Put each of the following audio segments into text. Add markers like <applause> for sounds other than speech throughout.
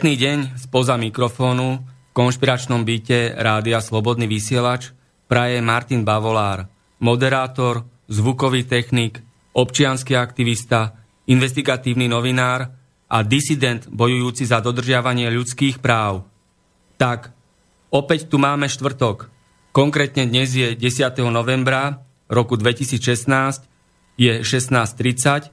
Pekný deň spoza mikrofónu v konšpiračnom byte Rádia Slobodný vysielač praje Martin Bavolár, moderátor, zvukový technik, občianský aktivista, investigatívny novinár a disident bojujúci za dodržiavanie ľudských práv. Tak, opäť tu máme štvrtok. Konkrétne dnes je 10. novembra roku 2016, je 16.30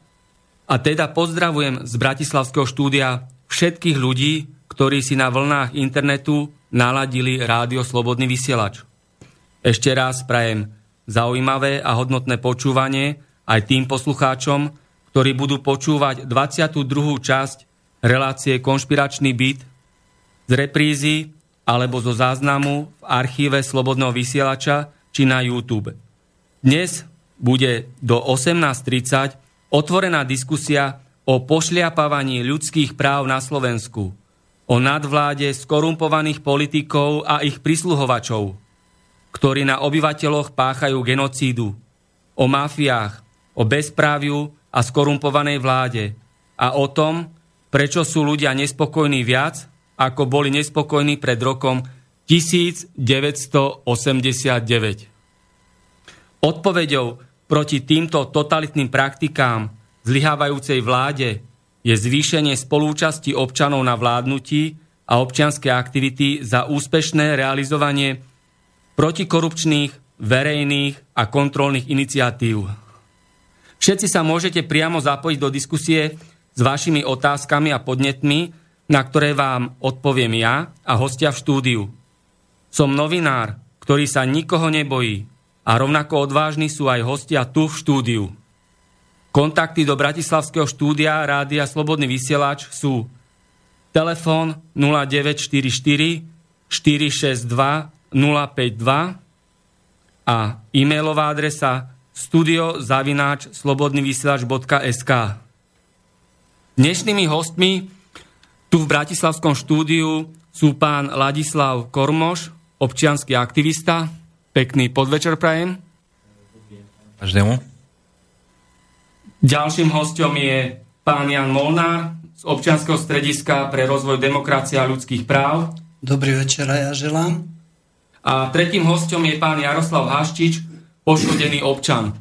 a teda pozdravujem z Bratislavského štúdia všetkých ľudí, ktorí si na vlnách internetu naladili rádio Slobodný vysielač. Ešte raz prajem zaujímavé a hodnotné počúvanie aj tým poslucháčom, ktorí budú počúvať 22. časť relácie Konšpiračný byt z reprízy alebo zo záznamu v archíve Slobodného vysielača či na YouTube. Dnes bude do 18.30 otvorená diskusia o pošliapávaní ľudských práv na Slovensku, o nadvláde skorumpovaných politikov a ich prisluhovačov, ktorí na obyvateľoch páchajú genocídu, o mafiách, o bezpráviu a skorumpovanej vláde a o tom, prečo sú ľudia nespokojní viac, ako boli nespokojní pred rokom 1989. Odpovedou proti týmto totalitným praktikám zlyhávajúcej vláde je zvýšenie spolúčasti občanov na vládnutí a občianské aktivity za úspešné realizovanie protikorupčných, verejných a kontrolných iniciatív. Všetci sa môžete priamo zapojiť do diskusie s vašimi otázkami a podnetmi, na ktoré vám odpoviem ja a hostia v štúdiu. Som novinár, ktorý sa nikoho nebojí a rovnako odvážni sú aj hostia tu v štúdiu. Kontakty do Bratislavského štúdia Rádia Slobodný vysielač sú telefón 0944 462 052 a e-mailová adresa studiozavináč slobodnyvysielač.sk Dnešnými hostmi tu v Bratislavskom štúdiu sú pán Ladislav Kormoš, občianský aktivista. Pekný podvečer prajem. Každému. Ďalším hostom je pán Jan Molnár z občianského strediska pre rozvoj demokracie a ľudských práv. Dobrý večer ja želám. A tretím hostom je pán Jaroslav Haščič, poškodený občan.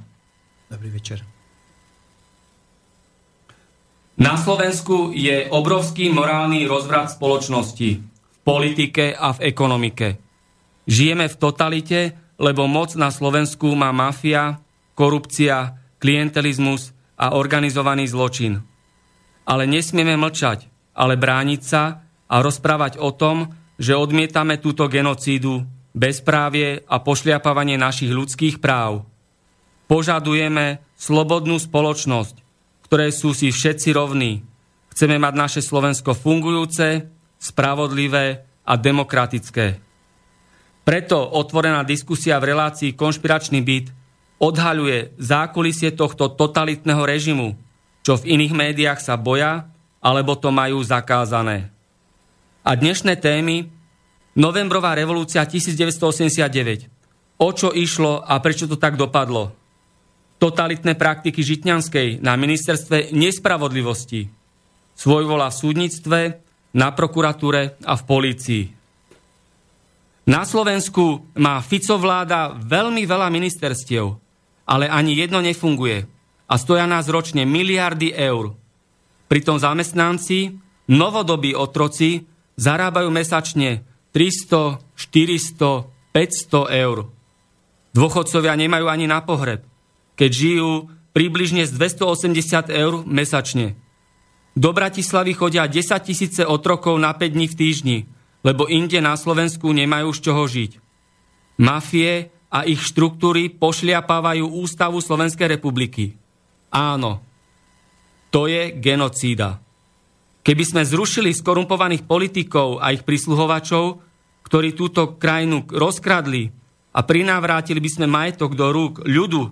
Dobrý večer. Na Slovensku je obrovský morálny rozvrat spoločnosti v politike a v ekonomike. Žijeme v totalite, lebo moc na Slovensku má mafia, korupcia, klientelizmus a organizovaný zločin. Ale nesmieme mlčať, ale brániť sa a rozprávať o tom, že odmietame túto genocídu, bezprávie a pošliapávanie našich ľudských práv. Požadujeme slobodnú spoločnosť, ktoré sú si všetci rovní. Chceme mať naše Slovensko fungujúce, spravodlivé a demokratické. Preto otvorená diskusia v relácii Konšpiračný byt odhaľuje zákulisie tohto totalitného režimu, čo v iných médiách sa boja, alebo to majú zakázané. A dnešné témy Novembrová revolúcia 1989, o čo išlo a prečo to tak dopadlo. Totalitné praktiky Žitňanskej na ministerstve nespravodlivosti, svojvola v súdnictve, na prokuratúre a v polícii. Na Slovensku má Fico vláda veľmi veľa ministerstiev, ale ani jedno nefunguje a stoja nás ročne miliardy eur. Pritom zamestnanci, novodobí otroci, zarábajú mesačne 300, 400, 500 eur. Dôchodcovia nemajú ani na pohreb, keď žijú približne z 280 eur mesačne. Do Bratislavy chodia 10 tisíce otrokov na 5 dní v týždni, lebo inde na Slovensku nemajú z čoho žiť. Mafie a ich štruktúry pošliapávajú ústavu Slovenskej republiky. Áno, to je genocída. Keby sme zrušili skorumpovaných politikov a ich prisluhovačov, ktorí túto krajinu rozkradli a prinávrátili by sme majetok do rúk ľudu,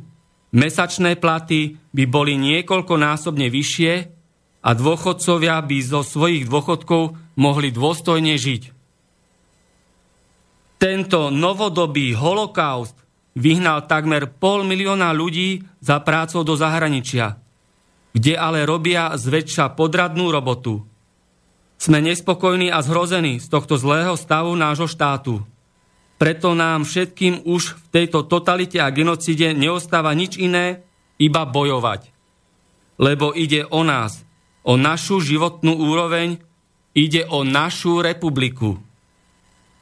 mesačné platy by boli niekoľkonásobne vyššie a dôchodcovia by zo svojich dôchodkov mohli dôstojne žiť. Tento novodobý holokaust vyhnal takmer pol milióna ľudí za prácou do zahraničia, kde ale robia zväčša podradnú robotu. Sme nespokojní a zhrození z tohto zlého stavu nášho štátu. Preto nám všetkým už v tejto totalite a genocide neostáva nič iné, iba bojovať. Lebo ide o nás, o našu životnú úroveň, ide o našu republiku.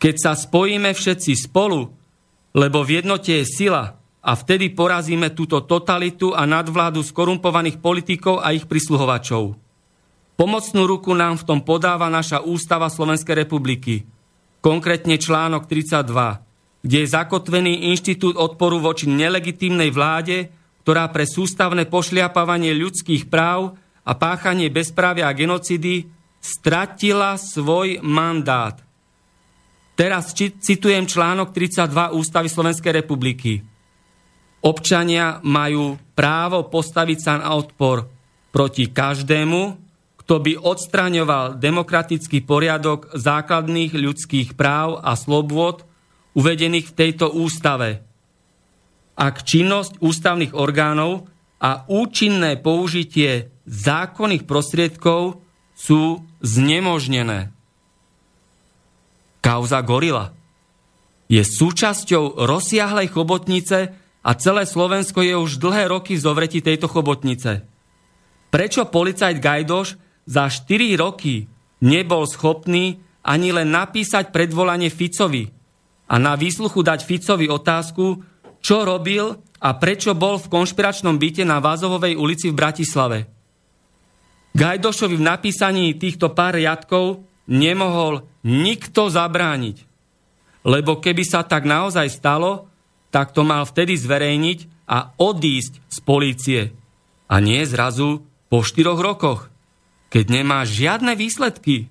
Keď sa spojíme všetci spolu, lebo v jednote je sila a vtedy porazíme túto totalitu a nadvládu skorumpovaných politikov a ich prisluhovačov. Pomocnú ruku nám v tom podáva naša ústava Slovenskej republiky – konkrétne článok 32, kde je zakotvený inštitút odporu voči nelegitímnej vláde, ktorá pre sústavné pošliapávanie ľudských práv a páchanie bezprávia a genocidy stratila svoj mandát. Teraz citujem článok 32 Ústavy Slovenskej republiky. Občania majú právo postaviť sa na odpor proti každému, kto by odstraňoval demokratický poriadok základných ľudských práv a slobôd uvedených v tejto ústave. Ak činnosť ústavných orgánov a účinné použitie zákonných prostriedkov sú znemožnené. Kauza Gorila je súčasťou rozsiahlej chobotnice a celé Slovensko je už dlhé roky v zovretí tejto chobotnice. Prečo policajt Gajdoš za 4 roky nebol schopný ani len napísať predvolanie Ficovi a na výsluchu dať Ficovi otázku, čo robil a prečo bol v konšpiračnom byte na Vázovovej ulici v Bratislave. Gajdošovi v napísaní týchto pár riadkov nemohol nikto zabrániť. Lebo keby sa tak naozaj stalo, tak to mal vtedy zverejniť a odísť z polície. A nie zrazu po štyroch rokoch keď nemá žiadne výsledky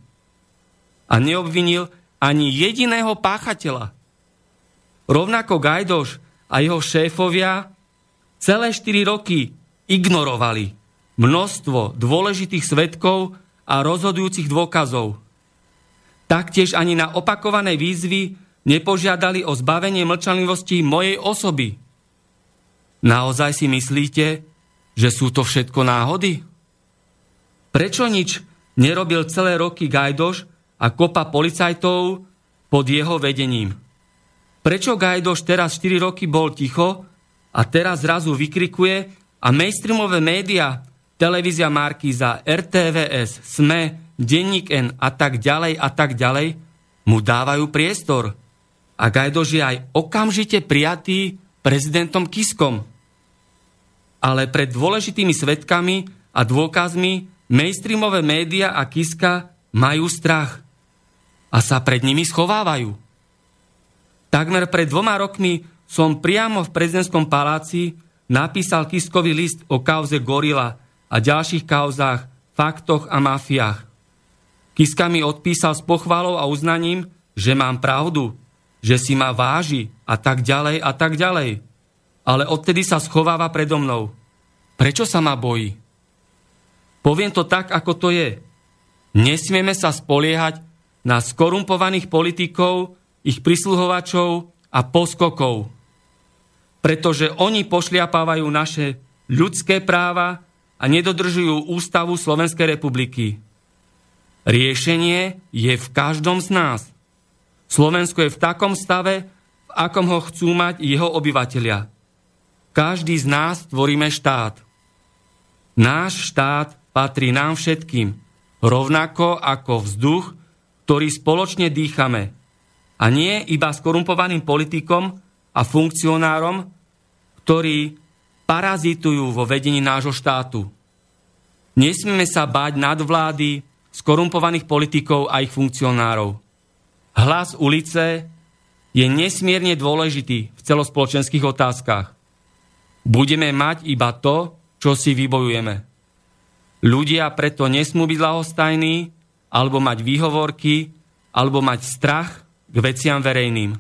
a neobvinil ani jediného páchateľa. Rovnako Gajdoš a jeho šéfovia celé 4 roky ignorovali množstvo dôležitých svetkov a rozhodujúcich dôkazov. Taktiež ani na opakované výzvy nepožiadali o zbavenie mlčanlivosti mojej osoby. Naozaj si myslíte, že sú to všetko náhody? Prečo nič nerobil celé roky Gajdoš a kopa policajtov pod jeho vedením? Prečo Gajdoš teraz 4 roky bol ticho a teraz zrazu vykrikuje a mainstreamové médiá, televízia Markíza, RTVS, SME, Denník N a tak ďalej a tak ďalej mu dávajú priestor. A Gajdoš je aj okamžite prijatý prezidentom Kiskom. Ale pred dôležitými svetkami a dôkazmi mainstreamové média a Kiska majú strach a sa pred nimi schovávajú. Takmer pred dvoma rokmi som priamo v prezidentskom paláci napísal Kiskový list o kauze Gorila a ďalších kauzách, faktoch a mafiách. Kiska mi odpísal s pochválou a uznaním, že mám pravdu, že si ma váži a tak ďalej a tak ďalej. Ale odtedy sa schováva predo mnou. Prečo sa ma bojí? Poviem to tak, ako to je. Nesmieme sa spoliehať na skorumpovaných politikov, ich prisluhovačov a poskokov. pretože oni pošliapávajú naše ľudské práva a nedodržujú ústavu Slovenskej republiky. Riešenie je v každom z nás. Slovensko je v takom stave, v akom ho chcú mať jeho obyvateľia. Každý z nás tvoríme štát. Náš štát patrí nám všetkým, rovnako ako vzduch, ktorý spoločne dýchame. A nie iba skorumpovaným politikom a funkcionárom, ktorí parazitujú vo vedení nášho štátu. Nesmieme sa báť nadvlády skorumpovaných politikov a ich funkcionárov. Hlas ulice je nesmierne dôležitý v celospoločenských otázkach. Budeme mať iba to, čo si vybojujeme. Ľudia preto nesmú byť lahostajní, alebo mať výhovorky, alebo mať strach k veciam verejným.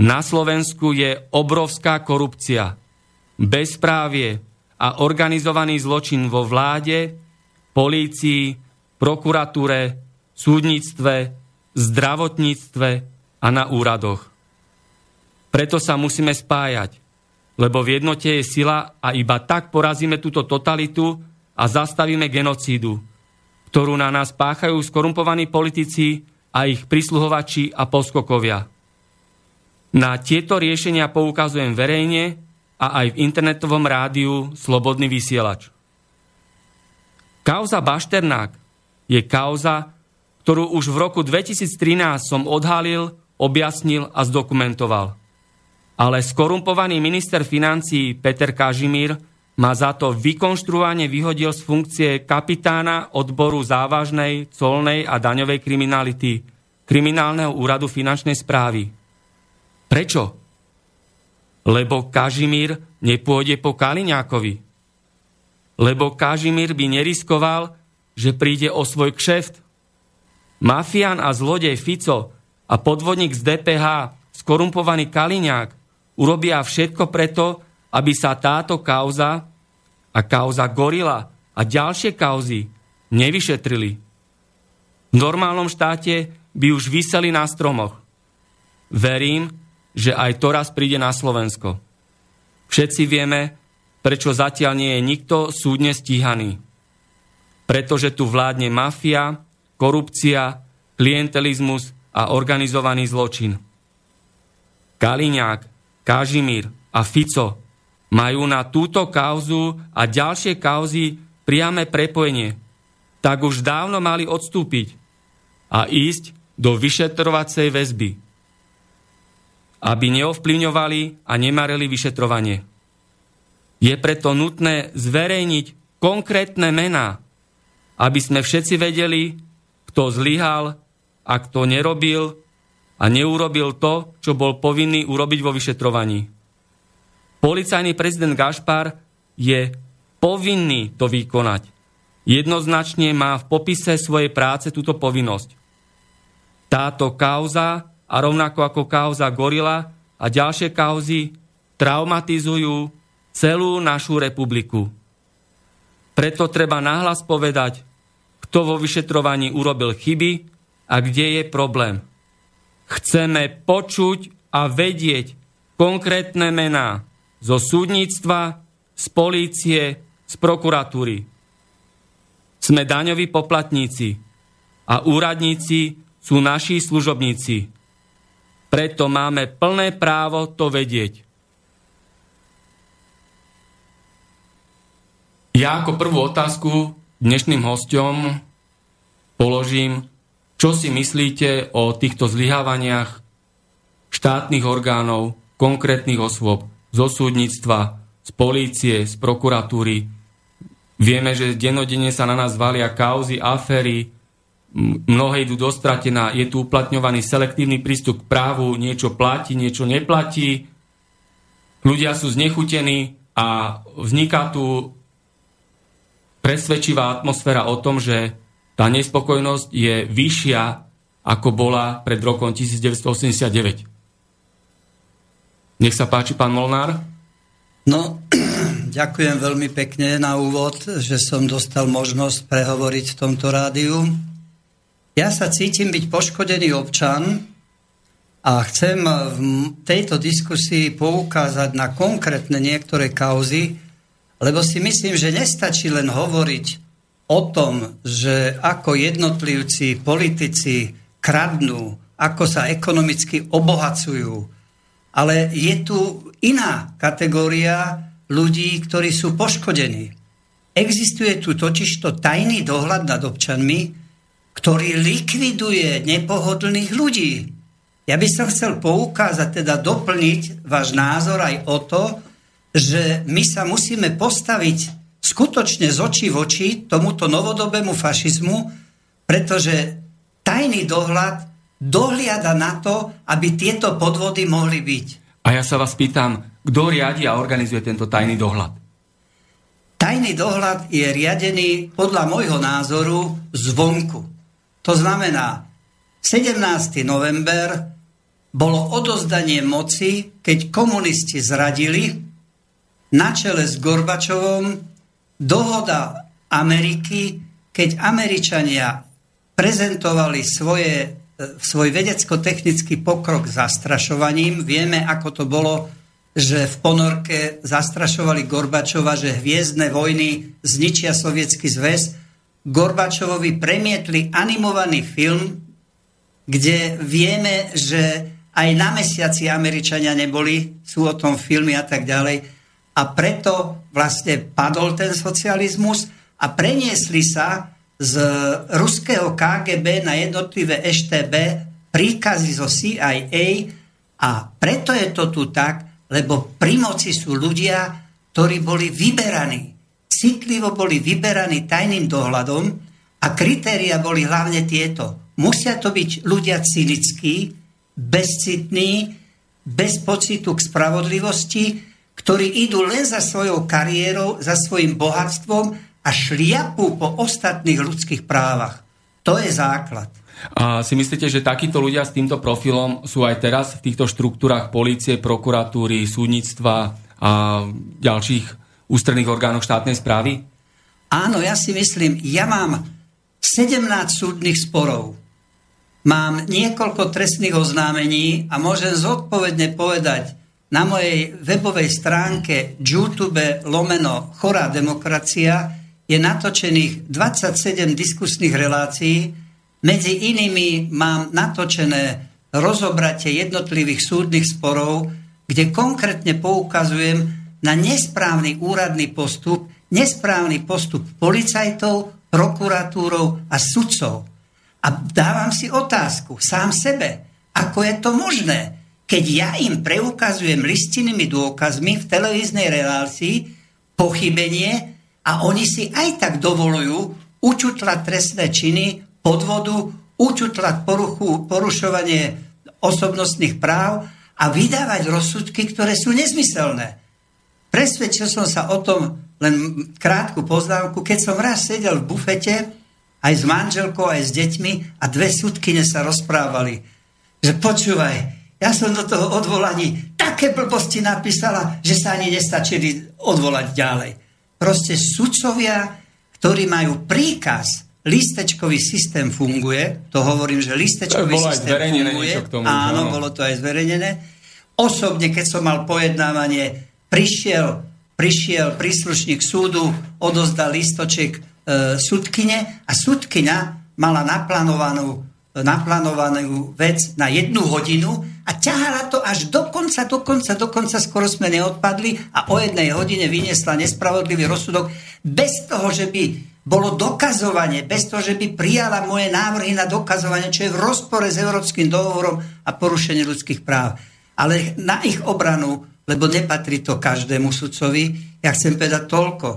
Na Slovensku je obrovská korupcia – bezprávie a organizovaný zločin vo vláde, polícii, prokuratúre, súdnictve, zdravotníctve a na úradoch. Preto sa musíme spájať, lebo v jednote je sila a iba tak porazíme túto totalitu a zastavíme genocídu, ktorú na nás páchajú skorumpovaní politici a ich prisluhovači a poskokovia. Na tieto riešenia poukazujem verejne a aj v internetovom rádiu Slobodný vysielač. Kauza Bašternák je kauza, ktorú už v roku 2013 som odhalil, objasnil a zdokumentoval. Ale skorumpovaný minister financí Peter Kažimír ma za to vykonštruovane vyhodil z funkcie kapitána odboru závažnej, colnej a daňovej kriminality Kriminálneho úradu finančnej správy. Prečo? lebo Kažimír nepôjde po Kaliňákovi. Lebo Kažimír by neriskoval, že príde o svoj kšeft. Mafián a zlodej Fico a podvodník z DPH, skorumpovaný Kaliňák, urobia všetko preto, aby sa táto kauza a kauza Gorila a ďalšie kauzy nevyšetrili. V normálnom štáte by už vyseli na stromoch. Verím, že aj to raz príde na Slovensko. Všetci vieme, prečo zatiaľ nie je nikto súdne stíhaný. Pretože tu vládne mafia, korupcia, klientelizmus a organizovaný zločin. Kaliňák, Kažimír a Fico majú na túto kauzu a ďalšie kauzy priame prepojenie, tak už dávno mali odstúpiť a ísť do vyšetrovacej väzby aby neovplyvňovali a nemarili vyšetrovanie. Je preto nutné zverejniť konkrétne mená, aby sme všetci vedeli, kto zlyhal a kto nerobil a neurobil to, čo bol povinný urobiť vo vyšetrovaní. Policajný prezident Gašpar je povinný to vykonať. Jednoznačne má v popise svojej práce túto povinnosť. Táto kauza a rovnako ako kauza Gorila a ďalšie kauzy traumatizujú celú našu republiku. Preto treba nahlas povedať, kto vo vyšetrovaní urobil chyby a kde je problém. Chceme počuť a vedieť konkrétne mená zo súdnictva, z polície, z prokuratúry. Sme daňoví poplatníci a úradníci sú naši služobníci. Preto máme plné právo to vedieť. Ja ako prvú otázku dnešným hostom položím, čo si myslíte o týchto zlyhávaniach štátnych orgánov, konkrétnych osôb, zo súdnictva, z polície, z prokuratúry. Vieme, že denodene sa na nás valia kauzy, aféry, mnohé idú dostratená, je tu uplatňovaný selektívny prístup k právu, niečo platí, niečo neplatí, ľudia sú znechutení a vzniká tu presvedčivá atmosféra o tom, že tá nespokojnosť je vyššia, ako bola pred rokom 1989. Nech sa páči, pán Molnár. No, <clears throat> ďakujem veľmi pekne na úvod, že som dostal možnosť prehovoriť v tomto rádiu. Ja sa cítim byť poškodený občan, A chcem v tejto diskusii poukázať na konkrétne niektoré kauzy, lebo si myslím, že nestačí len hovoriť o tom, že ako jednotlivci, politici kradnú, ako sa ekonomicky obohacujú, ale je tu iná kategória ľudí, ktorí sú poškodení. Existuje tu totižto tajný dohľad nad občanmi, ktorý likviduje nepohodlných ľudí. Ja by som chcel poukázať, teda doplniť váš názor aj o to, že my sa musíme postaviť skutočne z očí v oči tomuto novodobému fašizmu, pretože tajný dohľad dohliada na to, aby tieto podvody mohli byť. A ja sa vás pýtam, kto riadi a organizuje tento tajný dohľad? Tajný dohľad je riadený podľa môjho názoru zvonku. To znamená, 17. november bolo odozdanie moci, keď komunisti zradili na čele s Gorbačovom dohoda Ameriky, keď Američania prezentovali svoje, e, svoj vedecko-technický pokrok zastrašovaním. Vieme, ako to bolo, že v ponorke zastrašovali Gorbačova, že hviezdne vojny zničia sovietský zväz. Gorbačovovi premietli animovaný film, kde vieme, že aj na mesiaci Američania neboli, sú o tom filmy a tak ďalej. A preto vlastne padol ten socializmus a preniesli sa z ruského KGB na jednotlivé EŠTB príkazy zo CIA a preto je to tu tak, lebo pri moci sú ľudia, ktorí boli vyberaní. Citlivo boli vyberaní tajným dohľadom a kritéria boli hlavne tieto. Musia to byť ľudia cynickí, bezcitní, bez pocitu k spravodlivosti, ktorí idú len za svojou kariérou, za svojim bohatstvom a šliapú po ostatných ľudských právach. To je základ. A si myslíte, že takíto ľudia s týmto profilom sú aj teraz v týchto štruktúrach policie, prokuratúry, súdnictva a ďalších ústredných orgánov štátnej správy? Áno, ja si myslím, ja mám 17 súdnych sporov Mám niekoľko trestných oznámení a môžem zodpovedne povedať, na mojej webovej stránke YouTube lomeno Chorá demokracia je natočených 27 diskusných relácií. Medzi inými mám natočené rozobratie jednotlivých súdnych sporov, kde konkrétne poukazujem na nesprávny úradný postup, nesprávny postup policajtov, prokuratúrov a sudcov. A dávam si otázku sám sebe, ako je to možné, keď ja im preukazujem listinnými dôkazmi v televíznej relácii pochybenie a oni si aj tak dovolujú učutlať trestné činy, podvodu, učutlať poruchu, porušovanie osobnostných práv a vydávať rozsudky, ktoré sú nezmyselné. Presvedčil som sa o tom len krátku poznámku, keď som raz sedel v bufete aj s manželkou, aj s deťmi a dve súdkyne sa rozprávali, že počúvaj, ja som do toho odvolaní také blbosti napísala, že sa ani nestačili odvolať ďalej. Proste sudcovia, ktorí majú príkaz, listečkový systém funguje, to hovorím, že listečkový to systém funguje. K tomu, áno, bolo to aj zverejnené. Osobne, keď som mal pojednávanie, prišiel, prišiel príslušník súdu, odozdal listoček e, sudkyne a sudkyňa mala naplánovanú, naplánovanú vec na jednu hodinu a ťahala to až do konca, do konca, do konca, skoro sme neodpadli a o jednej hodine vyniesla nespravodlivý rozsudok bez toho, že by bolo dokazovanie, bez toho, že by prijala moje návrhy na dokazovanie, čo je v rozpore s Európskym dohovorom a porušenie ľudských práv. Ale na ich obranu, lebo nepatrí to každému sudcovi, ja chcem povedať toľko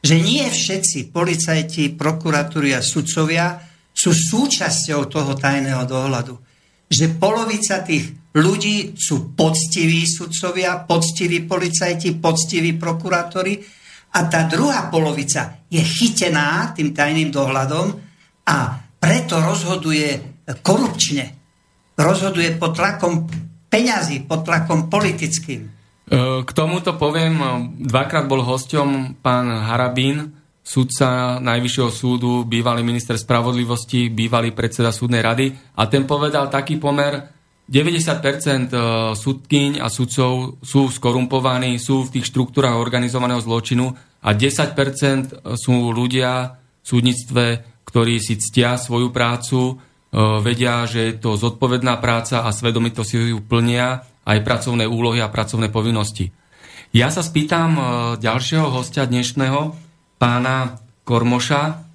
že nie všetci policajti, prokuratúry a sudcovia sú súčasťou toho tajného dohľadu. Že polovica tých ľudí sú poctiví sudcovia, poctiví policajti, poctiví prokurátori a tá druhá polovica je chytená tým tajným dohľadom a preto rozhoduje korupčne. Rozhoduje pod tlakom peňazí, pod tlakom politickým. K tomuto poviem, dvakrát bol hosťom pán Harabín, sudca Najvyššieho súdu, bývalý minister spravodlivosti, bývalý predseda súdnej rady a ten povedal taký pomer 90% sudkyň a sudcov sú skorumpovaní, sú v tých štruktúrach organizovaného zločinu a 10% sú ľudia v súdnictve, ktorí si ctia svoju prácu, vedia, že je to zodpovedná práca a svedomito si ju plnia aj pracovné úlohy a pracovné povinnosti. Ja sa spýtam ďalšieho hostia dnešného, pána Kormoša,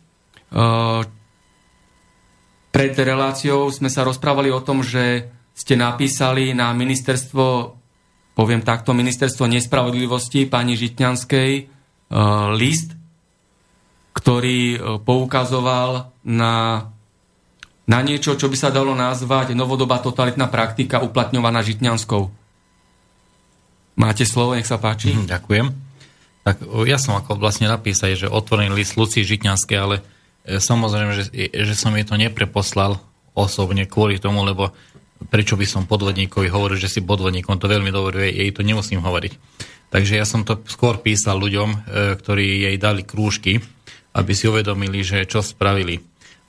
pred reláciou sme sa rozprávali o tom, že ste napísali na ministerstvo, poviem takto, ministerstvo nespravodlivosti pani Žitňanskej e, list, ktorý e, poukazoval na, na niečo, čo by sa dalo nazvať novodobá totalitná praktika uplatňovaná Žitňanskou. Máte slovo, nech sa páči. Mhm, ďakujem. Tak ja som ako vlastne napísal, že otvorený list Lucí Žitňanskej, ale E, samozrejme, že, že som jej to nepreposlal osobne kvôli tomu, lebo prečo by som podvodníkovi hovoril, že si podvodníkom, to veľmi dobre jej to nemusím hovoriť. Takže ja som to skôr písal ľuďom, e, ktorí jej dali krúžky, aby si uvedomili, že čo spravili.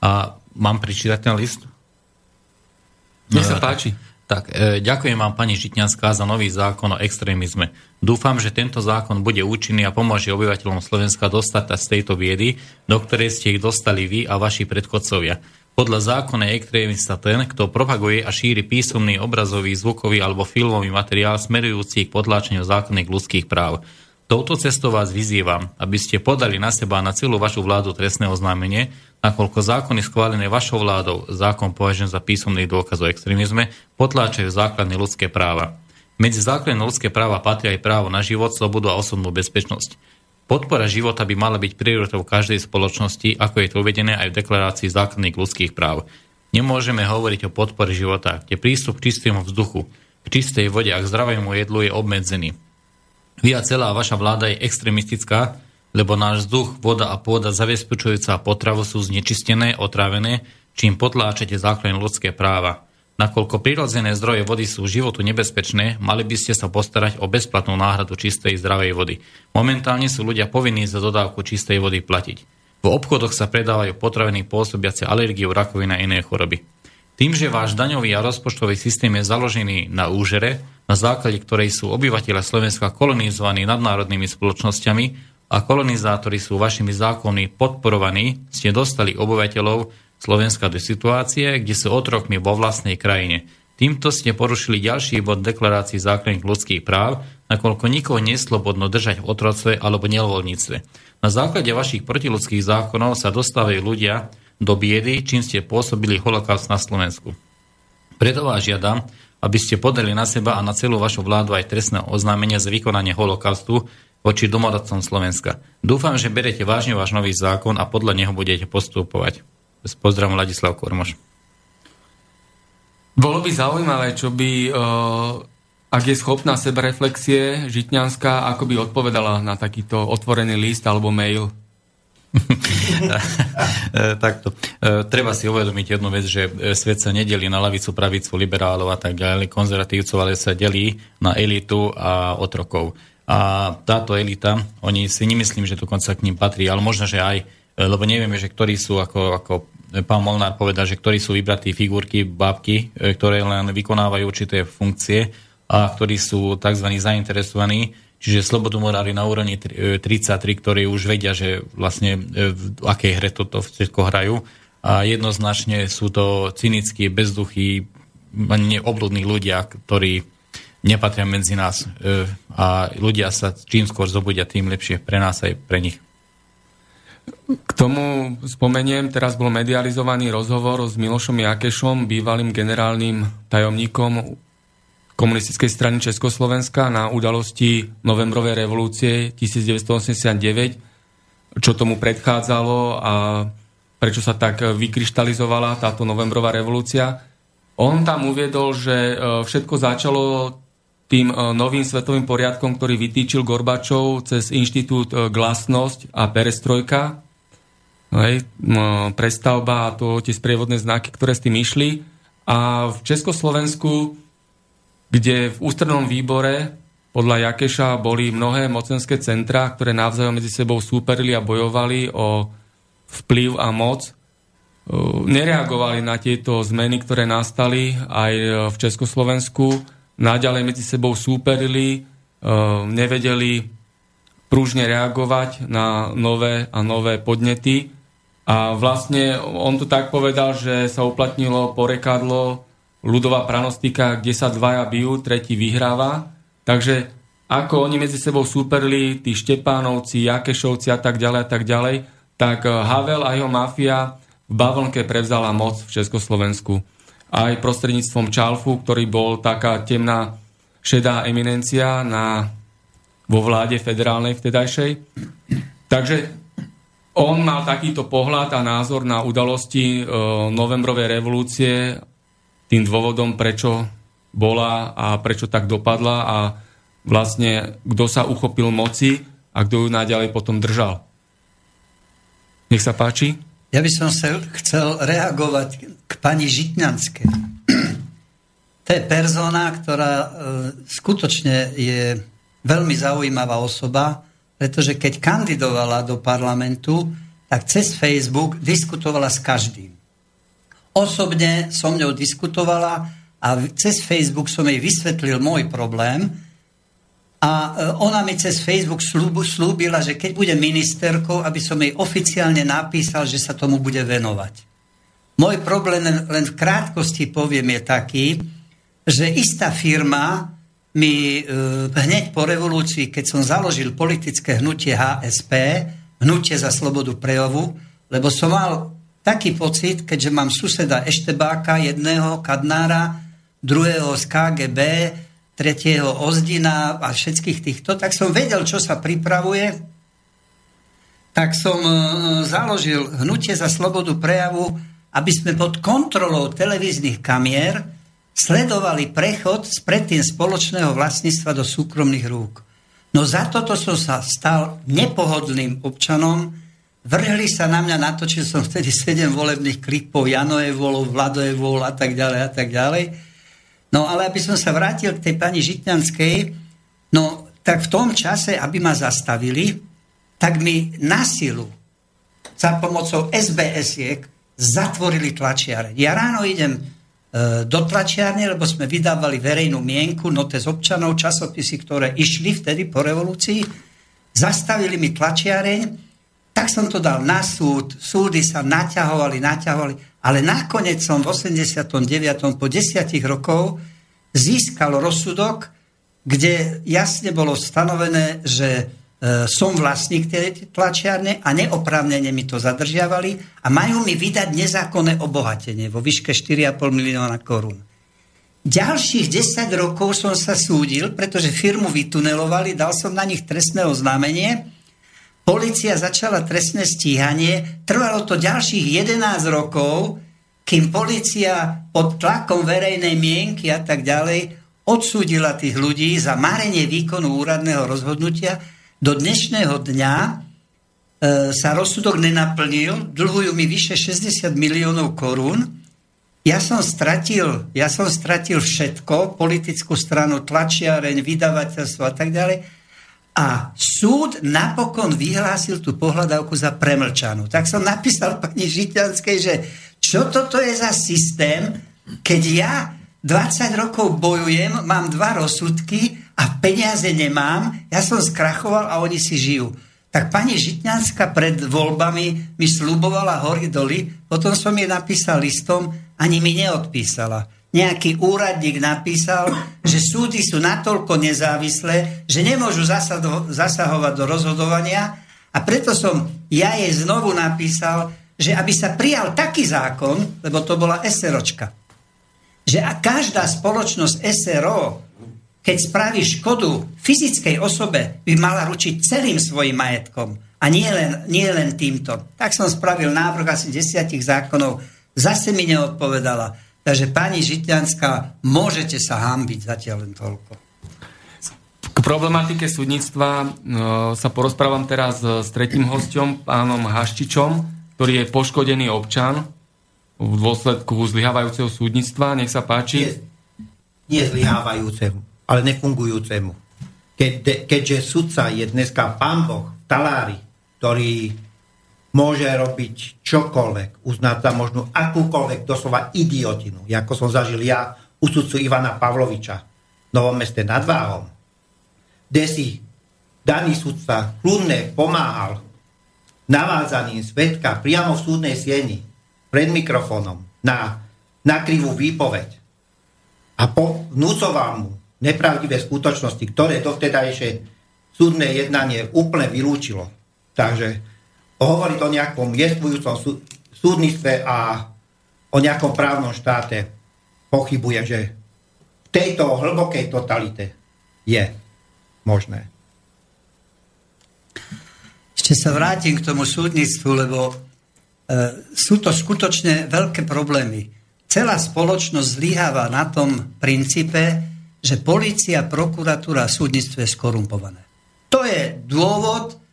A mám prečítať ten list? Nech sa páči. Tak, e, ďakujem vám pani Žitňanská za nový zákon o extrémizme. Dúfam, že tento zákon bude účinný a pomôže obyvateľom Slovenska dostať z tejto biedy, do ktorej ste ich dostali vy a vaši predchodcovia. Podľa zákona je extrémista ten, kto propaguje a šíri písomný, obrazový, zvukový alebo filmový materiál smerujúci k potláčeniu zákonných ľudských práv. Touto cestou vás vyzývam, aby ste podali na seba na celú vašu vládu trestné oznámenie, nakoľko zákony schválené vašou vládou, zákon považujem za písomný dôkaz o extrémizme, potláčajú základné ľudské práva. Medzi základné ľudské práva patrí aj právo na život, slobodu a osobnú bezpečnosť. Podpora života by mala byť prioritou každej spoločnosti, ako je to uvedené aj v deklarácii základných ľudských práv. Nemôžeme hovoriť o podpore života, kde prístup k čistému vzduchu, k čistej vode a k zdravému jedlu je obmedzený. Vy a celá vaša vláda je extremistická, lebo náš vzduch, voda a pôda zabezpečujúca potravu sú znečistené, otrávené, čím potláčate základné ľudské práva. Nakoľko prirodzené zdroje vody sú životu nebezpečné, mali by ste sa postarať o bezplatnú náhradu čistej zdravej vody. Momentálne sú ľudia povinní za dodávku čistej vody platiť. V obchodoch sa predávajú potraviny pôsobiace alergiu, rakovina a iné choroby. Tým, že váš daňový a rozpočtový systém je založený na úžere, na základe ktorej sú obyvateľe Slovenska kolonizovaní nadnárodnými spoločnosťami a kolonizátori sú vašimi zákonmi podporovaní, ste dostali obyvateľov Slovenska do situácie, kde sú otrokmi vo vlastnej krajine. Týmto ste porušili ďalší bod deklarácií základných ľudských práv, nakoľko nikoho neslobodno držať v otroctve alebo nevoľníctve. Na základe vašich protiludských zákonov sa dostávajú ľudia, do biedy, čím ste pôsobili holokaust na Slovensku. Preto vás žiadam, aby ste podali na seba a na celú vašu vládu aj trestné oznámenie za vykonanie holokaustu voči domorodcom Slovenska. Dúfam, že berete vážne váš nový zákon a podľa neho budete postupovať. S pozdravom Ladislav Kormoš. Bolo by zaujímavé, čo by, uh, ak je schopná sebereflexie Žitňanská, ako by odpovedala na takýto otvorený list alebo mail <laughs> Takto. E, treba si uvedomiť jednu vec, že svet sa nedelí na lavicu, pravicu, liberálov a tak ďalej, konzervatívcov, ale sa delí na elitu a otrokov. A táto elita, oni si nemyslím, že dokonca k ním patrí, ale možno, že aj, e, lebo nevieme, že ktorí sú, ako, ako pán Molnár povedal, že ktorí sú vybratí figurky, bábky, ktoré len vykonávajú určité funkcie a ktorí sú tzv. zainteresovaní Čiže slobodomorári na úrovni 33, e, ktorí už vedia, že vlastne e, v akej hre toto všetko hrajú. A jednoznačne sú to cynickí, bezduchí, neobludní ľudia, ktorí nepatria medzi nás. E, a ľudia sa čím skôr zobudia, tým lepšie pre nás aj pre nich. K tomu spomeniem, teraz bol medializovaný rozhovor s Milošom Jakešom, bývalým generálnym tajomníkom komunistickej strany Československa na udalosti novembrovej revolúcie 1989, čo tomu predchádzalo a prečo sa tak vykryštalizovala táto novembrová revolúcia. On tam uviedol, že e, všetko začalo tým e, novým svetovým poriadkom, ktorý vytýčil Gorbačov cez inštitút e, Glasnosť a Perestrojka, hej, prestavba a to tie sprievodné znaky, ktoré s tým išli. A v Československu kde v ústrednom výbore podľa Jakeša boli mnohé mocenské centra, ktoré navzájom medzi sebou súperili a bojovali o vplyv a moc. nereagovali na tieto zmeny, ktoré nastali aj v Československu, naďalej medzi sebou súperili, nevedeli prúžne reagovať na nové a nové podnety. A vlastne on to tak povedal, že sa uplatnilo porekadlo ľudová pranostika, kde sa dvaja bijú, tretí vyhráva. Takže ako oni medzi sebou súperli, tí Štepánovci, Jakešovci a tak ďalej a tak ďalej, tak Havel a jeho mafia v Bavlnke prevzala moc v Československu. Aj prostredníctvom Čalfu, ktorý bol taká temná šedá eminencia na, vo vláde federálnej vtedajšej. Takže on mal takýto pohľad a názor na udalosti e, novembrovej revolúcie tým dôvodom, prečo bola a prečo tak dopadla a vlastne kto sa uchopil moci a kto ju naďalej potom držal. Nech sa páči. Ja by som sa chcel reagovať k pani Žitňanskej. to je persona, ktorá e, skutočne je veľmi zaujímavá osoba, pretože keď kandidovala do parlamentu, tak cez Facebook diskutovala s každým. Osobne som ňou diskutovala a cez Facebook som jej vysvetlil môj problém, a e, ona mi cez Facebook slúbila, že keď bude ministerkou, aby som jej oficiálne napísal, že sa tomu bude venovať. Môj problém len v krátkosti poviem je taký, že istá firma mi e, hneď po revolúcii, keď som založil politické hnutie HSP, hnutie za slobodu prejavu, lebo som mal taký pocit, keďže mám suseda Eštebáka, jedného Kadnára, druhého z KGB, tretieho Ozdina a všetkých týchto, tak som vedel, čo sa pripravuje, tak som e, založil hnutie za slobodu prejavu, aby sme pod kontrolou televíznych kamier sledovali prechod z predtým spoločného vlastníctva do súkromných rúk. No za toto som sa stal nepohodlným občanom, vrhli sa na mňa, natočil som vtedy 7 volebných klipov, Vladové vol a tak ďalej a tak ďalej No ale aby som sa vrátil k tej pani Žitňanskej, no tak v tom čase, aby ma zastavili, tak mi na silu za pomocou SBS-iek zatvorili tlačiare. Ja ráno idem e, do tlačiarne, lebo sme vydávali verejnú mienku, note z občanov, časopisy, ktoré išli vtedy po revolúcii, zastavili mi tlačiareň, tak som to dal na súd, súdy sa naťahovali, naťahovali ale nakoniec som v 89. po desiatich rokov získal rozsudok, kde jasne bolo stanovené, že e, som vlastník tej tlačiarne a neoprávnene mi to zadržiavali a majú mi vydať nezákonné obohatenie vo výške 4,5 milióna korún. Ďalších 10 rokov som sa súdil, pretože firmu vytunelovali, dal som na nich trestné oznámenie, Polícia začala trestné stíhanie, trvalo to ďalších 11 rokov, kým policia pod tlakom verejnej mienky a tak ďalej odsúdila tých ľudí za marenie výkonu úradného rozhodnutia. Do dnešného dňa e, sa rozsudok nenaplnil, dlhujú mi vyše 60 miliónov korún. Ja som stratil, ja som stratil všetko, politickú stranu, tlačiareň, vydavateľstvo a tak ďalej a súd napokon vyhlásil tú pohľadávku za premlčanú. Tak som napísal pani Žitianskej, že čo toto je za systém, keď ja 20 rokov bojujem, mám dva rozsudky a peniaze nemám, ja som skrachoval a oni si žijú. Tak pani Žitňanská pred voľbami mi slubovala hory doly, potom som jej napísal listom, ani mi neodpísala nejaký úradník napísal, že súdy sú natoľko nezávislé, že nemôžu zasahovať do rozhodovania a preto som ja jej znovu napísal, že aby sa prijal taký zákon, lebo to bola SROčka, že a každá spoločnosť SRO, keď spraví škodu fyzickej osobe, by mala ručiť celým svojim majetkom a nie len, nie len týmto. Tak som spravil návrh asi desiatich zákonov, zase mi neodpovedala. Takže pani Žitňanská, môžete sa hambiť zatiaľ len toľko. K problematike súdnictva e, sa porozprávam teraz s tretím hostom, pánom Haščičom, ktorý je poškodený občan v dôsledku zlyhávajúceho súdnictva. Nech sa páči. Nie, nie zlyhávajúcemu, ale nefungujúcemu. Keď, keďže sudca je dneska pán Boh, talári, ktorý môže robiť čokoľvek, uznať za možnú akúkoľvek doslova idiotinu, ako som zažil ja u sudcu Ivana Pavloviča v Novom meste nad Váhom, kde si daný sudca kľudne pomáhal navádzaním svetka priamo v súdnej sieni pred mikrofónom na, na krivú výpoveď a po, vnúcoval mu nepravdivé skutočnosti, ktoré dovtedajšie súdne jednanie úplne vylúčilo. Takže hovoriť o nejakom jestvujúcom súdnictve a o nejakom právnom štáte pochybuje, že v tejto hlbokej totalite je možné. Ešte sa vrátim k tomu súdnictvu, lebo e, sú to skutočne veľké problémy. Celá spoločnosť zlyháva na tom princípe, že policia, prokuratúra a súdnictvo je skorumpované. To je dôvod,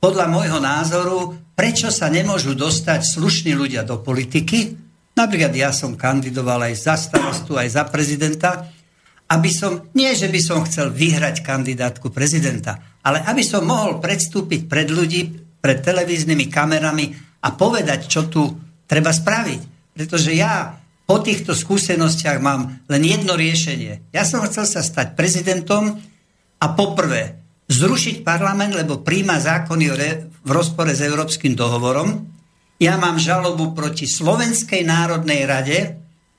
podľa môjho názoru, prečo sa nemôžu dostať slušní ľudia do politiky. Napríklad ja som kandidoval aj za starostu, aj za prezidenta, aby som, nie že by som chcel vyhrať kandidátku prezidenta, ale aby som mohol predstúpiť pred ľudí, pred televíznymi kamerami a povedať, čo tu treba spraviť. Pretože ja po týchto skúsenostiach mám len jedno riešenie. Ja som chcel sa stať prezidentom a poprvé zrušiť parlament, lebo príjma zákony v rozpore s Európskym dohovorom. Ja mám žalobu proti Slovenskej národnej rade,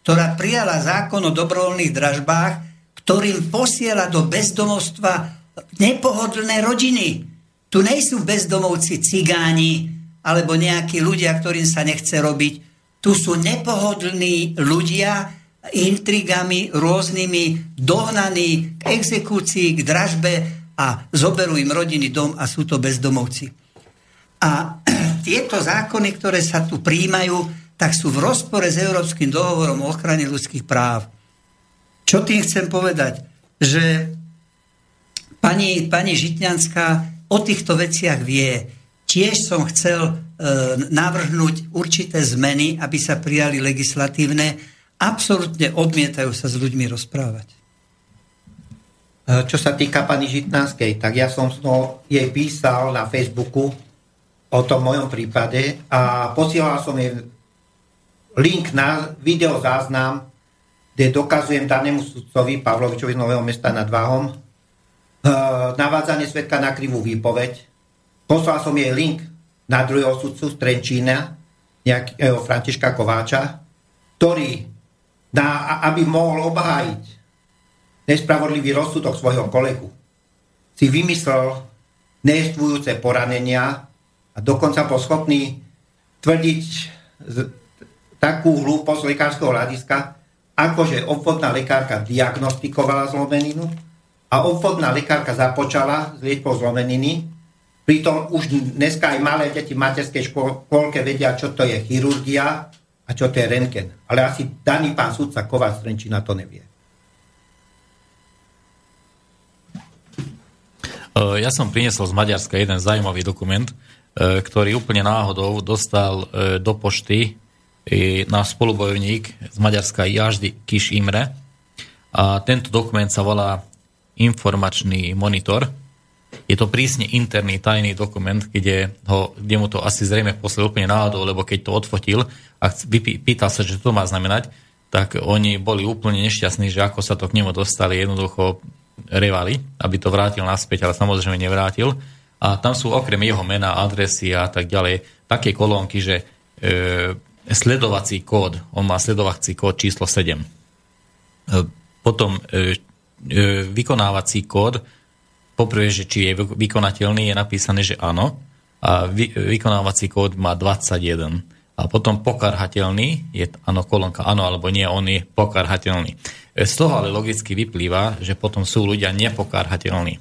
ktorá prijala zákon o dobrovoľných dražbách, ktorým posiela do bezdomovstva nepohodlné rodiny. Tu nejsú bezdomovci cigáni alebo nejakí ľudia, ktorým sa nechce robiť. Tu sú nepohodlní ľudia, intrigami rôznymi dohnaní k exekúcii, k dražbe, a zoberú im rodiny dom a sú to bezdomovci. A <clears throat> tieto zákony, ktoré sa tu príjmajú, tak sú v rozpore s Európskym dohovorom o ochrane ľudských práv. Čo tým chcem povedať? Že pani, pani Žitňanská o týchto veciach vie. Tiež som chcel e, navrhnúť určité zmeny, aby sa prijali legislatívne. Absolutne odmietajú sa s ľuďmi rozprávať. E, čo sa týka pani Žitnánskej, tak ja som jej písal na Facebooku o tom mojom prípade a posielal som jej link na videozáznam, kde dokazujem danému sudcovi Pavlovičovi z Nového mesta nad Váhom e, navádzanie svetka na krivú výpoveď. Poslal som jej link na druhého sudcu z Trenčína, nejakého Františka Kováča, ktorý, na, aby mohol obhájiť nespravodlivý rozsudok svojho kolegu, si vymyslel nejestvujúce poranenia a dokonca bol schopný tvrdiť takú hlúposť lekárskeho hľadiska, akože obvodná lekárka diagnostikovala zlomeninu a obvodná lekárka započala s liečbou zlomeniny. Pritom už dneska aj malé deti v materskej škôlke vedia, čo to je chirurgia a čo to je rentgen. Ale asi daný pán sudca Kováč Trenčina to nevie. Ja som priniesol z Maďarska jeden zaujímavý dokument, e, ktorý úplne náhodou dostal e, do pošty náš spolubojovník z Maďarska Jaždy Kiš Imre. A tento dokument sa volá informačný monitor. Je to prísne interný, tajný dokument, kde, ho, kde mu to asi zrejme poslal úplne náhodou, lebo keď to odfotil a pýtal sa, že to má znamenať, tak oni boli úplne nešťastní, že ako sa to k nemu dostali. Jednoducho revali, aby to vrátil naspäť, ale samozrejme nevrátil. A tam sú okrem jeho mena, adresy a tak ďalej také kolónky, že e, sledovací kód, on má sledovací kód číslo 7. E, potom e, e, vykonávací kód, poprvé, že či je vykonateľný, je napísané, že áno. A vy, vykonávací kód má 21 a potom pokarhateľný, je áno, kolónka áno alebo nie, on je pokarhateľný. E, z toho ale logicky vyplýva, že potom sú ľudia nepokarhateľní. E,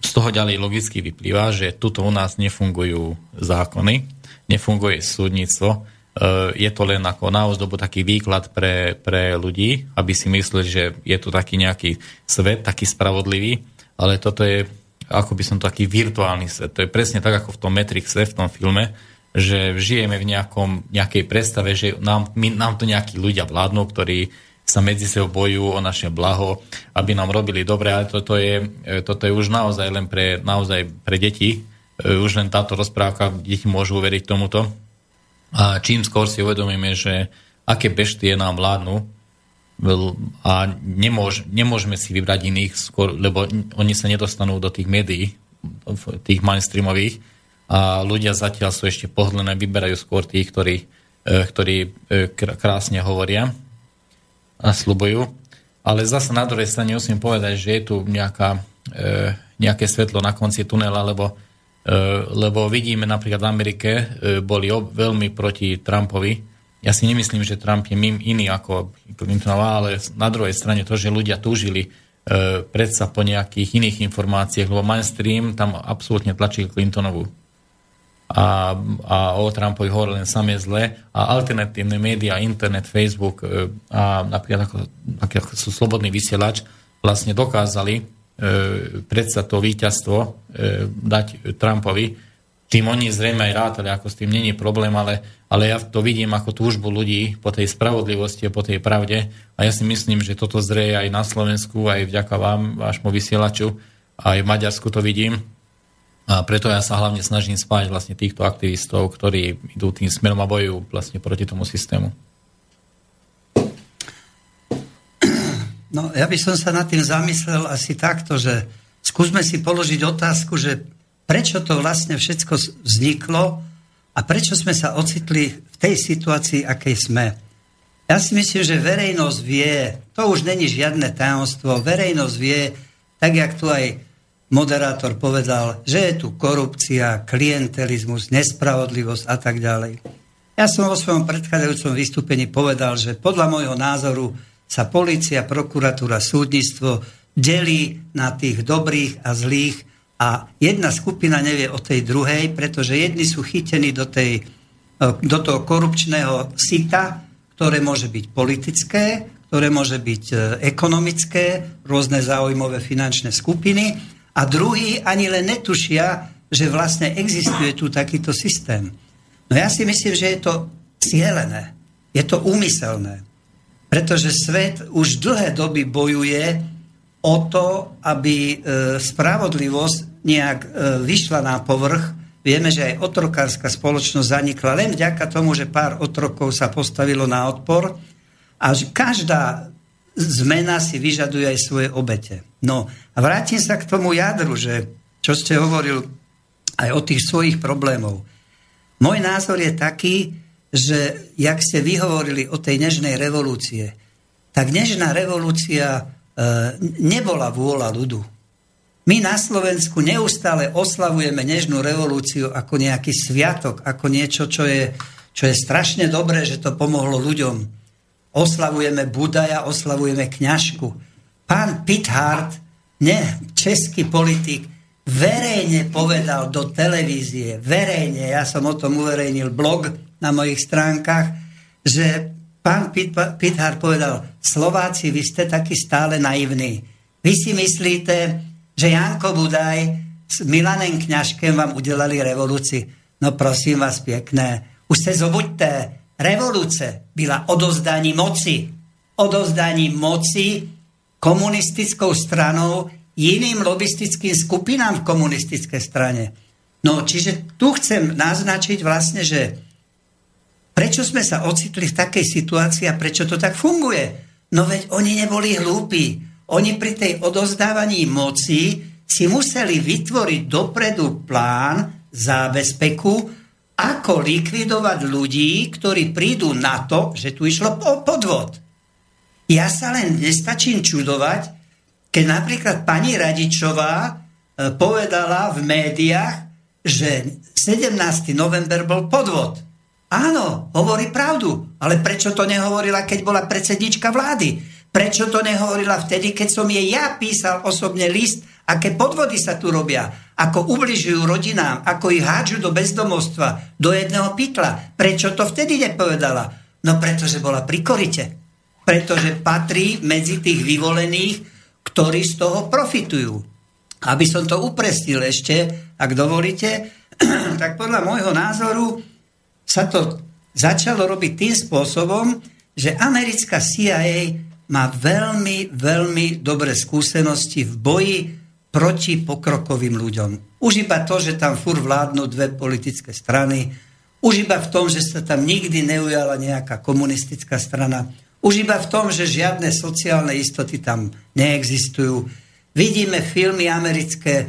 z toho ďalej logicky vyplýva, že tuto u nás nefungujú zákony, nefunguje súdnictvo, e, je to len ako na ozdobu taký výklad pre, pre ľudí, aby si mysleli, že je tu taký nejaký svet, taký spravodlivý, ale toto je, ako by som to taký virtuálny svet. To je presne tak, ako v tom Matrixe, v tom filme, že žijeme v nejakom, nejakej predstave, že nám, my, nám to nejakí ľudia vládnu, ktorí sa medzi sebou bojujú o naše blaho, aby nám robili dobre, ale toto je, toto je už naozaj len pre, naozaj pre deti, už len táto rozprávka, deti môžu uveriť tomuto. A čím skôr si uvedomíme, že aké beštie nám vládnu a nemôž, nemôžeme si vybrať iných, skôr, lebo oni sa nedostanú do tých médií, tých mainstreamových a ľudia zatiaľ sú ešte pohodlné, vyberajú skôr tých, ktorí, e, ktorí e, krásne hovoria a slubujú. Ale zase na druhej strane musím povedať, že je tu nejaká, e, nejaké svetlo na konci tunela, lebo, lebo vidíme napríklad v Amerike boli veľmi proti Trumpovi. Ja si nemyslím, že Trump je mým iný ako Clintonová, ale na druhej strane to, že ľudia túžili predsa po nejakých iných informáciách, lebo mainstream tam absolútne tlačil Clintonovú a, a o Trumpovi hovorí len samé zle. A alternatívne médiá, internet, Facebook e, a napríklad ako, ako sú slobodný vysielač vlastne dokázali e, predsa to víťazstvo e, dať Trumpovi, tým oni zrejme aj rátali, ako s tým není problém, ale, ale ja to vidím ako túžbu ľudí po tej spravodlivosti a po tej pravde. A ja si myslím, že toto zreje aj na Slovensku, aj vďaka vám, vášmu vysielaču, aj v Maďarsku to vidím, a preto ja sa hlavne snažím spájať vlastne týchto aktivistov, ktorí idú tým smerom a bojujú vlastne proti tomu systému. No, ja by som sa nad tým zamyslel asi takto, že skúsme si položiť otázku, že prečo to vlastne všetko vzniklo a prečo sme sa ocitli v tej situácii, akej sme. Ja si myslím, že verejnosť vie, to už není žiadne tajomstvo, verejnosť vie, tak jak tu aj moderátor povedal, že je tu korupcia, klientelizmus, nespravodlivosť a tak ďalej. Ja som vo svojom predchádzajúcom vystúpení povedal, že podľa môjho názoru sa policia, prokuratúra, súdnictvo delí na tých dobrých a zlých a jedna skupina nevie o tej druhej, pretože jedni sú chytení do, tej, e, do toho korupčného sita, ktoré môže byť politické, ktoré môže byť e, ekonomické, rôzne záujmové finančné skupiny a druhí ani len netušia, že vlastne existuje tu takýto systém. No ja si myslím, že je to cieľené, je to úmyselné, pretože svet už dlhé doby bojuje o to, aby e, spravodlivosť nejak e, vyšla na povrch. Vieme, že aj otrokárska spoločnosť zanikla len vďaka tomu, že pár otrokov sa postavilo na odpor a každá zmena si vyžaduje aj svoje obete. No a vrátim sa k tomu jadru, že čo ste hovoril aj o tých svojich problémov. Môj názor je taký, že jak ste vyhovorili o tej nežnej revolúcie, tak nežná revolúcia e, nebola vôľa ľudu. My na Slovensku neustále oslavujeme nežnú revolúciu ako nejaký sviatok, ako niečo, čo je, čo je strašne dobré, že to pomohlo ľuďom oslavujeme Budaja, oslavujeme kňažku. Pán Pithard, ne, český politik, verejne povedal do televízie, verejne, ja som o tom uverejnil blog na mojich stránkach, že pán Pithard povedal, Slováci, vy ste takí stále naivní. Vy si myslíte, že Janko Budaj s Milanem Kňažkem vám udelali revolúcii. No prosím vás pekné, už se zobuďte, revolúce byla odozdaní moci. Odozdaní moci komunistickou stranou jiným lobistickým skupinám v komunistické strane. No, čiže tu chcem naznačiť vlastne, že prečo sme sa ocitli v takej situácii a prečo to tak funguje? No veď oni neboli hlúpi. Oni pri tej odozdávaní moci si museli vytvoriť dopredu plán zábezpeku, ako likvidovať ľudí, ktorí prídu na to, že tu išlo o podvod. Ja sa len nestačím čudovať, keď napríklad pani Radičová e, povedala v médiách, že 17. november bol podvod. Áno, hovorí pravdu, ale prečo to nehovorila, keď bola predsednička vlády? Prečo to nehovorila vtedy, keď som jej ja písal osobne list, aké podvody sa tu robia, ako ubližujú rodinám, ako ich hádžu do bezdomovstva, do jedného pytla. Prečo to vtedy nepovedala? No pretože bola pri korite. Pretože patrí medzi tých vyvolených, ktorí z toho profitujú. Aby som to upresnil ešte, ak dovolíte, <clears throat> tak podľa môjho názoru sa to začalo robiť tým spôsobom, že americká CIA má veľmi, veľmi dobré skúsenosti v boji proti pokrokovým ľuďom. Už iba to, že tam fur vládnu dve politické strany, už iba v tom, že sa tam nikdy neujala nejaká komunistická strana, už iba v tom, že žiadne sociálne istoty tam neexistujú. Vidíme filmy americké, e,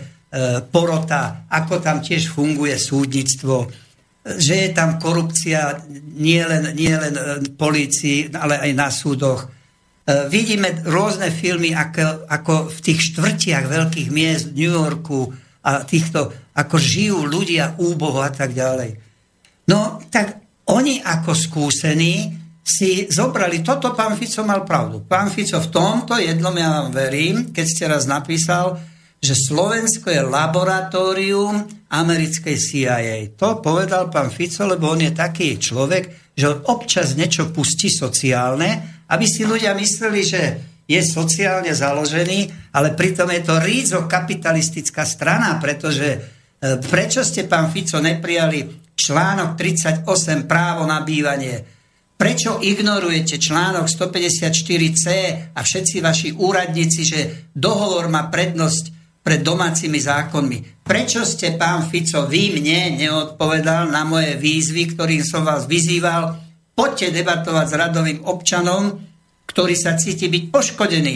porota, ako tam tiež funguje súdnictvo, že je tam korupcia nie len, nie len e, polícii, ale aj na súdoch. E, vidíme rôzne filmy, ako, ako v tých štvrtiach veľkých miest New Yorku a týchto, ako žijú ľudia úboho a tak ďalej. No tak oni ako skúsení si zobrali, toto pán Fico mal pravdu. Pán Fico v tomto jednom ja vám verím, keď ste raz napísal, že Slovensko je laboratórium americkej CIA. To povedal pán Fico, lebo on je taký človek, že občas niečo pustí sociálne, aby si ľudia mysleli, že je sociálne založený, ale pritom je to rízo kapitalistická strana, pretože e, prečo ste, pán Fico, neprijali článok 38 právo na bývanie. Prečo ignorujete článok 154c a všetci vaši úradníci, že dohovor má prednosť pred domácimi zákonmi? Prečo ste, pán Fico, vy mne neodpovedal na moje výzvy, ktorým som vás vyzýval? Poďte debatovať s radovým občanom, ktorý sa cíti byť poškodený.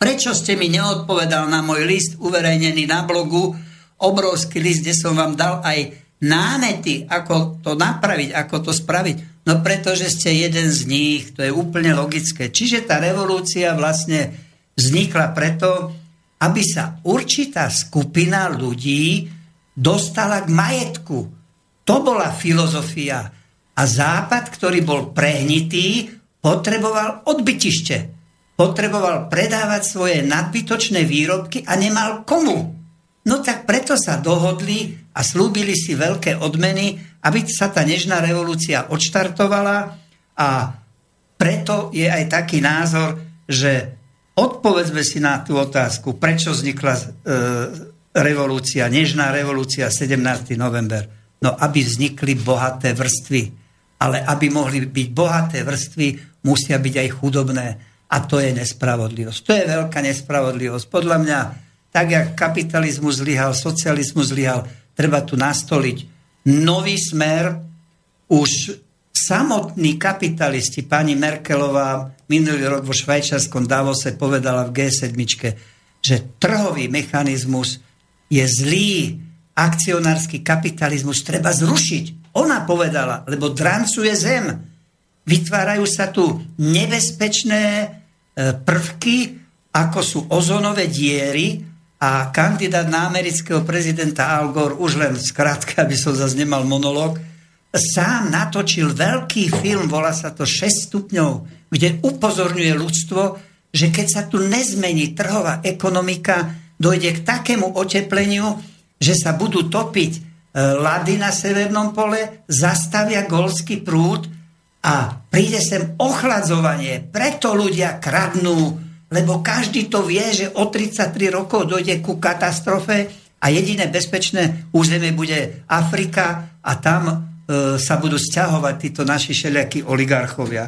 Prečo ste mi neodpovedal na môj list uverejnený na blogu, obrovský list, kde som vám dal aj námety, ako to napraviť, ako to spraviť. No pretože ste jeden z nich, to je úplne logické. Čiže tá revolúcia vlastne vznikla preto, aby sa určitá skupina ľudí dostala k majetku. To bola filozofia. A Západ, ktorý bol prehnitý, potreboval odbytište. Potreboval predávať svoje nadbytočné výrobky a nemal komu. No tak preto sa dohodli a slúbili si veľké odmeny, aby sa tá nežná revolúcia odštartovala a preto je aj taký názor, že odpovedzme si na tú otázku, prečo vznikla e, revolúcia, nežná revolúcia 17. november. No, aby vznikli bohaté vrstvy. Ale aby mohli byť bohaté vrstvy, musia byť aj chudobné. A to je nespravodlivosť. To je veľká nespravodlivosť. Podľa mňa tak jak kapitalizmus zlyhal, socializmus zlyhal, treba tu nastoliť nový smer. Už samotní kapitalisti, pani Merkelová minulý rok vo švajčiarskom Davose povedala v G7, že trhový mechanizmus je zlý, akcionársky kapitalizmus treba zrušiť. Ona povedala, lebo drancuje zem. Vytvárajú sa tu nebezpečné e, prvky, ako sú ozonové diery, a kandidát na amerického prezidenta Al Gore, už len skrátka, aby som zase nemal monolog, sám natočil veľký film, volá sa to 6 stupňov, kde upozorňuje ľudstvo, že keď sa tu nezmení trhová ekonomika, dojde k takému otepleniu, že sa budú topiť lady na severnom pole, zastavia golský prúd a príde sem ochladzovanie. Preto ľudia kradnú, lebo každý to vie, že o 33 rokov dojde ku katastrofe a jediné bezpečné územie bude Afrika a tam e, sa budú stiahovať títo naši všelijakí oligarchovia.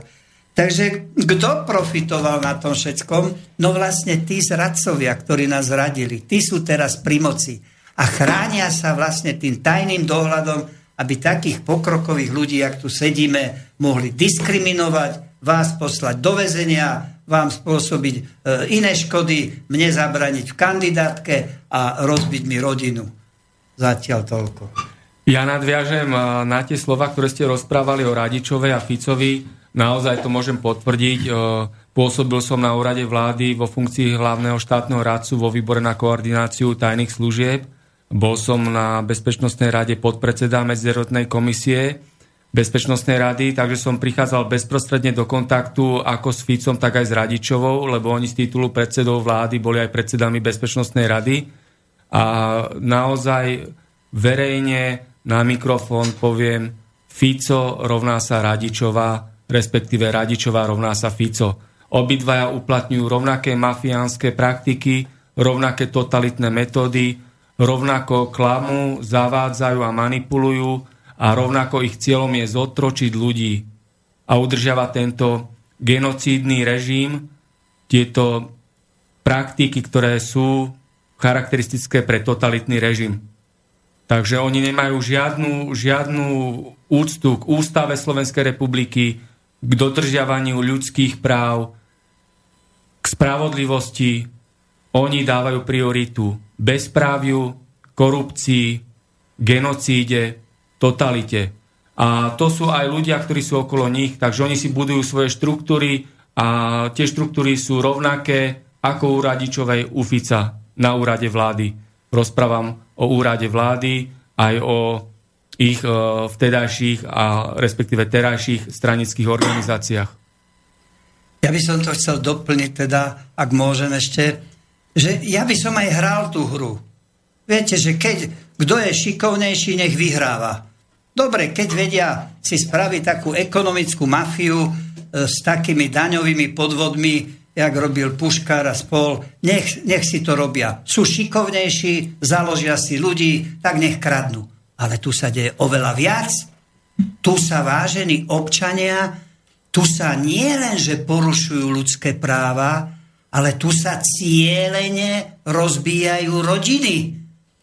Takže kto profitoval na tom všetkom? No vlastne tí zradcovia, ktorí nás zradili. Tí sú teraz pri moci a chránia sa vlastne tým tajným dohľadom, aby takých pokrokových ľudí, jak tu sedíme, mohli diskriminovať, vás poslať do väzenia, vám spôsobiť e, iné škody, mne zabraniť v kandidátke a rozbiť mi rodinu. Zatiaľ toľko. Ja nadviažem e, na tie slova, ktoré ste rozprávali o Radičovej a Ficovi. Naozaj to môžem potvrdiť. E, pôsobil som na úrade vlády vo funkcii hlavného štátneho radcu vo výbore na koordináciu tajných služieb. Bol som na Bezpečnostnej rade podpredseda Medzinárodnej komisie Bezpečnostnej rady, takže som prichádzal bezprostredne do kontaktu ako s Ficom, tak aj s Radičovou, lebo oni z titulu predsedov vlády boli aj predsedami Bezpečnostnej rady. A naozaj verejne na mikrofón poviem Fico rovná sa Radičová, respektíve Radičová rovná sa Fico. Obidvaja uplatňujú rovnaké mafiánske praktiky, rovnaké totalitné metódy, rovnako klamu, zavádzajú a manipulujú, a rovnako ich cieľom je zotročiť ľudí a udržiavať tento genocídny režim, tieto praktiky, ktoré sú charakteristické pre totalitný režim. Takže oni nemajú žiadnu, žiadnu úctu k ústave Slovenskej republiky, k dodržiavaniu ľudských práv, k spravodlivosti. Oni dávajú prioritu bezpráviu, korupcii, genocíde, totalite. A to sú aj ľudia, ktorí sú okolo nich, takže oni si budujú svoje štruktúry a tie štruktúry sú rovnaké ako u Radičovej u Fica na úrade vlády. Rozprávam o úrade vlády aj o ich e, vtedajších a respektíve terajších stranických organizáciách. Ja by som to chcel doplniť teda, ak môžem ešte, že ja by som aj hral tú hru. Viete, že keď kto je šikovnejší, nech vyhráva. Dobre, keď vedia si spraviť takú ekonomickú mafiu e, s takými daňovými podvodmi, jak robil Puškár a spol, nech, nech si to robia. Sú šikovnejší, založia si ľudí, tak nech kradnú. Ale tu sa deje oveľa viac. Tu sa, vážení občania, tu sa nie len, že porušujú ľudské práva, ale tu sa cieľene rozbíjajú rodiny.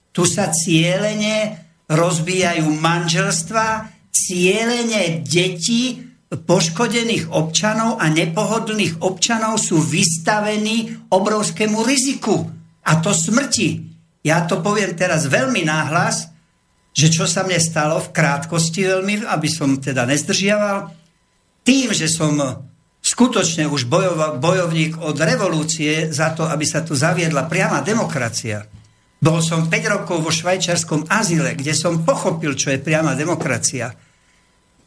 Tu sa cieľene rozbijajú manželstva, cieľene deti poškodených občanov a nepohodlných občanov sú vystavení obrovskému riziku. A to smrti. Ja to poviem teraz veľmi náhlas, že čo sa mne stalo v krátkosti veľmi, aby som teda nezdržiaval, tým, že som skutočne už bojova, bojovník od revolúcie za to, aby sa tu zaviedla priama demokracia, bol som 5 rokov vo švajčiarskom azile, kde som pochopil, čo je priama demokracia.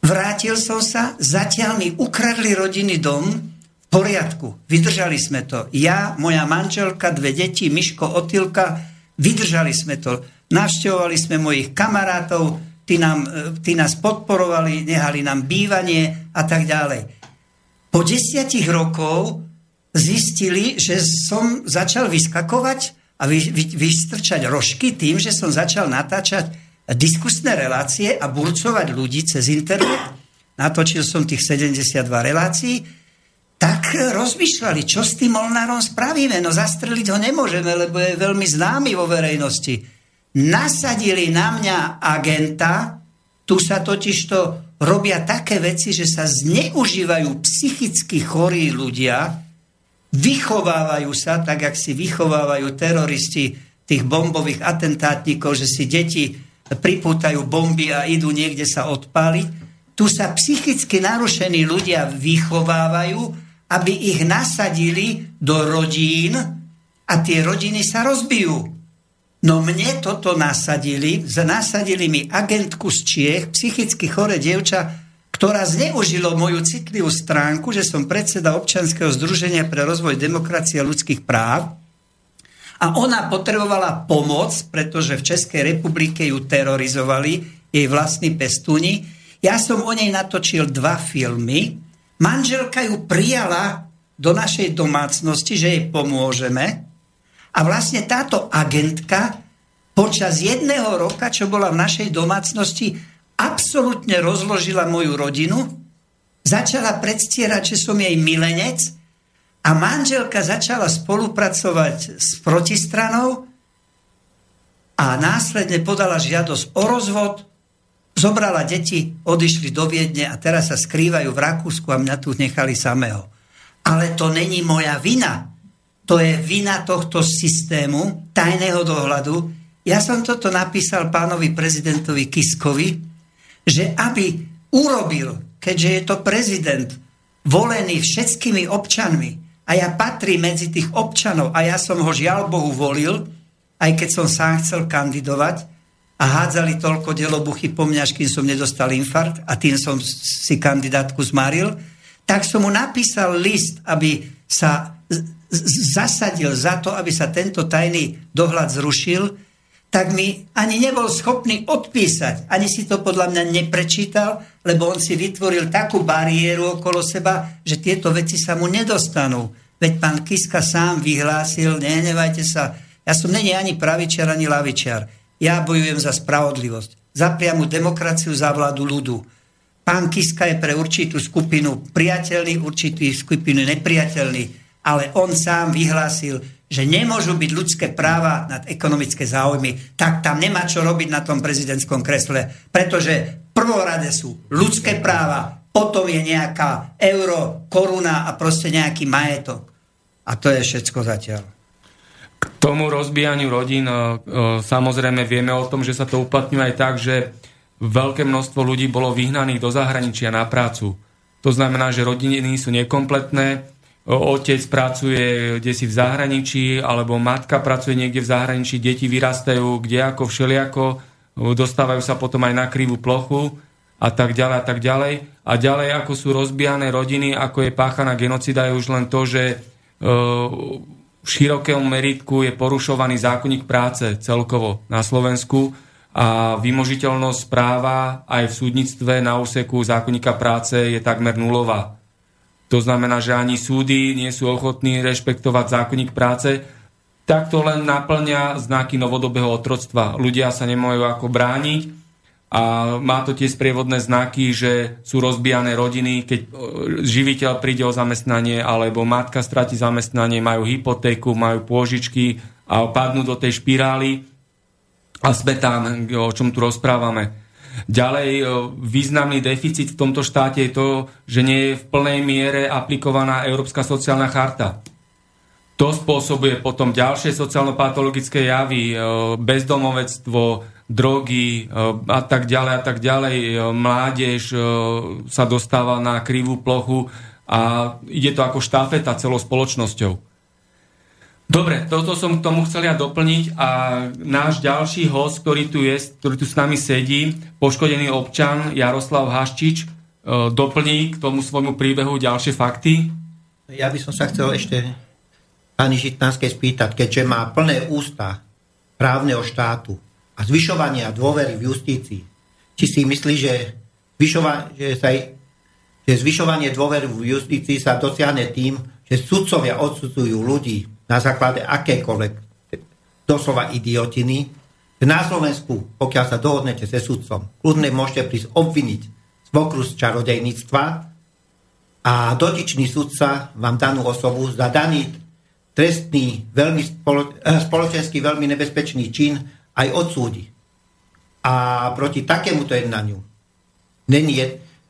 Vrátil som sa, zatiaľ mi ukradli rodiny dom, v poriadku, vydržali sme to. Ja, moja manželka, dve deti, Miško, Otilka, vydržali sme to. Navštevovali sme mojich kamarátov, tí, nám, tí nás podporovali, nehali nám bývanie a tak ďalej. Po desiatich rokov zistili, že som začal vyskakovať a vy, vy, vystrčať rožky tým, že som začal natáčať diskusné relácie a burcovať ľudí cez internet. Natočil som tých 72 relácií. Tak rozmýšľali, čo s tým Molnárom spravíme. No zastreliť ho nemôžeme, lebo je veľmi známy vo verejnosti. Nasadili na mňa agenta, tu sa totižto robia také veci, že sa zneužívajú psychicky chorí ľudia, vychovávajú sa, tak jak si vychovávajú teroristi tých bombových atentátnikov, že si deti pripútajú bomby a idú niekde sa odpáliť. Tu sa psychicky narušení ľudia vychovávajú, aby ich nasadili do rodín a tie rodiny sa rozbijú. No mne toto nasadili, nasadili mi agentku z Čiech, psychicky chore dievča, ktorá zneužilo moju citlivú stránku, že som predseda občanského združenia pre rozvoj demokracie a ľudských práv a ona potrebovala pomoc, pretože v Českej republike ju terorizovali jej vlastní pestúni. Ja som o nej natočil dva filmy. Manželka ju prijala do našej domácnosti, že jej pomôžeme. A vlastne táto agentka počas jedného roka, čo bola v našej domácnosti, absolútne rozložila moju rodinu, začala predstierať, že som jej milenec a manželka začala spolupracovať s protistranou a následne podala žiadosť o rozvod, zobrala deti, odišli do Viedne a teraz sa skrývajú v Rakúsku a mňa tu nechali samého. Ale to není moja vina. To je vina tohto systému tajného dohľadu. Ja som toto napísal pánovi prezidentovi Kiskovi, že aby urobil, keďže je to prezident volený všetkými občanmi a ja patrím medzi tých občanov a ja som ho žiaľ Bohu volil, aj keď som sám chcel kandidovať a hádzali toľko delobuchy po mňa, kým som nedostal infarkt a tým som si kandidátku zmaril, tak som mu napísal list, aby sa zasadil za to, aby sa tento tajný dohľad zrušil, tak mi ani nebol schopný odpísať. Ani si to podľa mňa neprečítal, lebo on si vytvoril takú bariéru okolo seba, že tieto veci sa mu nedostanú. Veď pán Kiska sám vyhlásil, nenevajte sa, ja som není ani pravičiar, ani lavičiar. Ja bojujem za spravodlivosť, za priamu demokraciu, za vládu ľudu. Pán Kiska je pre určitú skupinu priateľný, určitú skupinu nepriateľný, ale on sám vyhlásil, že nemôžu byť ľudské práva nad ekonomické záujmy, tak tam nemá čo robiť na tom prezidentskom kresle, pretože prvorade sú ľudské práva, potom je nejaká euro, koruna a proste nejaký majetok. A to je všetko zatiaľ. K tomu rozbijaniu rodín e, e, samozrejme vieme o tom, že sa to uplatňuje aj tak, že veľké množstvo ľudí bolo vyhnaných do zahraničia na prácu. To znamená, že rodiny sú nekompletné, otec pracuje kde si v zahraničí, alebo matka pracuje niekde v zahraničí, deti vyrastajú kde ako všeliako, dostávajú sa potom aj na krivú plochu a tak ďalej a tak ďalej. A ďalej, ako sú rozbijané rodiny, ako je páchaná genocida, je už len to, že v širokom meritku je porušovaný zákonník práce celkovo na Slovensku a vymožiteľnosť práva aj v súdnictve na úseku zákonníka práce je takmer nulová. To znamená, že ani súdy nie sú ochotní rešpektovať zákonník práce. Tak to len naplňa znaky novodobého otroctva. Ľudia sa nemajú ako brániť a má to tie sprievodné znaky, že sú rozbijané rodiny, keď živiteľ príde o zamestnanie alebo matka stratí zamestnanie, majú hypotéku, majú pôžičky a padnú do tej špirály a sme tam, o čom tu rozprávame. Ďalej e, významný deficit v tomto štáte je to, že nie je v plnej miere aplikovaná Európska sociálna charta. To spôsobuje potom ďalšie sociálno-patologické javy, e, bezdomovectvo, drogy e, a tak ďalej a tak ďalej. Mládež sa dostáva na krivú plochu a ide to ako štafeta celou spoločnosťou. Dobre, toto som k tomu chcel ja doplniť a náš ďalší host, ktorý tu je, ktorý tu s nami sedí, poškodený občan Jaroslav Haščič, e, doplní k tomu svojmu príbehu ďalšie fakty. Ja by som sa chcel ešte pani Žitnánskej spýtať, keďže má plné ústa právneho štátu a zvyšovania dôvery v justícii, či si myslí, že, zvyšova, že, sa, že zvyšovanie dôvery v justícii sa dosiahne tým, že sudcovia odsudzujú ľudí na základe akékoľvek doslova idiotiny, na Slovensku, pokiaľ sa dohodnete se sudcom, kľudne môžete prísť obviniť z z čarodejníctva a dotyčný sudca vám danú osobu za daný trestný, veľmi eh, spoločenský veľmi nebezpečný čin aj odsúdi. A proti takémuto jednaniu není,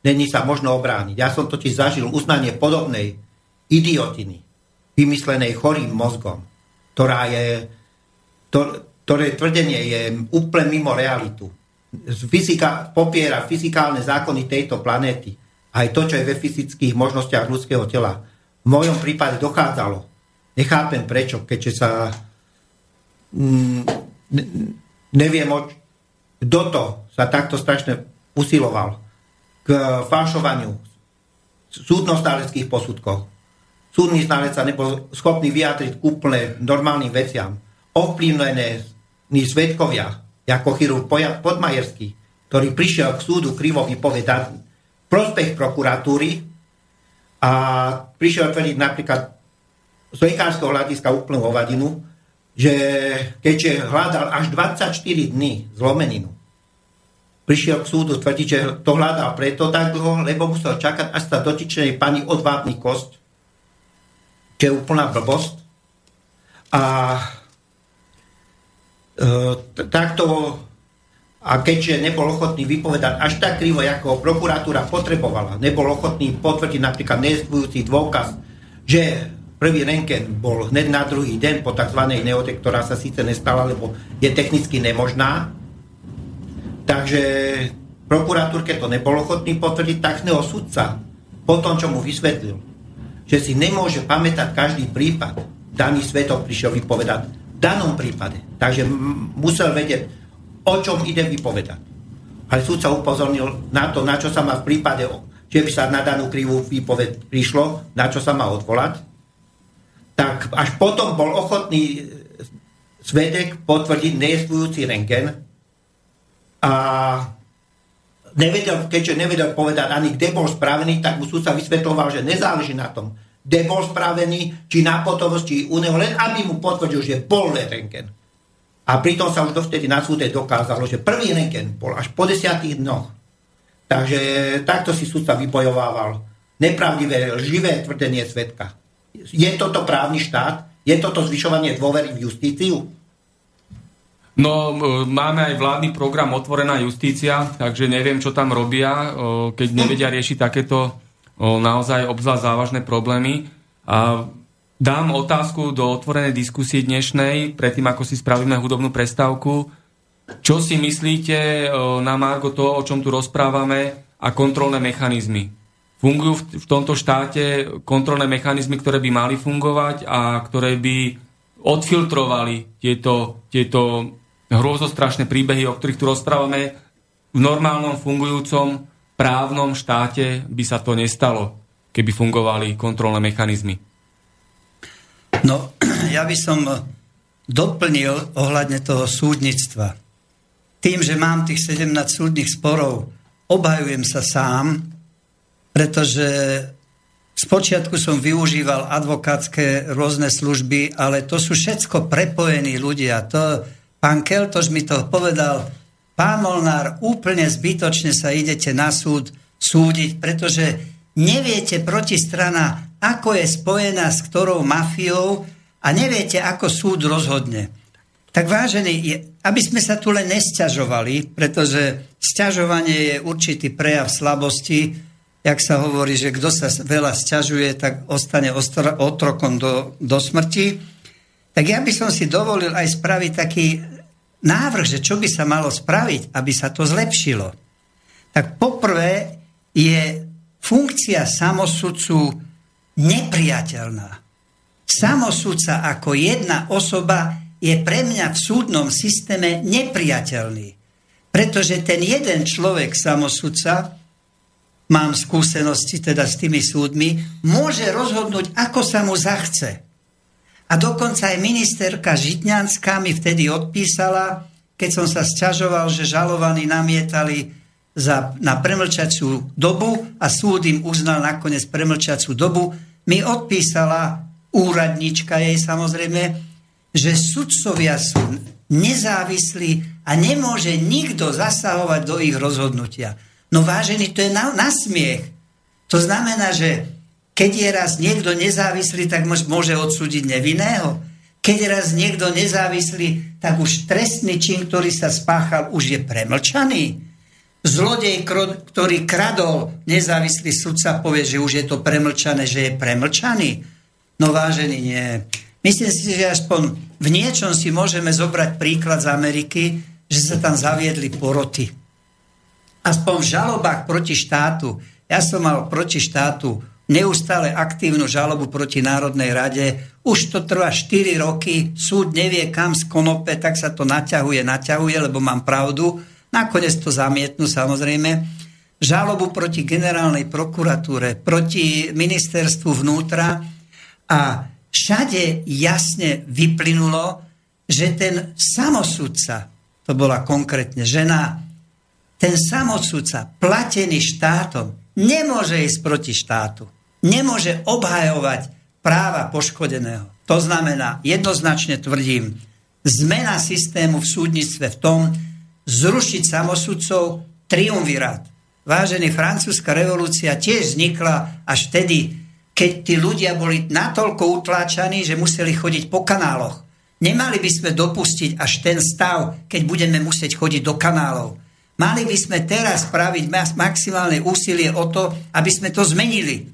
není sa možno obrániť. Ja som totiž zažil uznanie podobnej idiotiny vymyslenej chorým mozgom, ktorá je, to, ktoré tvrdenie je úplne mimo realitu. Fyzika, popiera fyzikálne zákony tejto planéty, aj to, čo je ve fyzických možnostiach ľudského tela. V mojom prípade dochádzalo. Nechápem prečo, keďže sa mm, neviem, kto to sa takto strašne usiloval k falšovaniu súdnostáleckých posudkov súdny znalec sa nebol schopný vyjadriť úplne normálnym veciam. Ovplyvnené svetkovia, ako chirurg Podmajerský, ktorý prišiel k súdu krivo vypovedať prospech prokuratúry a prišiel tvrdiť napríklad z lekárskeho hľadiska úplnú hovadinu, že keďže hľadal až 24 dní zlomeninu, prišiel k súdu tvrdiť, že to hľadal preto tak dlho, lebo musel čakať, až sa dotyčnej pani odvápni kosť čo je úplná blbosť. A e, takto a keďže nebol ochotný vypovedať až tak krivo, ako prokuratúra potrebovala, nebol ochotný potvrdiť napríklad neestvujúci dôkaz, že prvý renken bol hneď na druhý deň po tzv. neote, ktorá sa síce nestala, lebo je technicky nemožná. Takže prokuratúrke to nebol ochotný potvrdiť, tak sudca po tom, čo mu vysvetlil, že si nemôže pamätať každý prípad. Daný svetok prišiel vypovedať v danom prípade. Takže musel vedieť, o čom ide vypovedať. Ale súd sa upozornil na to, na čo sa má v prípade, že by sa na danú krivú výpoved prišlo, na čo sa má odvolať. Tak až potom bol ochotný svedek potvrdiť nejestvujúci rengen a nevedel, keďže nevedel povedať ani kde bol spravený, tak mu súdca vysvetloval, že nezáleží na tom, kde bol spravený, či na potovosti u neho, len aby mu potvrdil, že bol rengen. A pritom sa už dovtedy na súde dokázalo, že prvý rengen bol až po desiatých dnoch. Takže takto si súdca vybojovával nepravdivé, živé tvrdenie svetka. Je toto právny štát, Je toto zvyšovanie dôvery v justíciu? No, máme aj vládny program Otvorená justícia, takže neviem, čo tam robia, keď nevedia riešiť takéto naozaj obzvlášť závažné problémy. A dám otázku do otvorenej diskusie dnešnej, predtým ako si spravíme hudobnú prestávku. Čo si myslíte na Margo to, o čom tu rozprávame a kontrolné mechanizmy? Fungujú v tomto štáte kontrolné mechanizmy, ktoré by mali fungovať a ktoré by odfiltrovali tieto, tieto hrozostrašné príbehy, o ktorých tu rozprávame, v normálnom fungujúcom právnom štáte by sa to nestalo, keby fungovali kontrolné mechanizmy. No, ja by som doplnil ohľadne toho súdnictva. Tým, že mám tých 17 súdnych sporov, obhajujem sa sám, pretože Spočiatku som využíval advokátske rôzne služby, ale to sú všetko prepojení ľudia. To, Pán Keltoš mi to povedal, pán Molnár, úplne zbytočne sa idete na súd súdiť, pretože neviete protistrana, ako je spojená s ktorou mafiou a neviete, ako súd rozhodne. Tak vážený, aby sme sa tu len nesťažovali, pretože sťažovanie je určitý prejav slabosti, jak sa hovorí, že kto sa veľa sťažuje, tak ostane otrokom do, do smrti. Tak ja by som si dovolil aj spraviť taký návrh, že čo by sa malo spraviť, aby sa to zlepšilo, tak poprvé je funkcia samosudcu nepriateľná. Samosudca ako jedna osoba je pre mňa v súdnom systéme nepriateľný. Pretože ten jeden človek samosudca, mám skúsenosti teda s tými súdmi, môže rozhodnúť, ako sa mu zachce. A dokonca aj ministerka Žitňanská mi vtedy odpísala, keď som sa sťažoval, že žalovaní namietali za, na premlčaciu dobu a súd im uznal nakoniec premlčaciu dobu, mi odpísala úradnička jej samozrejme, že sudcovia sú nezávislí a nemôže nikto zasahovať do ich rozhodnutia. No vážený, to je na, na smiech. To znamená, že keď je raz niekto nezávislý, tak môže odsúdiť nevinného. Keď je raz niekto nezávislý, tak už trestný čin, ktorý sa spáchal, už je premlčaný. Zlodej, ktorý kradol, nezávislý sudca povie, že už je to premlčané, že je premlčaný. No vážený, nie. Myslím si, že aspoň v niečom si môžeme zobrať príklad z Ameriky, že sa tam zaviedli poroty. Aspoň v žalobách proti štátu. Ja som mal proti štátu neustále aktívnu žalobu proti Národnej rade. Už to trvá 4 roky, súd nevie kam z konope, tak sa to naťahuje, naťahuje, lebo mám pravdu. Nakoniec to zamietnú samozrejme. Žalobu proti generálnej prokuratúre, proti ministerstvu vnútra a všade jasne vyplynulo, že ten samosudca, to bola konkrétne žena, ten samosudca platený štátom nemôže ísť proti štátu nemôže obhajovať práva poškodeného. To znamená, jednoznačne tvrdím, zmena systému v súdnictve v tom, zrušiť samosudcov, triumvirát. Vážený, francúzska revolúcia tiež vznikla až vtedy, keď tí ľudia boli natoľko utláčaní, že museli chodiť po kanáloch. Nemali by sme dopustiť až ten stav, keď budeme musieť chodiť do kanálov. Mali by sme teraz spraviť maximálne úsilie o to, aby sme to zmenili.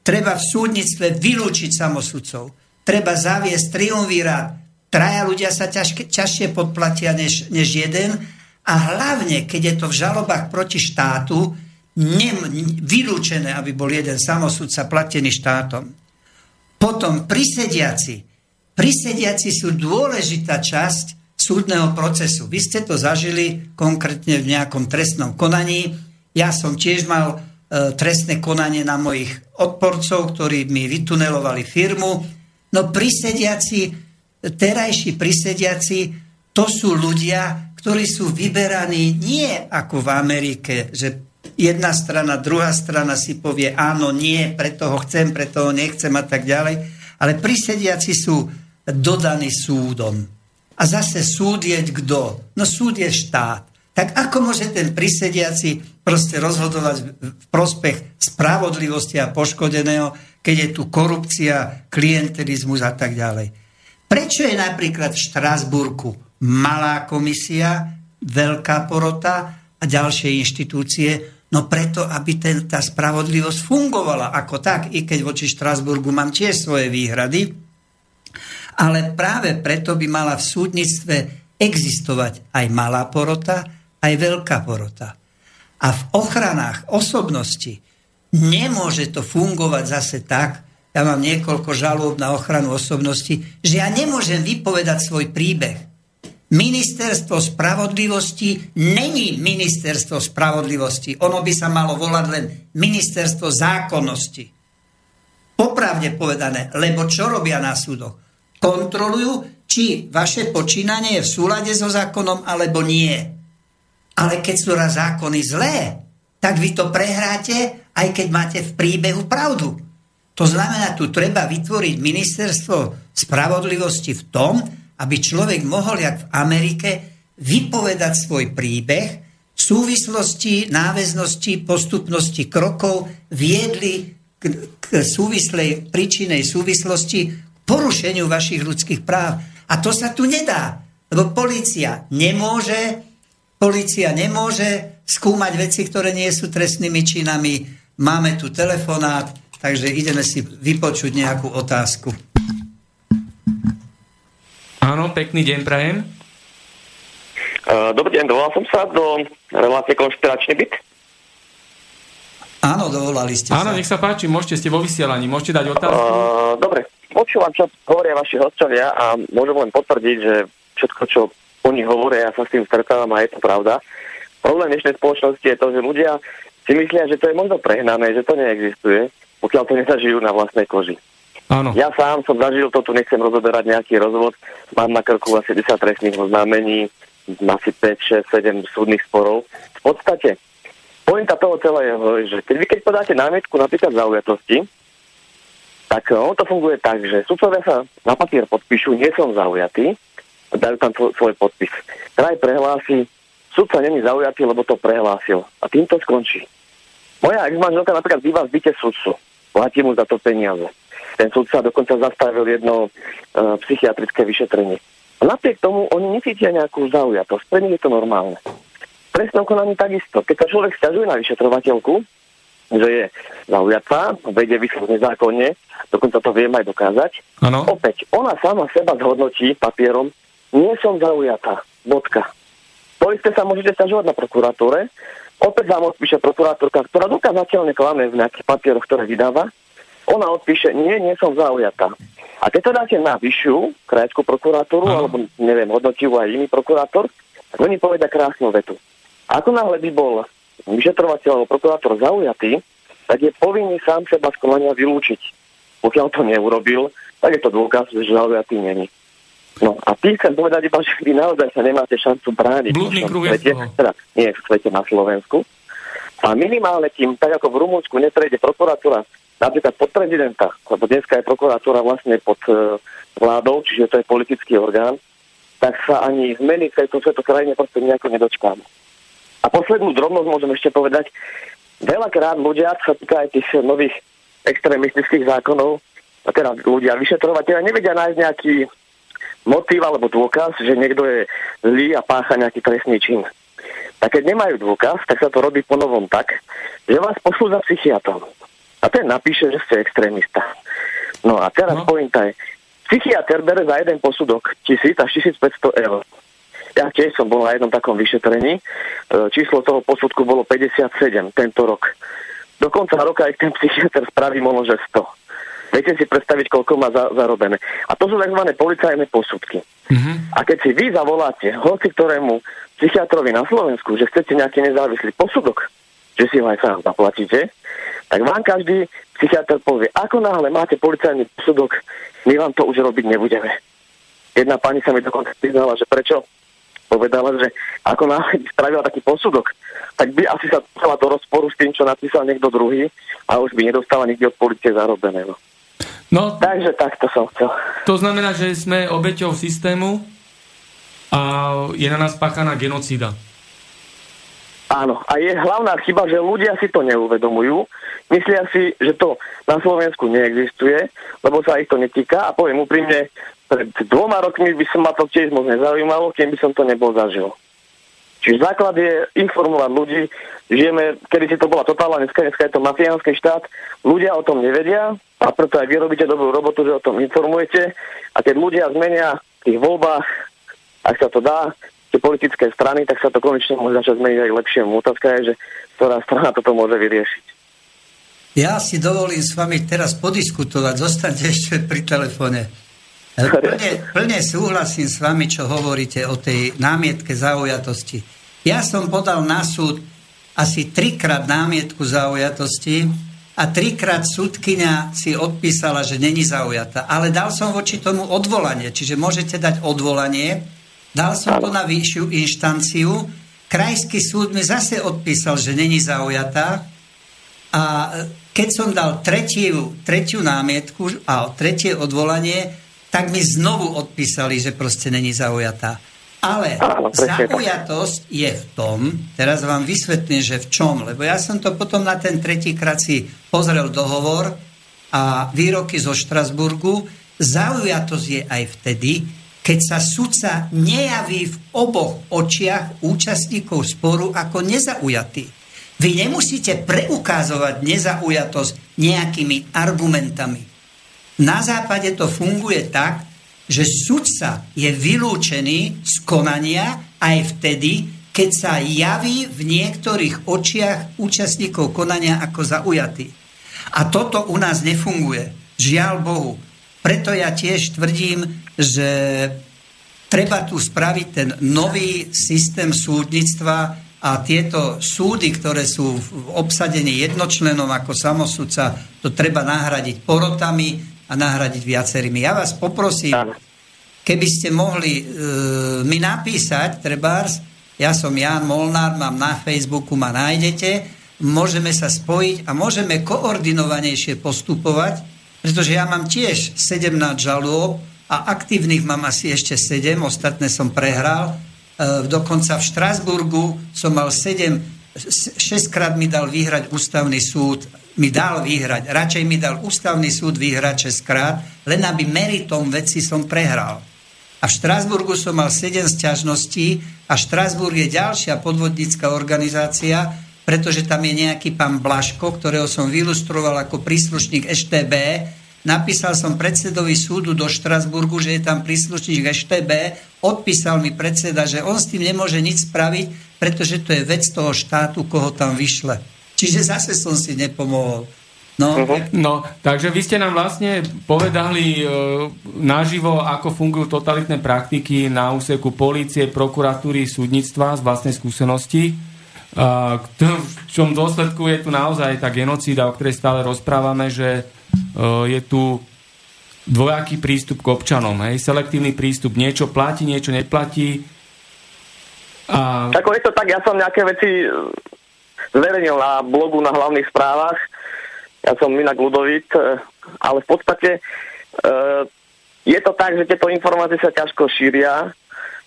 Treba v súdnictve vylúčiť samosudcov. Treba zaviesť triumvirát. Traja ľudia sa ťažke, ťažšie podplatia než, než jeden. A hlavne, keď je to v žalobách proti štátu, nem, vylúčené, aby bol jeden samosudca platený štátom. Potom prisediaci. Prisediaci sú dôležitá časť súdneho procesu. Vy ste to zažili konkrétne v nejakom trestnom konaní. Ja som tiež mal E, trestné konanie na mojich odporcov, ktorí mi vytunelovali firmu. No prisediaci, terajší prisediaci, to sú ľudia, ktorí sú vyberaní nie ako v Amerike, že jedna strana, druhá strana si povie áno, nie, preto ho chcem, preto ho nechcem a tak ďalej. Ale prisediaci sú dodaní súdom. A zase súd je kto? No súd je štát. Tak ako môže ten prisediaci proste rozhodovať v prospech spravodlivosti a poškodeného, keď je tu korupcia, klientelizmus a tak ďalej. Prečo je napríklad v Štrásburku malá komisia, veľká porota a ďalšie inštitúcie? No preto, aby ten, tá spravodlivosť fungovala ako tak, i keď voči Štrásburgu mám tiež svoje výhrady, ale práve preto by mala v súdnictve existovať aj malá porota, aj veľká porota. A v ochranách osobnosti nemôže to fungovať zase tak, ja mám niekoľko žalôb na ochranu osobnosti, že ja nemôžem vypovedať svoj príbeh. Ministerstvo spravodlivosti není ministerstvo spravodlivosti. Ono by sa malo volať len ministerstvo zákonnosti. Popravde povedané, lebo čo robia na súdoch? Kontrolujú, či vaše počínanie je v súlade so zákonom, alebo nie. Ale keď sú raz zákony zlé, tak vy to prehráte, aj keď máte v príbehu pravdu. To znamená, tu treba vytvoriť ministerstvo spravodlivosti v tom, aby človek mohol, jak v Amerike, vypovedať svoj príbeh, v súvislosti, náväznosti, postupnosti krokov viedli k, k súvislej príčinej súvislosti porušeniu vašich ľudských práv. A to sa tu nedá, lebo policia nemôže, policia nemôže skúmať veci, ktoré nie sú trestnými činami. Máme tu telefonát, Takže ideme si vypočuť nejakú otázku. Áno, pekný deň prajem. Uh, dobrý deň, dovolal som sa do relácie konšpiračný byt. Áno, dovolali ste Áno, sa. nech sa páči, môžete, ste vo vysielaní, môžete dať otázku. Uh, dobre, počúvam, čo hovoria vaši hostovia a môžem len potvrdiť, že všetko, čo oni hovoria, ja sa s tým stretávam a je to pravda. Problém dnešnej spoločnosti je to, že ľudia si myslia, že to je možno prehnané, že to neexistuje pokiaľ to nezažijú na vlastnej koži. Áno. Ja sám som zažil to, tu nechcem rozoberať nejaký rozvod, mám na krku asi 10 trestných oznámení, asi 5, 6, 7 súdnych sporov. V podstate, pointa toho celého je, že keď vy keď podáte námietku napríklad zaujatosti, tak ono to funguje tak, že sudcovia sa na papier podpíšu, nie som zaujatý, dajú tam svoj podpis. Kraj prehlási, sudca není zaujatý, lebo to prehlásil. A tým to skončí. Moja ex-manželka napríklad býva v byte sudcu platí mu za to peniaze. Ten sa dokonca zastavil jedno uh, psychiatrické vyšetrenie. A napriek tomu oni necítia nejakú zaujatosť. Pre nich je to normálne. Trestnom konaní takisto. Keď sa človek stiažuje na vyšetrovateľku, že je zaujatá, vedie vyslovne nezákonne, dokonca to viem aj dokázať. Ano. Opäť, ona sama seba zhodnotí papierom, nie som zaujatá, bodka. To isté sa môžete stiažovať na prokuratúre, Opäť vám odpíše prokurátorka, ktorá dokázateľne klame v nejakých papieroch, ktoré vydáva. Ona odpíše, nie, nie som zaujatá. A keď to dáte na vyššiu krajskú prokuratúru, Aha. alebo neviem, hodnotivú aj iný prokurátor, tak oni povedia krásnu vetu. Ako náhle by bol vyšetrovateľ alebo prokurátor zaujatý, tak je povinný sám seba z konania vylúčiť. Pokiaľ to neurobil, tak je to dôkaz, že zaujatý není. No a tým chcem povedať iba, že vy naozaj sa nemáte šancu brániť Blúdny v svete, teda nie v svete na Slovensku. A minimálne tým, tak ako v Rumúnsku neprejde prokuratúra napríklad pod prezidenta, lebo dneska je prokuratúra vlastne pod uh, vládou, čiže to je politický orgán, tak sa ani zmeny v tejto, tejto krajine proste nejako nedočkáme. A poslednú drobnosť môžem ešte povedať. Veľakrát ľudia, čo sa týka aj tých nových extrémistických zákonov, a teda ľudia, vyšetrovateľia nevedia nájsť nejaký motív alebo dôkaz, že niekto je zlý a pácha nejaký trestný čin. Tak keď nemajú dôkaz, tak sa to robí po novom tak, že vás pošlú za psychiatrom. A ten napíše, že ste extrémista. No a teraz no. pointa je, psychiatr bere za jeden posudok 1000 až 1500 eur. Ja tiež som bol na jednom takom vyšetrení. E, číslo toho posudku bolo 57 tento rok. Do konca roka aj ten psychiatr spraví možno, že 100. Viete si predstaviť, koľko má za, zarobené. A to sú tzv. policajné posudky. Mm-hmm. A keď si vy zavoláte hoci ktorému psychiatrovi na Slovensku, že chcete nejaký nezávislý posudok, že si ho aj sám zaplatíte, tak vám každý psychiatr povie, ako náhle máte policajný posudok, my vám to už robiť nebudeme. Jedna pani sa mi dokonca priznala, že prečo? Povedala, že ako náhle by spravila taký posudok, tak by asi sa dostala do rozporu s tým, čo napísal niekto druhý a už by nedostala nikde od policie zarobené. No. No, Takže takto som chcel. To znamená, že sme obeťou systému a je na nás páchaná genocída. Áno, a je hlavná chyba, že ľudia si to neuvedomujú. Myslia si, že to na Slovensku neexistuje, lebo sa ich to netýka a poviem úprimne, pred dvoma rokmi by som ma to tiež moc nezaujímalo, kým by som to nebol zažil. Čiže základ je informovať ľudí. Žijeme, kedy si to bola totálna, dneska, dneska je to mafiánsky štát. Ľudia o tom nevedia a preto aj vy robíte dobrú robotu, že o tom informujete. A keď ľudia zmenia v tých voľbách, ak sa to dá, tie politické strany, tak sa to konečne môže začať zmeniť aj lepšie. Otázka je, že ktorá strana toto môže vyriešiť. Ja si dovolím s vami teraz podiskutovať, zostaňte ešte pri telefóne. Plne, plne súhlasím s vami, čo hovoríte o tej námietke zaujatosti. Ja som podal na súd asi trikrát námietku zaujatosti a trikrát súdkynia si odpísala, že není zaujata. Ale dal som voči tomu odvolanie, čiže môžete dať odvolanie. Dal som to na vyššiu inštanciu. Krajský súd mi zase odpísal, že není zaujatá. A keď som dal tretiu, tretiu námietku a tretie odvolanie, tak mi znovu odpísali, že proste není zaujatá. Ale zaujatosť je v tom, teraz vám vysvetlím, že v čom, lebo ja som to potom na ten tretíkrát si pozrel dohovor a výroky zo Štrasburgu, zaujatosť je aj vtedy, keď sa sudca nejaví v oboch očiach účastníkov sporu ako nezaujatý. Vy nemusíte preukázovať nezaujatosť nejakými argumentami. Na západe to funguje tak, že sudca je vylúčený z konania aj vtedy, keď sa javí v niektorých očiach účastníkov konania ako zaujatý. A toto u nás nefunguje. Žiaľ Bohu. Preto ja tiež tvrdím, že treba tu spraviť ten nový systém súdnictva a tieto súdy, ktoré sú obsadení jednočlenom ako samosudca, to treba nahradiť porotami, a nahradiť viacerými. Ja vás poprosím, keby ste mohli e, mi napísať, trebárs, ja som Jan Molnár, mám na Facebooku, ma nájdete, môžeme sa spojiť a môžeme koordinovanejšie postupovať, pretože ja mám tiež 17 žalôb a aktívnych mám asi ešte 7, ostatné som prehral. E, dokonca v Štrasburgu som mal 7, 6 krát mi dal vyhrať ústavný súd mi dal vyhrať. Radšej mi dal ústavný súd vyhrať 6 krát, len aby meritom veci som prehral. A v Štrásburgu som mal 7 sťažností a Štrásburg je ďalšia podvodnícka organizácia, pretože tam je nejaký pán Blaško, ktorého som vylustroval ako príslušník EŠTB. Napísal som predsedovi súdu do Štrasburgu, že je tam príslušník EŠTB. Odpísal mi predseda, že on s tým nemôže nič spraviť, pretože to je vec toho štátu, koho tam vyšle. Čiže zase som si nepomohol. No. Uh-huh. no, takže vy ste nám vlastne povedali e, naživo, ako fungujú totalitné praktiky na úseku polície, prokuratúry, súdnictva z vlastnej skúsenosti. E, v čom dôsledku je tu naozaj tá genocída, o ktorej stále rozprávame, že je tu dvojaký prístup k občanom, hej, selektívny prístup, niečo platí, niečo neplatí. A... Ako je to tak, ja som nejaké veci zverejnil na blogu na hlavných správach. Ja som inak Ludovit, e, ale v podstate je to tak, že tieto informácie sa ťažko šíria.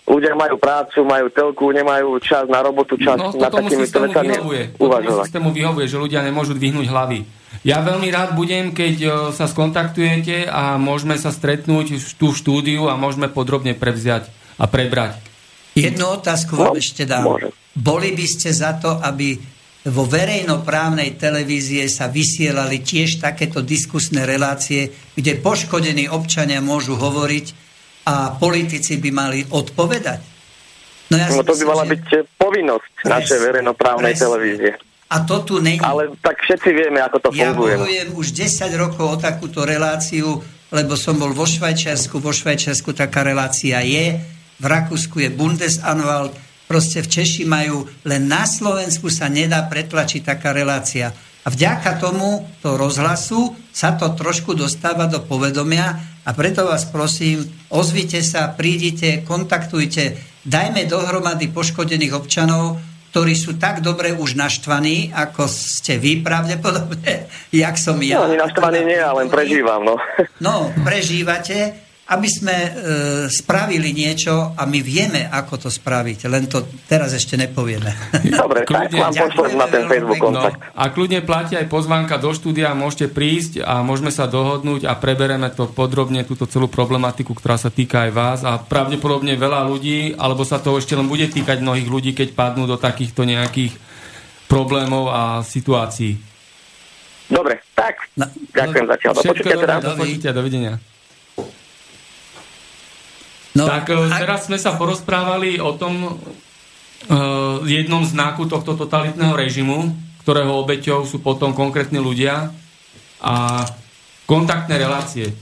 Ľudia majú prácu, majú telku, nemajú čas na robotu, čas no, na takými vecami uvažovať. systému vyhovuje, že ľudia nemôžu dvihnúť hlavy. Ja veľmi rád budem, keď e, sa skontaktujete a môžeme sa stretnúť tu v štúdiu a môžeme podrobne prevziať a prebrať. Jednu otázku vám no, ešte dám. Boli by ste za to, aby vo verejnoprávnej televízie sa vysielali tiež takéto diskusné relácie, kde poškodení občania môžu hovoriť a politici by mali odpovedať. No, ja no to by mala že... byť povinnosť pres, našej verejnoprávnej pres. televízie. A to tu není. Ale tak všetci vieme, ako to ja funguje. Ja bojujem už 10 rokov o takúto reláciu, lebo som bol vo Švajčiarsku. Vo Švajčiarsku taká relácia je. V Rakúsku je Bundesanwalt Proste v Češi majú, len na Slovensku sa nedá pretlačiť taká relácia. A vďaka tomu, to rozhlasu, sa to trošku dostáva do povedomia a preto vás prosím, ozvite sa, prídite, kontaktujte, dajme dohromady poškodených občanov, ktorí sú tak dobre už naštvaní, ako ste vy pravdepodobne, <laughs> jak som ja. No, ani naštvaný nie, ale len prežívam, no. No, prežívate aby sme e, spravili niečo a my vieme, ako to spraviť, len to teraz ešte nepovieme. <laughs> Dobre, tak vám na ten Facebook kontakt. No, a kľudne platí aj pozvanka do štúdia, môžete prísť a môžeme sa dohodnúť a prebereme to podrobne, túto celú problematiku, ktorá sa týka aj vás a pravdepodobne veľa ľudí, alebo sa to ešte len bude týkať mnohých ľudí, keď padnú do takýchto nejakých problémov a situácií. Dobre, tak, no, ďakujem no, zatiaľ. Do počutia teda. Dovidenia. No, tak e, a... teraz sme sa porozprávali o tom uh, jednom znaku tohto totalitného režimu, ktorého obeťou sú potom konkrétni ľudia a kontaktné relácie.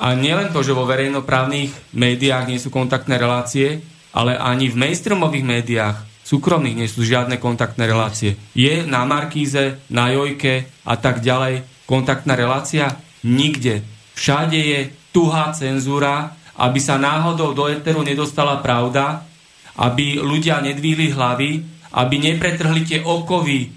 A nielen to, že vo verejnoprávnych médiách nie sú kontaktné relácie, ale ani v mainstreamových médiách súkromných nie sú žiadne kontaktné relácie. Je na Markíze, na Jojke a tak ďalej kontaktná relácia? Nikde. Všade je tuhá cenzúra, aby sa náhodou do eteru nedostala pravda, aby ľudia nedvíhli hlavy, aby nepretrhli tie okovy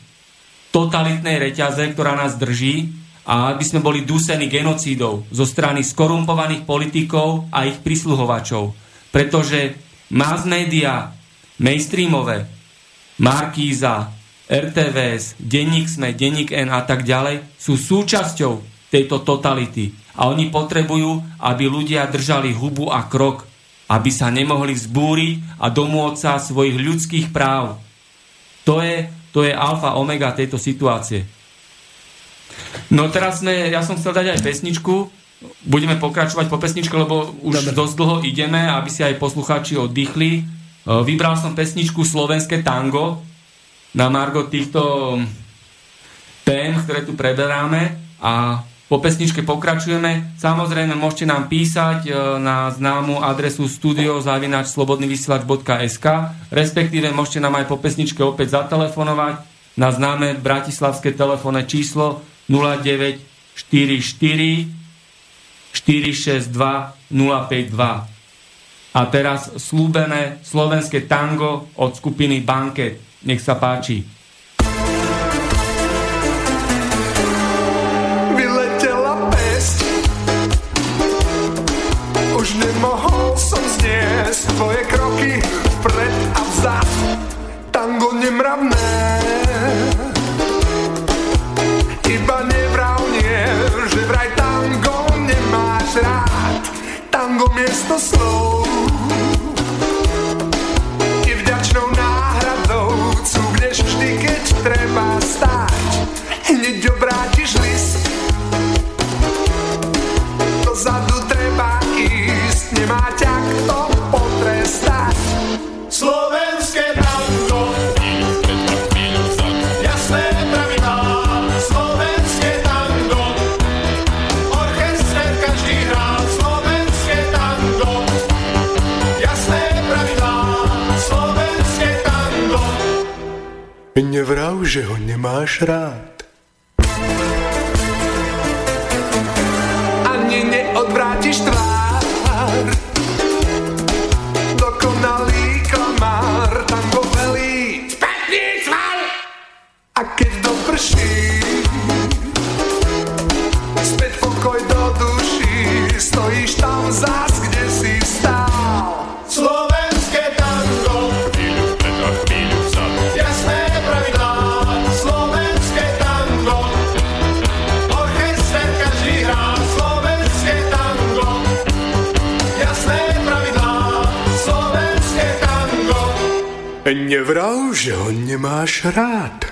totalitnej reťaze, ktorá nás drží a aby sme boli dusení genocídou zo strany skorumpovaných politikov a ich prisluhovačov. Pretože mass media, mainstreamové, Markíza, RTVS, Denník Sme, Denník N a tak ďalej sú súčasťou tejto totality. A oni potrebujú, aby ľudia držali hubu a krok, aby sa nemohli vzbúriť a domôcť sa svojich ľudských práv. To je, to je alfa omega tejto situácie. No teraz sme, ja som chcel dať aj pesničku, budeme pokračovať po pesničke, lebo už Dobre. dosť dlho ideme, aby si aj poslucháči oddychli. E, vybral som pesničku Slovenské tango na margo týchto tém, ktoré tu preberáme a po pesničke pokračujeme. Samozrejme, môžete nám písať e, na známu adresu studiozavinačslobodnyvysielač.sk respektíve môžete nám aj po pesničke opäť zatelefonovať na známe bratislavské telefónne číslo 0944 462 052. A teraz slúbené slovenské tango od skupiny Banket. Nech sa páči. Už nemohol som zniesť tvoje kroky vpred a vzad. Tango nemravné. Iba nevrav nie, že vraj tango nemáš rád. Tango miesto slov Nemá ťa kto potrestať. Slovenské tango. Jasné pravidlá Slovenské tango. Orchester každý hrá Slovenské tango. Jasné pravidlá Slovenské tango. Nevrav, že ho nemáš rád. Nevrav, že ho nemáš rád.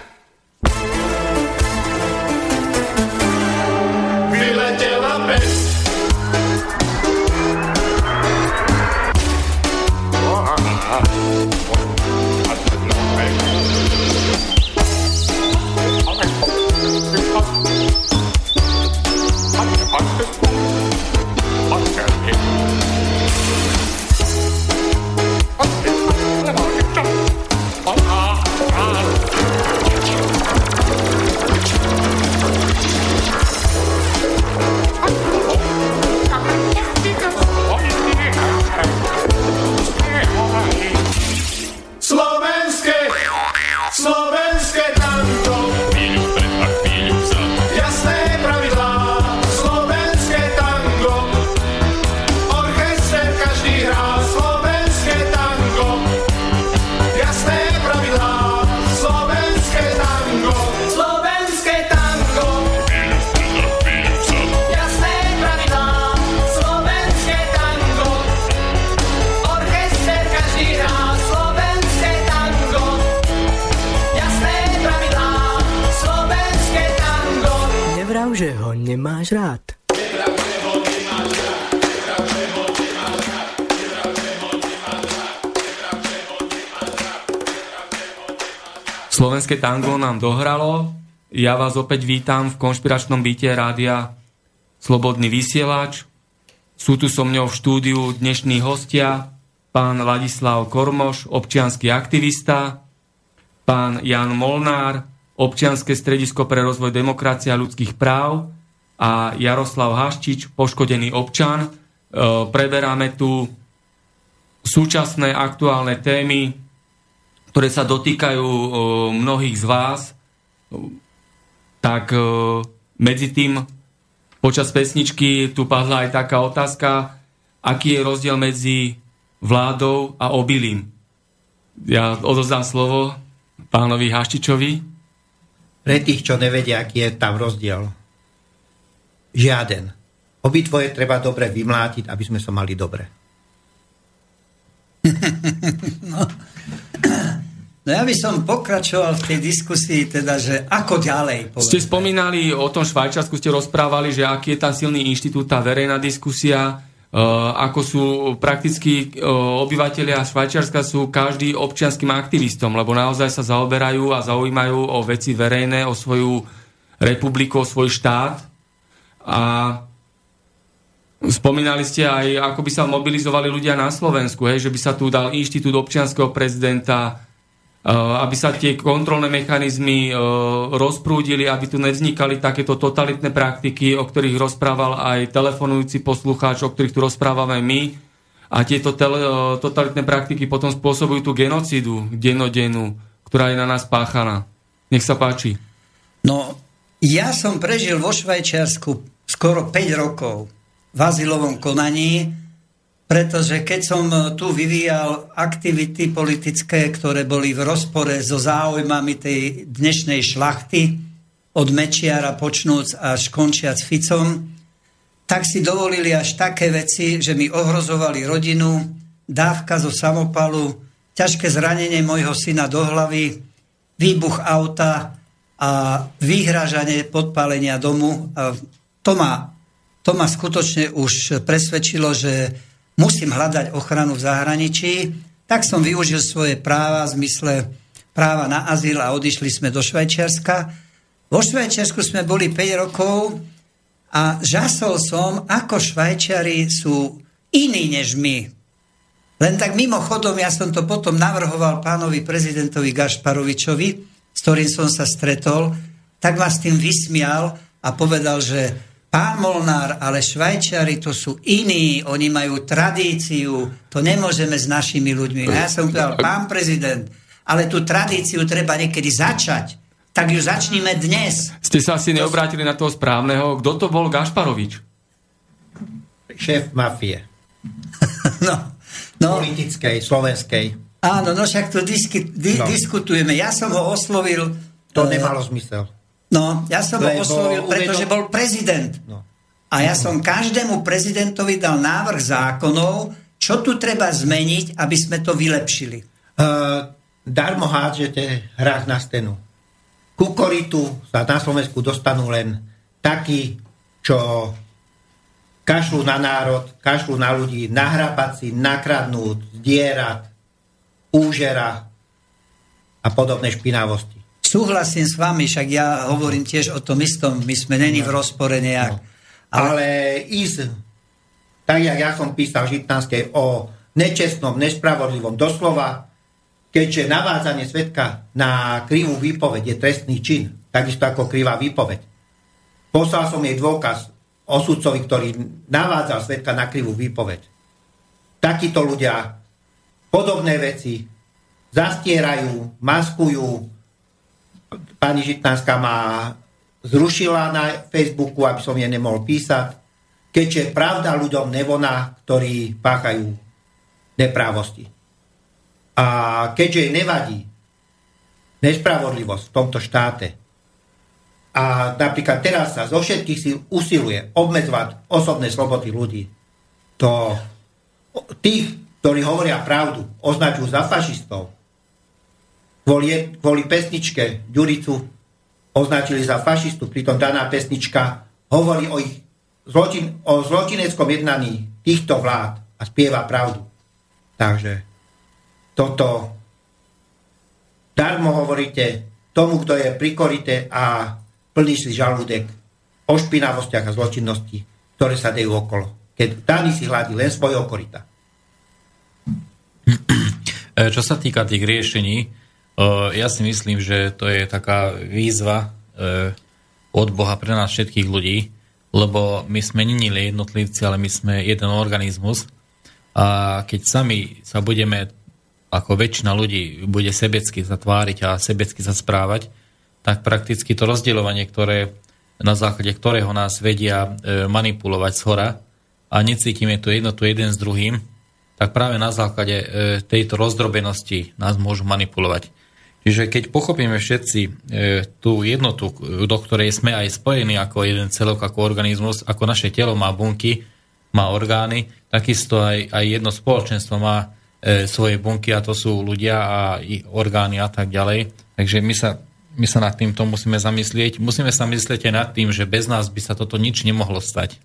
Že ho nemáš rád. Slovenské tango nám dohralo. Ja vás opäť vítam v konšpiračnom byte rádia Slobodný vysielač. Sú tu so mňou v štúdiu dnešní hostia, pán Ladislav Kormoš, občianský aktivista, pán Jan Molnár, občianske stredisko pre rozvoj demokracie a ľudských práv a Jaroslav Haščič, poškodený občan. E, preberáme tu súčasné aktuálne témy, ktoré sa dotýkajú e, mnohých z vás. Tak e, medzi tým Počas pesničky tu padla aj taká otázka, aký je rozdiel medzi vládou a obilím. Ja odozdám slovo pánovi Haštičovi. Pre tých, čo nevedia, aký je tam rozdiel. Žiaden. Obidvoje treba dobre vymlátiť, aby sme sa mali dobre. <laughs> no. No ja by som pokračoval v tej diskusii, teda, že ako ďalej. Povedzme. Ste spomínali o tom Švajčiarsku, ste rozprávali, že aký je tam silný inštitút, tá verejná diskusia, ako sú prakticky uh, obyvateľia Švajčiarska sú každý občianským aktivistom, lebo naozaj sa zaoberajú a zaujímajú o veci verejné, o svoju republiku, o svoj štát. A spomínali ste aj, ako by sa mobilizovali ľudia na Slovensku, hej, že by sa tu dal inštitút občianského prezidenta, Eh, aby sa tie kontrolné mechanizmy eh, rozprúdili, aby tu nevznikali takéto totalitné praktiky, o ktorých rozprával aj telefonujúci poslucháč, o ktorých tu rozprávame my. A tieto tele, eh, totalitné praktiky potom spôsobujú tú genocidu dennodennú, ktorá je na nás páchaná. Nech sa páči. No, ja som prežil vo Švajčiarsku skoro 5 rokov v azylovom konaní, pretože keď som e, tu vyvíjal aktivity politické, ktoré boli v rozpore so záujmami tej dnešnej šlachty, od Mečiara počnúc až končiac Ficom, tak si dovolili až také veci, že mi ohrozovali rodinu, dávka zo samopalu, ťažké zranenie mojho syna do hlavy, výbuch auta a vyhrážanie podpálenia domu. A to, ma, to ma skutočne už presvedčilo, že musím hľadať ochranu v zahraničí, tak som využil svoje práva v zmysle práva na azyl a odišli sme do Švajčiarska. Vo Švajčiarsku sme boli 5 rokov a žasol som, ako Švajčiari sú iní než my. Len tak mimochodom, ja som to potom navrhoval pánovi prezidentovi Gašparovičovi, s ktorým som sa stretol, tak ma s tým vysmial a povedal, že Pán Molnár, ale Švajčiari to sú iní, oni majú tradíciu, to nemôžeme s našimi ľuďmi. Ja som povedal, pán prezident, ale tú tradíciu treba niekedy začať. Tak ju začníme dnes. Ste sa asi neobrátili na toho správneho. Kto to bol Gašparovič? Šéf mafie. <laughs> no, no. Politickej, slovenskej. Áno, no však tu diski, di, no. diskutujeme. Ja som ho oslovil... To uh, nemalo zmysel. No, ja som ho oslovil, pretože bol prezident. No. A ja som každému prezidentovi dal návrh zákonov, čo tu treba zmeniť, aby sme to vylepšili. Uh, darmo hádžete hrách na stenu. Kukoritu sa na Slovensku dostanú len takí, čo kašľú na národ, kašľú na ľudí, nahrabať si, nakradnúť, zdierať, úžera a podobné špinavosti. Súhlasím s vami, však ja hovorím tiež o tom istom, my sme není v rozpore nejak. No. Ale, ísť, tak jak ja som písal Žitnánskej o nečestnom, nespravodlivom, doslova, keďže navádzanie svetka na krivú výpoveď je trestný čin, takisto ako krivá výpoveď. Poslal som jej dôkaz o sudcovi, ktorý navádzal svetka na krivú výpoveď. Takíto ľudia podobné veci zastierajú, maskujú, pani Žitnánska ma zrušila na Facebooku, aby som jej nemohol písať, keďže pravda ľuďom nevoná, ktorí páchajú neprávosti. A keďže jej nevadí nespravodlivosť v tomto štáte, a napríklad teraz sa zo všetkých síl usiluje obmedzovať osobné slobody ľudí, to tých, ktorí hovoria pravdu, označujú za fašistov, kvôli, kvôli pesničke Ďuricu označili za fašistu, pritom daná pesnička hovorí o, ich zločin, o zločineckom jednaní týchto vlád a spieva pravdu. Takže toto darmo hovoríte tomu, kto je prikorité a plný si žalúdek o špinavostiach a zločinnosti, ktoré sa dejú okolo. Keď daný si hľadí len svoje okorita. <clears throat> Čo sa týka tých riešení, e, ja si myslím, že to je taká výzva od Boha pre nás všetkých ľudí, lebo my sme nenili jednotlivci, ale my sme jeden organizmus a keď sami sa budeme, ako väčšina ľudí, bude sebecky zatváriť a sebecky sa správať, tak prakticky to rozdielovanie, ktoré, na základe ktorého nás vedia manipulovať z hora a necítime tu jednotu jeden s druhým, tak práve na základe tejto rozdrobenosti nás môžu manipulovať. Čiže keď pochopíme všetci e, tú jednotu, do ktorej sme aj spojení ako jeden celok, ako organizmus, ako naše telo má bunky, má orgány, takisto aj, aj jedno spoločenstvo má e, svoje bunky a to sú ľudia a ich orgány a tak ďalej. Takže my sa, my sa nad týmto musíme zamyslieť. Musíme sa myslieť aj nad tým, že bez nás by sa toto nič nemohlo stať.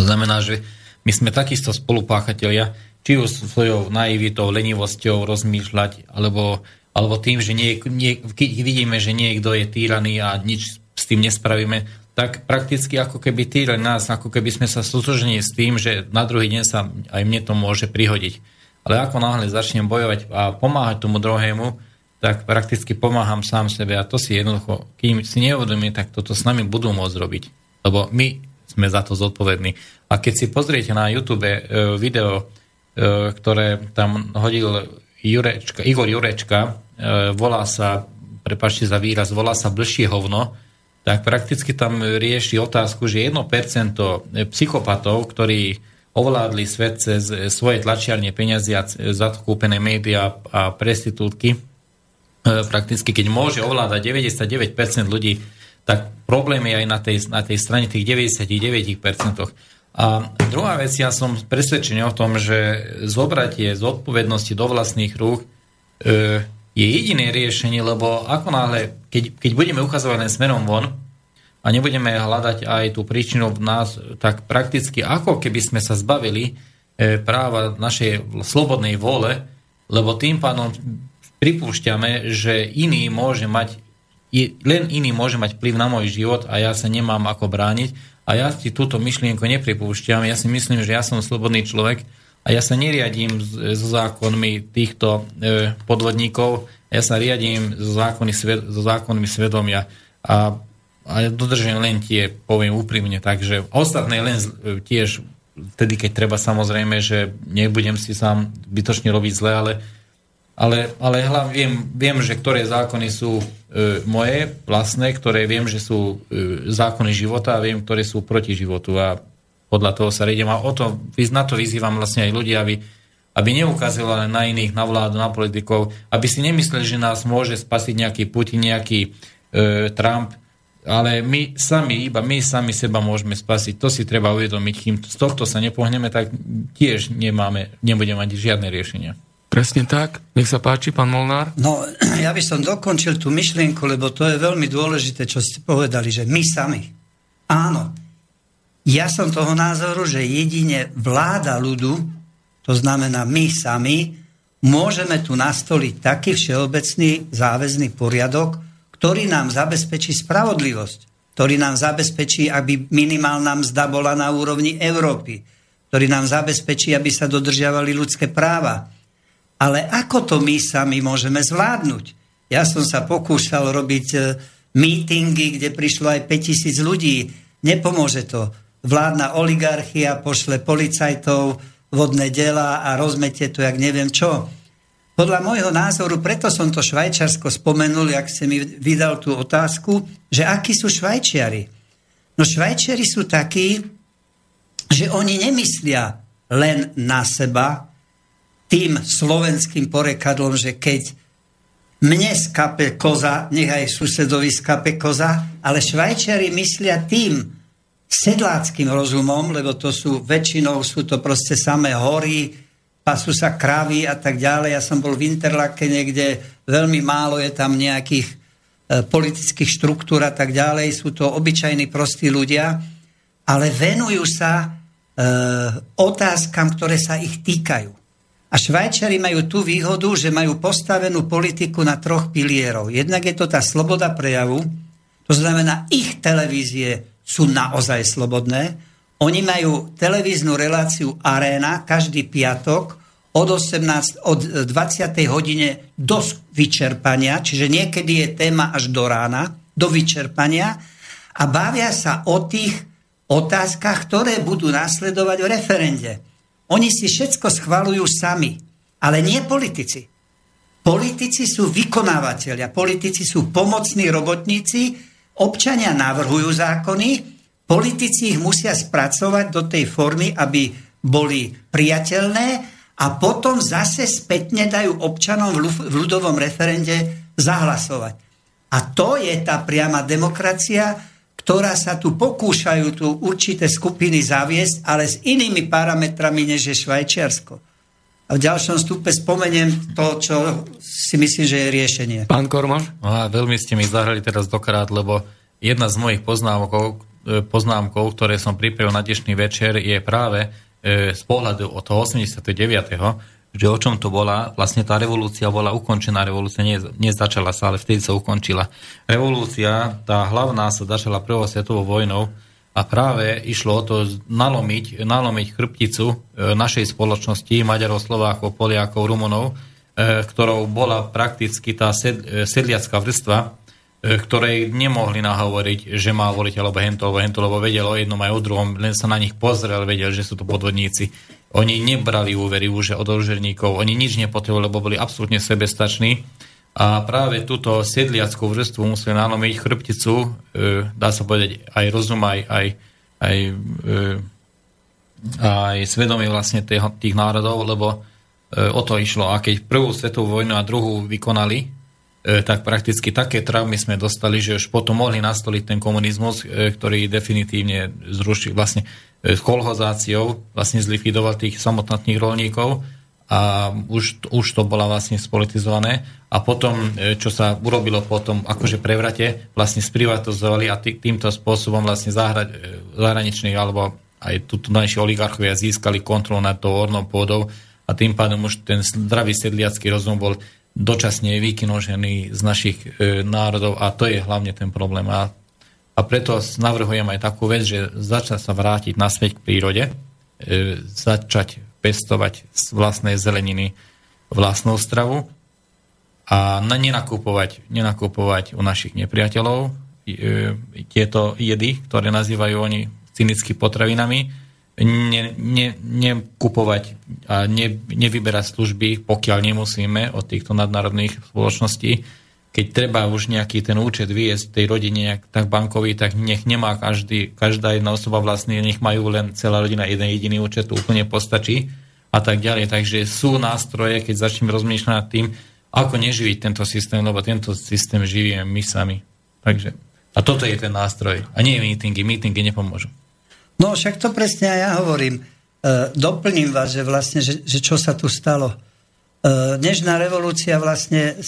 To znamená, že my sme takisto spolupáchatelia, či už svojou naivitou, lenivosťou rozmýšľať, alebo, alebo tým, že nie, nie, keď vidíme, že niekto je týraný a nič s tým nespravíme, tak prakticky ako keby týrali nás, ako keby sme sa stotožnili s tým, že na druhý deň sa aj mne to môže prihodiť. Ale ako náhle začnem bojovať a pomáhať tomu druhému, tak prakticky pomáham sám sebe a to si jednoducho, kým si neuvedomím, tak toto s nami budú môcť robiť. Lebo my sme za to zodpovední. A keď si pozriete na YouTube e, video, E, ktoré tam hodil Jurečka, Igor Jurečka, volá sa, prepačte za výraz, volá sa blšie hovno, tak prakticky tam rieši otázku, že 1% psychopatov, ktorí ovládli svet cez svoje tlačiarne peniazy a za médiá a prestitútky, e, prakticky keď môže ovládať 99% ľudí, tak problém je aj na tej, na tej strane tých 99%. A druhá vec, ja som presvedčený o tom, že zobratie zodpovednosti do vlastných rúk e, je jediné riešenie, lebo ako náhle, keď, keď budeme ukazovať len smerom von a nebudeme hľadať aj tú príčinu v nás, tak prakticky ako keby sme sa zbavili e, práva našej slobodnej vôle, lebo tým pádom pripúšťame, že iný môže mať, len iný môže mať vplyv na môj život a ja sa nemám ako brániť a ja si túto myšlienku nepripúšťam. Ja si myslím, že ja som slobodný človek a ja sa neriadím so zákonmi týchto e, podvodníkov, ja sa riadím so, zákony, so zákonmi svedomia. A, a dodržujem len tie, poviem úprimne, takže ostatné len e, tiež vtedy, keď treba samozrejme, že nebudem si sám bytočne robiť zle, ale ale, ale hlavne viem, viem, že ktoré zákony sú e, moje vlastné, ktoré viem, že sú e, zákony života a viem, ktoré sú proti životu. A podľa toho sa riedem a o to, na to vyzývam vlastne aj ľudia, aby, aby neukázali na iných, na vládu, na politikov, aby si nemysleli, že nás môže spasiť nejaký Putin, nejaký e, Trump, ale my sami, iba my sami seba môžeme spasiť. To si treba uvedomiť. Kým z tohto sa nepohneme, tak tiež nemáme, nebudeme mať žiadne riešenia. Presne tak. Nech sa páči, pán Molnár. No, <clears throat> ja by som dokončil tú myšlienku, lebo to je veľmi dôležité, čo ste povedali, že my sami. Áno. Ja som toho názoru, že jedine vláda ľudu, to znamená my sami, môžeme tu nastoliť taký všeobecný záväzný poriadok, ktorý nám zabezpečí spravodlivosť, ktorý nám zabezpečí, aby minimálna mzda bola na úrovni Európy, ktorý nám zabezpečí, aby sa dodržiavali ľudské práva, ale ako to my sami môžeme zvládnuť? Ja som sa pokúšal robiť e, mítingy, kde prišlo aj 5000 ľudí. Nepomôže to. Vládna oligarchia pošle policajtov, vodné dela a rozmetie to, jak neviem čo. Podľa môjho názoru, preto som to Švajčarsko spomenul, jak si mi vydal tú otázku, že akí sú Švajčiari. No Švajčiari sú takí, že oni nemyslia len na seba, tým slovenským porekadlom, že keď mne skape koza, nech aj susedovi skape koza, ale Švajčiari myslia tým sedláckým rozumom, lebo to sú väčšinou sú to proste samé hory, pasú sa kravy a tak ďalej. Ja som bol v Interlake niekde, veľmi málo je tam nejakých politických štruktúr a tak ďalej. Sú to obyčajní prostí ľudia, ale venujú sa e, otázkam, ktoré sa ich týkajú. A Švajčari majú tú výhodu, že majú postavenú politiku na troch pilierov. Jednak je to tá sloboda prejavu, to znamená, ich televízie sú naozaj slobodné. Oni majú televíznu reláciu Arena každý piatok od, 18, od 20. hodine do vyčerpania, čiže niekedy je téma až do rána, do vyčerpania a bavia sa o tých otázkach, ktoré budú následovať v referende. Oni si všetko schvalujú sami, ale nie politici. Politici sú vykonávateľia, politici sú pomocní robotníci, občania navrhujú zákony, politici ich musia spracovať do tej formy, aby boli priateľné a potom zase spätne dajú občanom v ľudovom referende zahlasovať. A to je tá priama demokracia, ktorá sa tu pokúšajú tu určité skupiny zaviesť, ale s inými parametrami, než je Švajčiarsko. A v ďalšom stupe spomeniem to, čo si myslím, že je riešenie. Pán Kormoš? No a veľmi ste mi zahrali teraz dokrát, lebo jedna z mojich poznámkov, e, poznámkov ktoré som pripravil na dnešný večer, je práve e, z pohľadu od toho 89 že o čom to bola, vlastne tá revolúcia bola ukončená, revolúcia nie, nezačala sa, ale vtedy sa ukončila. Revolúcia, tá hlavná sa začala prvou svetovou vojnou a práve išlo o to nalomiť, nalomiť chrbticu e, našej spoločnosti, Maďarov, Slovákov, Poliakov, Rumunov, e, ktorou bola prakticky tá e, sedliacká vrstva, ktorej nemohli nahovoriť, že má voliť alebo hento, alebo hento, lebo vedel o jednom aj o druhom, len sa na nich pozrel, vedel, že sú to podvodníci. Oni nebrali úvery už od dlžerníkov, oni nič nepotrebovali, lebo boli absolútne sebestační. A práve túto sedliackú vrstvu museli nalomiť chrbticu, e, dá sa povedať, aj rozum, aj, aj, aj, e, aj svedomie vlastne tých, tých národov, lebo e, o to išlo. A keď prvú svetovú vojnu a druhú vykonali, e, tak prakticky také traumy sme dostali, že už potom mohli nastoliť ten komunizmus, e, ktorý definitívne zrušil vlastne s kolhozáciou vlastne zlikvidoval tých samotných rolníkov a už, už to bola vlastne spolitizované. A potom, e, čo sa urobilo potom akože prevrate, vlastne sprivatizovali a tý, týmto spôsobom vlastne zahra, e, zahraniční alebo aj tu najšie oligarchovia získali kontrolu nad tou ornou pôdou. A tým pádom už ten zdravý sedliacký rozum bol dočasne vykinožený z našich e, národov. A to je hlavne ten problém. A a preto navrhujem aj takú vec, že začať sa vrátiť naspäť k prírode, e, začať pestovať z vlastnej zeleniny vlastnú stravu a nenakupovať, nenakupovať u našich nepriateľov e, tieto jedy, ktoré nazývajú oni cynicky potravinami, ne, ne, nekupovať a ne, nevyberať služby, pokiaľ nemusíme od týchto nadnárodných spoločností, keď treba už nejaký ten účet vyjesť tej rodine tak bankový, tak nech nemá každý, každá jedna osoba vlastne, nech majú len celá rodina jeden jediný účet, to úplne postačí a tak ďalej. Takže sú nástroje, keď začneme rozmýšľať nad tým, ako neživiť tento systém, lebo tento systém živíme my sami. Takže, a toto je ten nástroj. A nie meetingy. Meetingy nepomôžu. No však to presne aj ja hovorím. E, doplním vás, že vlastne, že, že čo sa tu stalo E, dnešná revolúcia vlastne e,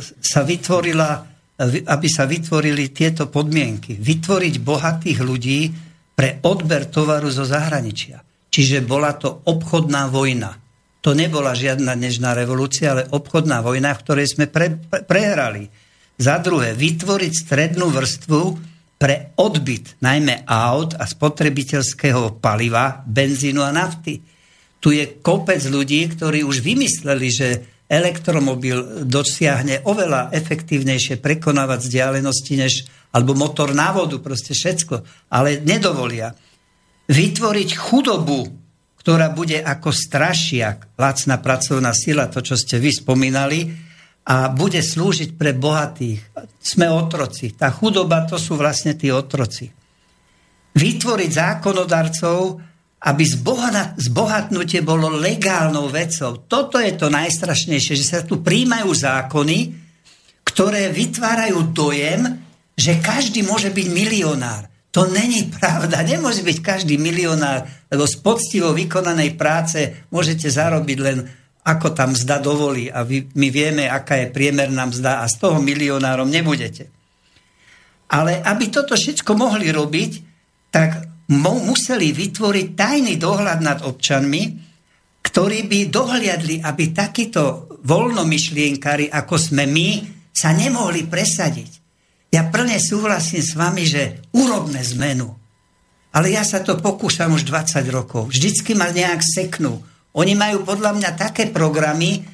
sa vytvorila, e, aby sa vytvorili tieto podmienky. Vytvoriť bohatých ľudí pre odber tovaru zo zahraničia. Čiže bola to obchodná vojna. To nebola žiadna dnešná revolúcia, ale obchodná vojna, v ktorej sme pre, pre, prehrali. Za druhé, vytvoriť strednú vrstvu pre odbyt najmä aut a spotrebiteľského paliva, benzínu a nafty tu je kopec ľudí, ktorí už vymysleli, že elektromobil dosiahne oveľa efektívnejšie prekonávať vzdialenosti než, alebo motor na vodu, proste všetko, ale nedovolia. Vytvoriť chudobu, ktorá bude ako strašiak, lacná pracovná sila, to, čo ste vy spomínali, a bude slúžiť pre bohatých. Sme otroci. Tá chudoba, to sú vlastne tí otroci. Vytvoriť zákonodarcov, aby zbohatnutie bolo legálnou vecou. Toto je to najstrašnejšie, že sa tu príjmajú zákony, ktoré vytvárajú dojem, že každý môže byť milionár. To není pravda. Nemôže byť každý milionár, lebo z poctivo vykonanej práce môžete zarobiť len ako tam mzda dovolí a vy, my vieme, aká je priemerná mzda a z toho milionárom nebudete. Ale aby toto všetko mohli robiť, tak museli vytvoriť tajný dohľad nad občanmi, ktorí by dohliadli, aby takíto voľnomyšlienkári, ako sme my, sa nemohli presadiť. Ja plne súhlasím s vami, že urobme zmenu. Ale ja sa to pokúšam už 20 rokov. Vždycky ma nejak seknú. Oni majú podľa mňa také programy,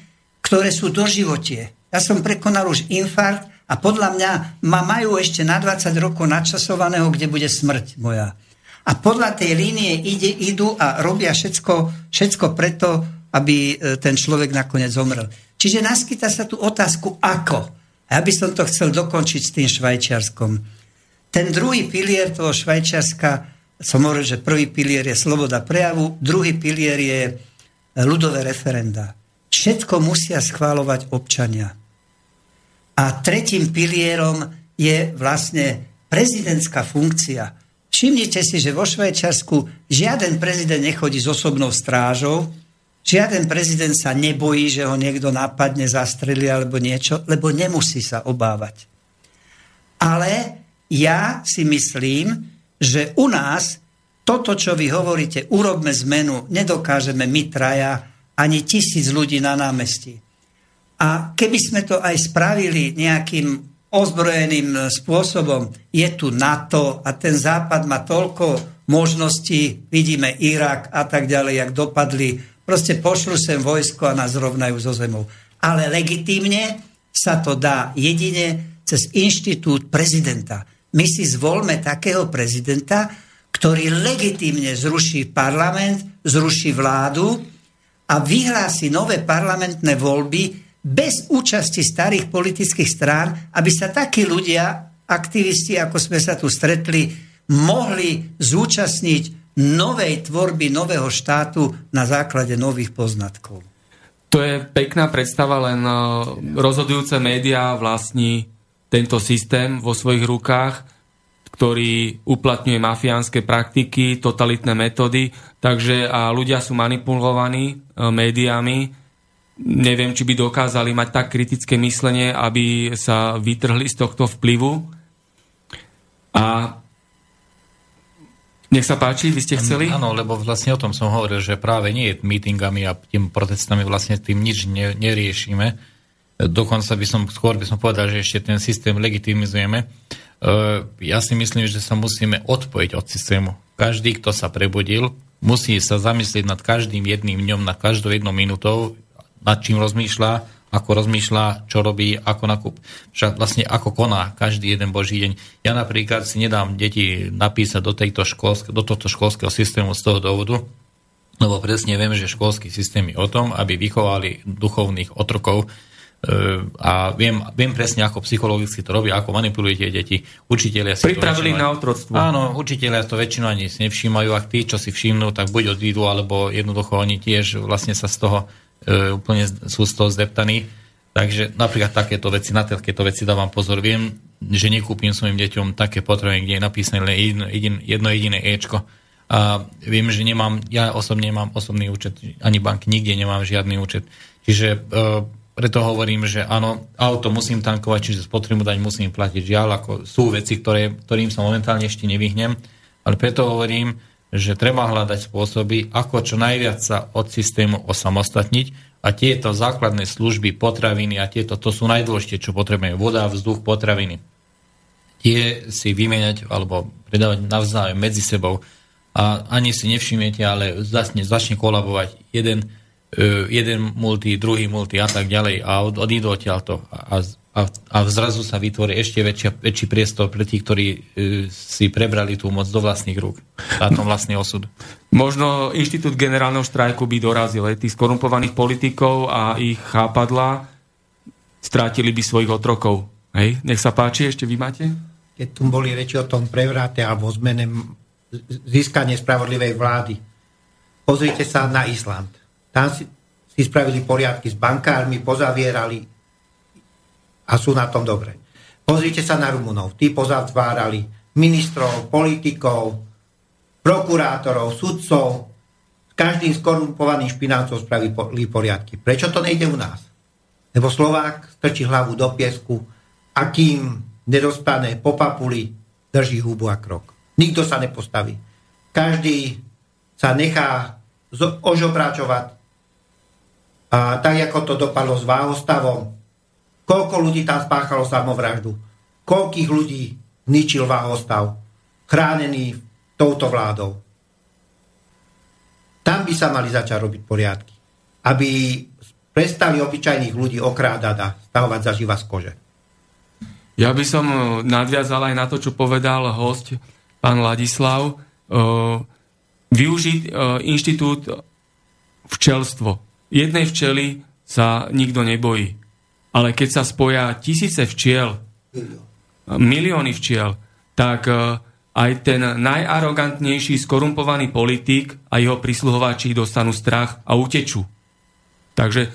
ktoré sú do životie. Ja som prekonal už infarkt a podľa mňa ma majú ešte na 20 rokov načasovaného, kde bude smrť moja. A podľa tej línie ide, idú a robia všetko, všetko preto, aby e, ten človek nakoniec zomrel. Čiže naskytá sa tu otázku, ako. A ja by som to chcel dokončiť s tým Švajčiarskom. Ten druhý pilier toho Švajčiarska, som hovoril, že prvý pilier je sloboda prejavu, druhý pilier je ľudové referenda. Všetko musia schváľovať občania. A tretím pilierom je vlastne prezidentská funkcia. Všimnite si, že vo Švajčiarsku žiaden prezident nechodí s osobnou strážou, žiaden prezident sa nebojí, že ho niekto napadne, zastrelí alebo niečo, lebo nemusí sa obávať. Ale ja si myslím, že u nás toto, čo vy hovoríte, urobme zmenu, nedokážeme my traja ani tisíc ľudí na námestí. A keby sme to aj spravili nejakým ozbrojeným spôsobom. Je tu NATO a ten západ má toľko možností, vidíme Irak a tak ďalej, jak dopadli. Proste pošlu sem vojsko a nás rovnajú zo zemou. Ale legitímne sa to dá jedine cez inštitút prezidenta. My si zvolme takého prezidenta, ktorý legitímne zruší parlament, zruší vládu a vyhlási nové parlamentné voľby bez účasti starých politických strán, aby sa takí ľudia, aktivisti, ako sme sa tu stretli, mohli zúčastniť novej tvorby nového štátu na základe nových poznatkov. To je pekná predstava, len e, rozhodujúce médiá vlastní tento systém vo svojich rukách, ktorý uplatňuje mafiánske praktiky, totalitné metódy, takže a ľudia sú manipulovaní e, médiami, neviem, či by dokázali mať tak kritické myslenie, aby sa vytrhli z tohto vplyvu. A nech sa páči, vy ste chceli? Áno, lebo vlastne o tom som hovoril, že práve nie je meetingami a tým protestami vlastne tým nič ne, neriešime. Dokonca by som, skôr by som povedal, že ešte ten systém legitimizujeme. E, ja si myslím, že sa musíme odpojiť od systému. Každý, kto sa prebudil, musí sa zamyslieť nad každým jedným dňom, nad každou jednou minútou, nad čím rozmýšľa, ako rozmýšľa, čo robí, ako nakup, však vlastne ako koná každý jeden boží deň. Ja napríklad si nedám deti napísať do, tejto školsk- do tohto školského systému z toho dôvodu, lebo presne viem, že školský systém je o tom, aby vychovali duchovných otrokov, e, a viem, viem presne, ako psychologicky to robí, ako manipulujete deti. Učiteľia si Pripravili na otroctvo. Áno, učiteľia to väčšinou ani nevšímajú, ak tí, čo si všimnú, tak buď odídu, alebo jednoducho oni tiež vlastne sa z toho úplne sú z toho zdeptaní. Takže napríklad takéto veci, na takéto veci dávam pozor. Viem, že nekúpim svojim deťom také potreby, kde je napísané len jedno, jedno jediné Ečko. A viem, že nemám, ja osobne nemám osobný účet, ani bank, nikde nemám žiadny účet. Čiže e, preto hovorím, že áno, auto musím tankovať, čiže spotrebu daň musím platiť. Žiaľ, ako sú veci, ktoré, ktorým sa momentálne ešte nevyhnem, ale preto hovorím, že treba hľadať spôsoby, ako čo najviac sa od systému osamostatniť a tieto základné služby, potraviny a tieto, to sú najdôležitejšie, čo potrebujeme. Voda, vzduch, potraviny. Tie si vymeniať alebo predávať navzájom medzi sebou a ani si nevšimnete, ale začne, začne kolabovať jeden, uh, jeden multi, druhý multi a tak ďalej a od, odídu odtiaľto a, a a, a zrazu sa vytvorí ešte väčšia, väčší priestor pre tých, ktorí e, si prebrali tú moc do vlastných rúk. Táto vlastný osud. Možno inštitút generálneho štrajku by dorazil aj tých skorumpovaných politikov a ich chápadla strátili by svojich otrokov. Hej? Nech sa páči, ešte vy máte? Keď tu boli reči o tom prevrate alebo zmene získanie spravodlivej vlády. Pozrite sa na Island. Tam si, si spravili poriadky s bankármi, pozavierali a sú na tom dobre. Pozrite sa na Rumunov. Tí pozatvárali ministrov, politikov, prokurátorov, sudcov. každým skorumpovaným špinácom spraví poriadky. Prečo to nejde u nás? Lebo Slovák strčí hlavu do piesku a kým nedostane po papuli, drží hubu a krok. Nikto sa nepostaví. Každý sa nechá ožobráčovať. A tak, ako to dopadlo s Váhostavom, koľko ľudí tam spáchalo samovraždu, koľkých ľudí ničil Váhostav, chránený touto vládou. Tam by sa mali začať robiť poriadky. Aby prestali obyčajných ľudí okrádať a stavovať zaživa z kože. Ja by som e, nadviazal aj na to, čo povedal host, pán Ladislav. E, využiť e, inštitút včelstvo. Jednej včely sa nikto nebojí. Ale keď sa spoja tisíce včiel, milióny včiel, tak aj ten najarogantnejší skorumpovaný politik a jeho prisluhovači dostanú strach a utečú. Takže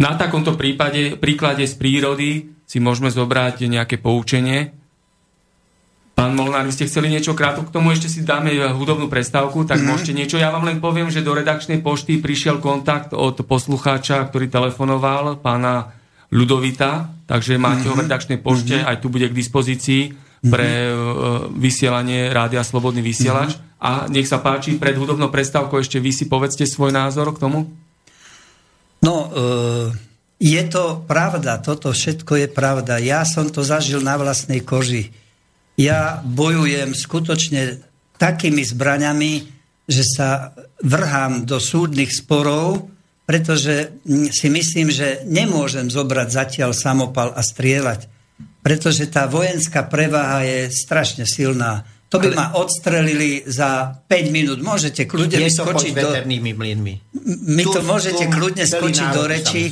na takomto prípade, príklade z prírody si môžeme zobrať nejaké poučenie. Pán Molnár, vy ste chceli niečo krátko k tomu, ešte si dáme hudobnú prestávku, tak mm-hmm. môžete niečo. Ja vám len poviem, že do redakčnej pošty prišiel kontakt od poslucháča, ktorý telefonoval, pána Ľudovita, takže máte mm-hmm. ho v mhm. redakčnej pošte, mm-hmm. aj tu bude k dispozícii pre mm-hmm. vysielanie Rádia Slobodný vysielač. Mm-hmm. A nech sa páči, pred hudobnou prestávkou ešte vy si povedzte svoj názor k tomu. No, e, je to pravda, toto všetko je pravda. Ja som to zažil na vlastnej koži. Ja bojujem skutočne takými zbraňami, že sa vrhám do súdnych sporov, pretože si myslím, že nemôžem zobrať zatiaľ samopal a strieľať, pretože tá vojenská prevaha je strašne silná. To by Ale... ma odstrelili za 5 minút. Môžete kľudne mi skočiť do... mlynmi. My to môžete kľudne skočiť do reči,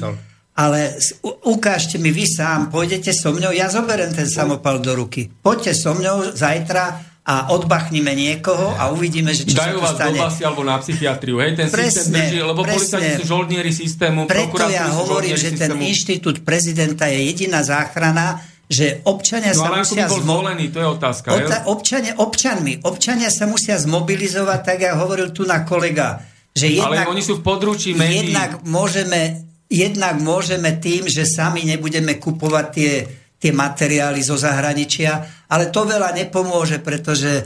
ale ukážte mi vy sám, pôjdete so mňou, ja zoberiem ten samopal do ruky. Poďte so mňou zajtra a odbachnime niekoho a uvidíme, že čo Dajú sa stane. Vás do alebo na psychiatriu, hej, ten presne, systém drží, lebo policajti sú žoldnieri systému, Preto ja hovorím, že systému. ten inštitút prezidenta je jediná záchrana, že občania no, sa musia... bol zvolený, to je otázka. Ota- občania, občanmi, občania sa musia zmobilizovať, tak ja hovoril tu na kolega, že jednak, Ale oni sú v područí médií. Jednak môžeme, jednak môžeme tým, že sami nebudeme kupovať tie, tie materiály zo zahraničia, ale to veľa nepomôže, pretože e,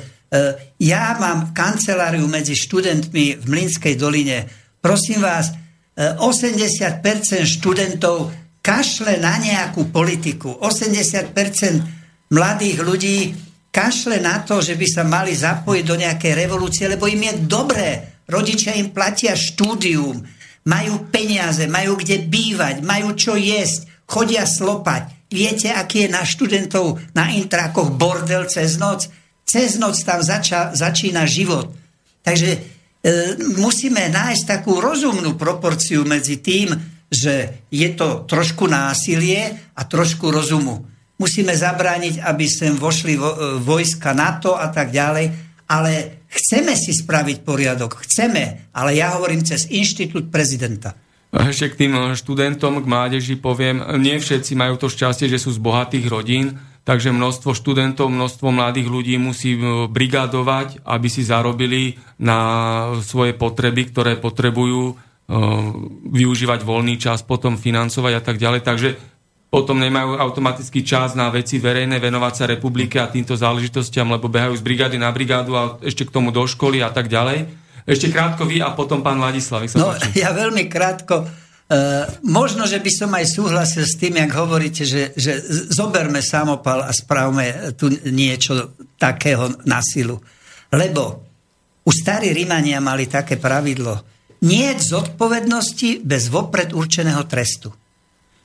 ja mám kanceláriu medzi študentmi v Mlinskej doline. Prosím vás, e, 80% študentov kašle na nejakú politiku. 80% mladých ľudí kašle na to, že by sa mali zapojiť do nejakej revolúcie, lebo im je dobré. Rodičia im platia štúdium, majú peniaze, majú kde bývať, majú čo jesť, chodia slopať. Viete, aký je na študentov na intrákoch bordel cez noc? Cez noc tam zača, začína život. Takže e, musíme nájsť takú rozumnú proporciu medzi tým, že je to trošku násilie a trošku rozumu. Musíme zabrániť, aby sem vošli vo, e, vojska NATO a tak ďalej, ale chceme si spraviť poriadok, chceme, ale ja hovorím cez inštitút prezidenta. Ešte k tým študentom, k mládeži poviem, nie všetci majú to šťastie, že sú z bohatých rodín, takže množstvo študentov, množstvo mladých ľudí musí e, brigadovať, aby si zarobili na svoje potreby, ktoré potrebujú využívať voľný čas, potom financovať a tak ďalej. Takže potom nemajú automatický čas na veci verejné, venovať sa republike a týmto záležitostiam, lebo behajú z brigády na brigádu a ešte k tomu do školy a tak ďalej. Ešte krátko vy a potom pán Ladislav. no, páči. ja veľmi krátko. Uh, možno, že by som aj súhlasil s tým, jak hovoríte, že, že zoberme samopal a spravme tu niečo takého na silu. Lebo už starí Rímania mali také pravidlo, nie je zodpovednosti bez vopred určeného trestu.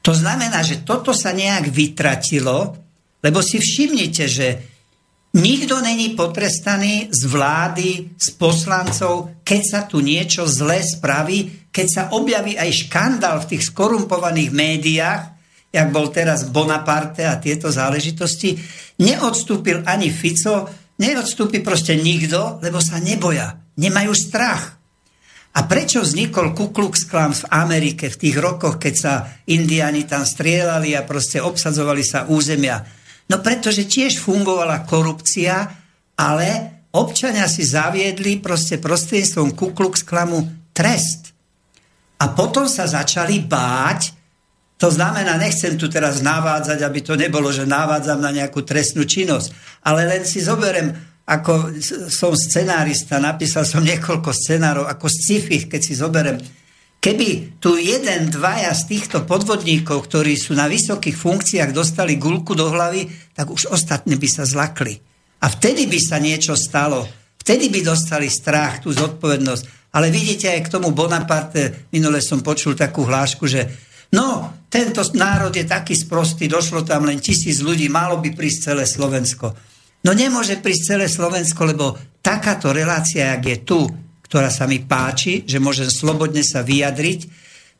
To znamená, že toto sa nejak vytratilo, lebo si všimnite, že nikto není potrestaný z vlády, z poslancov, keď sa tu niečo zlé spraví, keď sa objaví aj škandál v tých skorumpovaných médiách, jak bol teraz Bonaparte a tieto záležitosti, neodstúpil ani Fico, neodstúpi proste nikto, lebo sa neboja, nemajú strach. A prečo vznikol Ku Klux Klan v Amerike v tých rokoch, keď sa indiani tam strieľali a proste obsadzovali sa územia? No pretože tiež fungovala korupcia, ale občania si zaviedli proste prostredstvom Ku Klux trest. A potom sa začali báť, to znamená, nechcem tu teraz navádzať, aby to nebolo, že navádzam na nejakú trestnú činnosť, ale len si zoberem, ako som scenárista, napísal som niekoľko scenárov, ako sci-fi, keď si zoberem, keby tu jeden, dvaja z týchto podvodníkov, ktorí sú na vysokých funkciách, dostali gulku do hlavy, tak už ostatní by sa zlakli. A vtedy by sa niečo stalo. Vtedy by dostali strach, tú zodpovednosť. Ale vidíte aj k tomu Bonaparte, minule som počul takú hlášku, že No, tento národ je taký sprostý, došlo tam len tisíc ľudí, malo by prísť celé Slovensko. No nemôže prísť celé Slovensko, lebo takáto relácia, jak je tu, ktorá sa mi páči, že môžem slobodne sa vyjadriť,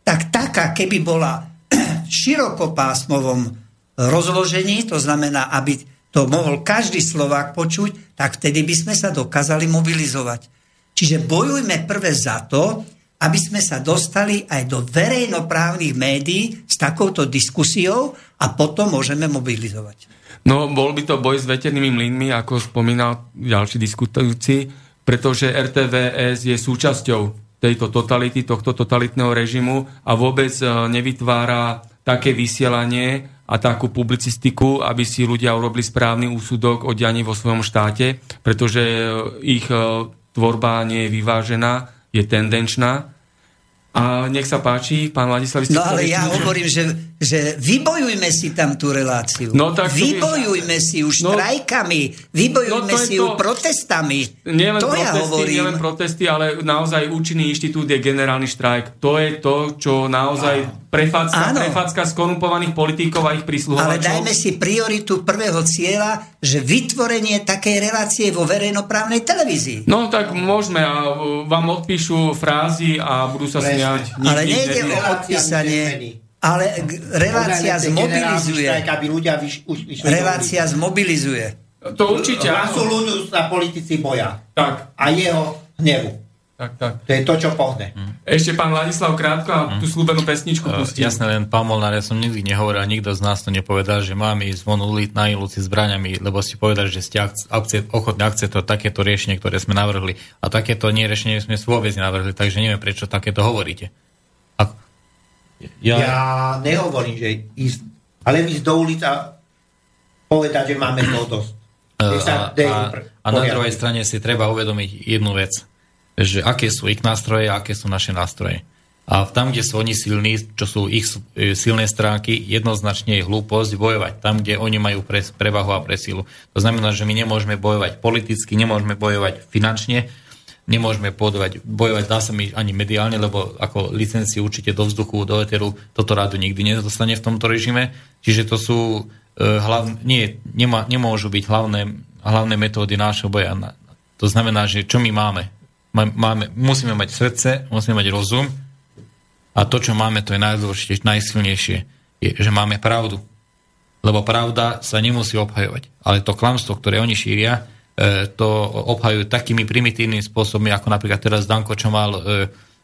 tak taká, keby bola v <clears throat> širokopásmovom rozložení, to znamená, aby to mohol každý Slovák počuť, tak vtedy by sme sa dokázali mobilizovať. Čiže bojujme prvé za to, aby sme sa dostali aj do verejnoprávnych médií s takouto diskusiou a potom môžeme mobilizovať. No, bol by to boj s veternými mlynmi, ako spomínal ďalší diskutujúci, pretože RTVS je súčasťou tejto totality, tohto totalitného režimu a vôbec e, nevytvára také vysielanie a takú publicistiku, aby si ľudia urobili správny úsudok o dianí vo svojom štáte, pretože e, ich e, tvorba nie je vyvážená je tendenčná. A nech sa páči, pán Ladislav, No ale ja že... hovorím, že, že vybojujme si tam tú reláciu. No, tak vybojujme si ju no, štrajkami, vybojujme no, si ju to... protestami. Nielen to protesty, ja hovorím. nielen protesty, ale naozaj účinný inštitút je generálny štrajk. To je to, čo naozaj prefacka, prefacka skorumpovaných politikov a ich prísluhovačov. Ale dajme si prioritu prvého cieľa, že vytvorenie takej relácie vo verejnoprávnej televízii. No tak môžeme a vám odpíšu frázy a budú sa smiať. Ale nejde o odpísanie. Ale relácia zmobilizuje. Relácia zmobilizuje. To určite. Ľudí sa politici boja. Tak. A jeho hnevu. Tak, tak. To je to, čo pohne. Mm. Ešte pán Ladislav krátko a mm. tú slúbenú pesničku uh, pustím. Jasné, len pán Molnár, ja som nikdy nehovoril a nikto z nás to nepovedal, že máme ísť von uliť na ilúci zbraňami, lebo ste povedali, že ste akcie, ochotní akceptovať takéto riešenie, ktoré sme navrhli. A takéto nie riešenie sme vôbec navrhli, takže neviem, prečo takéto hovoríte. Ako? Ja... ja nehovorím, že ísť, ale ísť do ulic a povedať, že máme to dosť. Uh, a, a, a na druhej strane si treba uvedomiť jednu vec že aké sú ich nástroje a aké sú naše nástroje. A tam, kde sú oni silní, čo sú ich e, silné stránky, jednoznačne je hlúposť bojovať. Tam, kde oni majú pre, prevahu a presilu. To znamená, že my nemôžeme bojovať politicky, nemôžeme bojovať finančne, nemôžeme bojovať, bojovať dá sa mi ani mediálne, lebo ako licencii určite do vzduchu, do eteru, toto rádu nikdy nedostane v tomto režime. Čiže to sú e, hlavne, nie, nemá, nemôžu byť hlavné, hlavné metódy nášho boja. To znamená, že čo my máme? Máme, musíme mať srdce, musíme mať rozum a to, čo máme, to je najdôležitejšie, najsilnejšie, je, že máme pravdu. Lebo pravda sa nemusí obhajovať. Ale to klamstvo, ktoré oni šíria, e, to obhajujú takými primitívnymi spôsobmi, ako napríklad teraz Danko, čo mal e,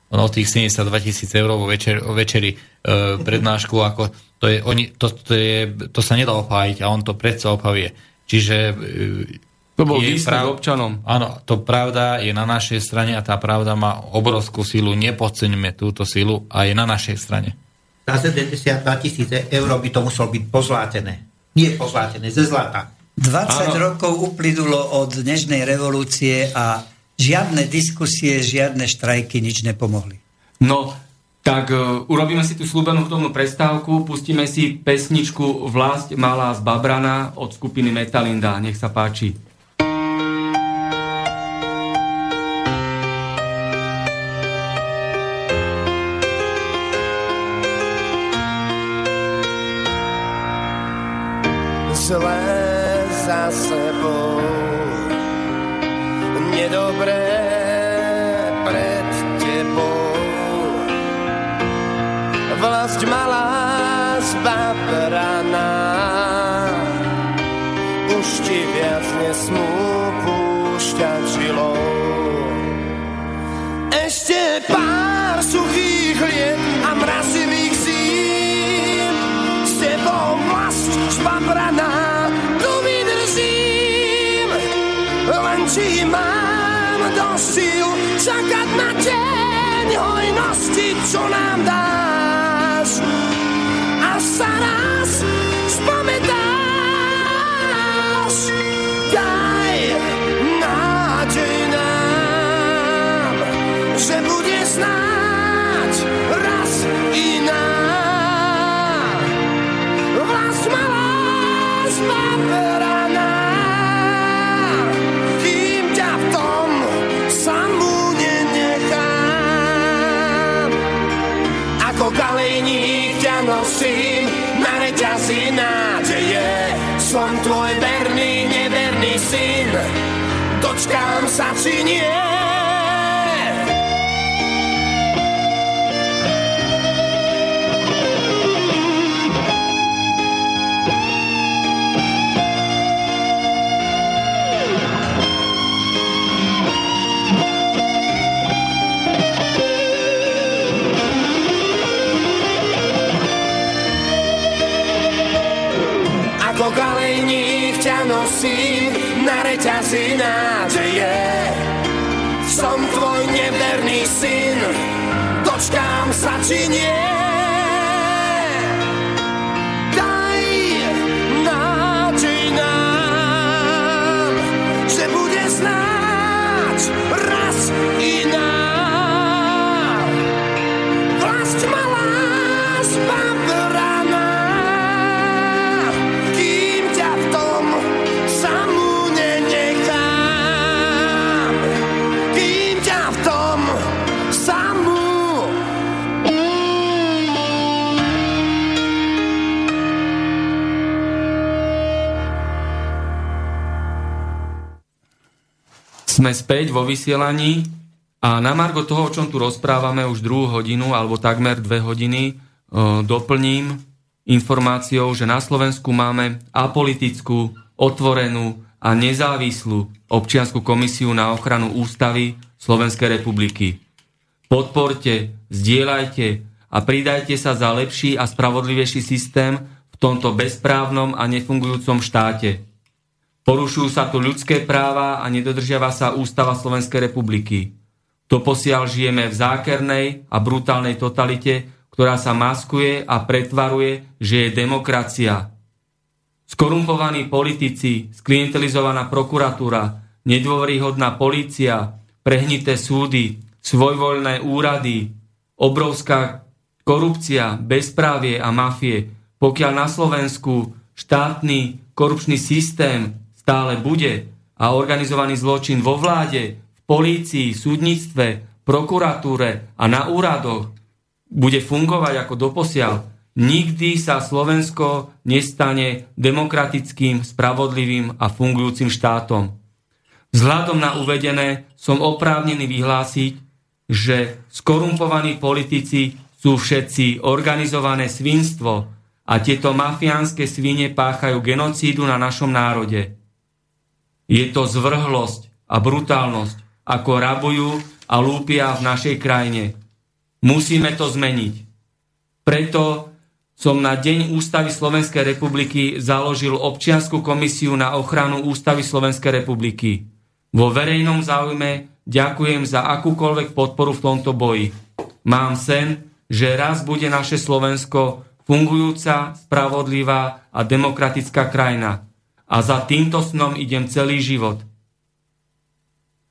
o tých 72 tisíc eur vo, večer, večeri e, prednášku, ako to, je, oni, to, to, je, to sa nedá obhájiť a on to predsa obhavuje. Čiže e, to bol je prav... občanom. Áno, to pravda je na našej strane a tá pravda má obrovskú silu. Nepodceňme túto silu a je na našej strane. Za 72 tisíce eur by to muselo byť pozlátené. Nie pozlátené, ze zlata. 20 áno. rokov uplynulo od dnešnej revolúcie a žiadne diskusie, žiadne štrajky nič nepomohli. No, tak uh, urobíme si tú slúbenú hudobnú prestávku, pustíme si pesničku Vlast malá z Babrana od skupiny Metalinda. Nech sa páči. Síl čakať na deň hojnosti, čo nám dáš. A sa nás spamätáš. Daj nádej nám, že bude snáď синее Sme späť vo vysielaní a na margo toho, o čom tu rozprávame už druhú hodinu alebo takmer dve hodiny, e, doplním informáciou, že na Slovensku máme apolitickú, otvorenú a nezávislú občiansku komisiu na ochranu ústavy Slovenskej republiky. Podporte, zdieľajte a pridajte sa za lepší a spravodlivejší systém v tomto bezprávnom a nefungujúcom štáte. Porušujú sa tu ľudské práva a nedodržiava sa ústava Slovenskej republiky. Doposiaľ žijeme v zákernej a brutálnej totalite, ktorá sa maskuje a pretvaruje, že je demokracia. Skorumpovaní politici, sklientelizovaná prokuratúra, nedôveryhodná polícia, prehnité súdy, svojvoľné úrady, obrovská korupcia, bezprávie a mafie, pokiaľ na Slovensku štátny korupčný systém stále bude a organizovaný zločin vo vláde, v polícii, súdnictve, prokuratúre a na úradoch bude fungovať ako doposiaľ, nikdy sa Slovensko nestane demokratickým, spravodlivým a fungujúcim štátom. Vzhľadom na uvedené som oprávnený vyhlásiť, že skorumpovaní politici sú všetci organizované svinstvo a tieto mafiánske svine páchajú genocídu na našom národe. Je to zvrhlosť a brutálnosť, ako rabujú a lúpia v našej krajine. Musíme to zmeniť. Preto som na Deň Ústavy Slovenskej republiky založil občiansku komisiu na ochranu Ústavy Slovenskej republiky. Vo verejnom záujme ďakujem za akúkoľvek podporu v tomto boji. Mám sen, že raz bude naše Slovensko fungujúca, spravodlivá a demokratická krajina. A za týmto snom idem celý život.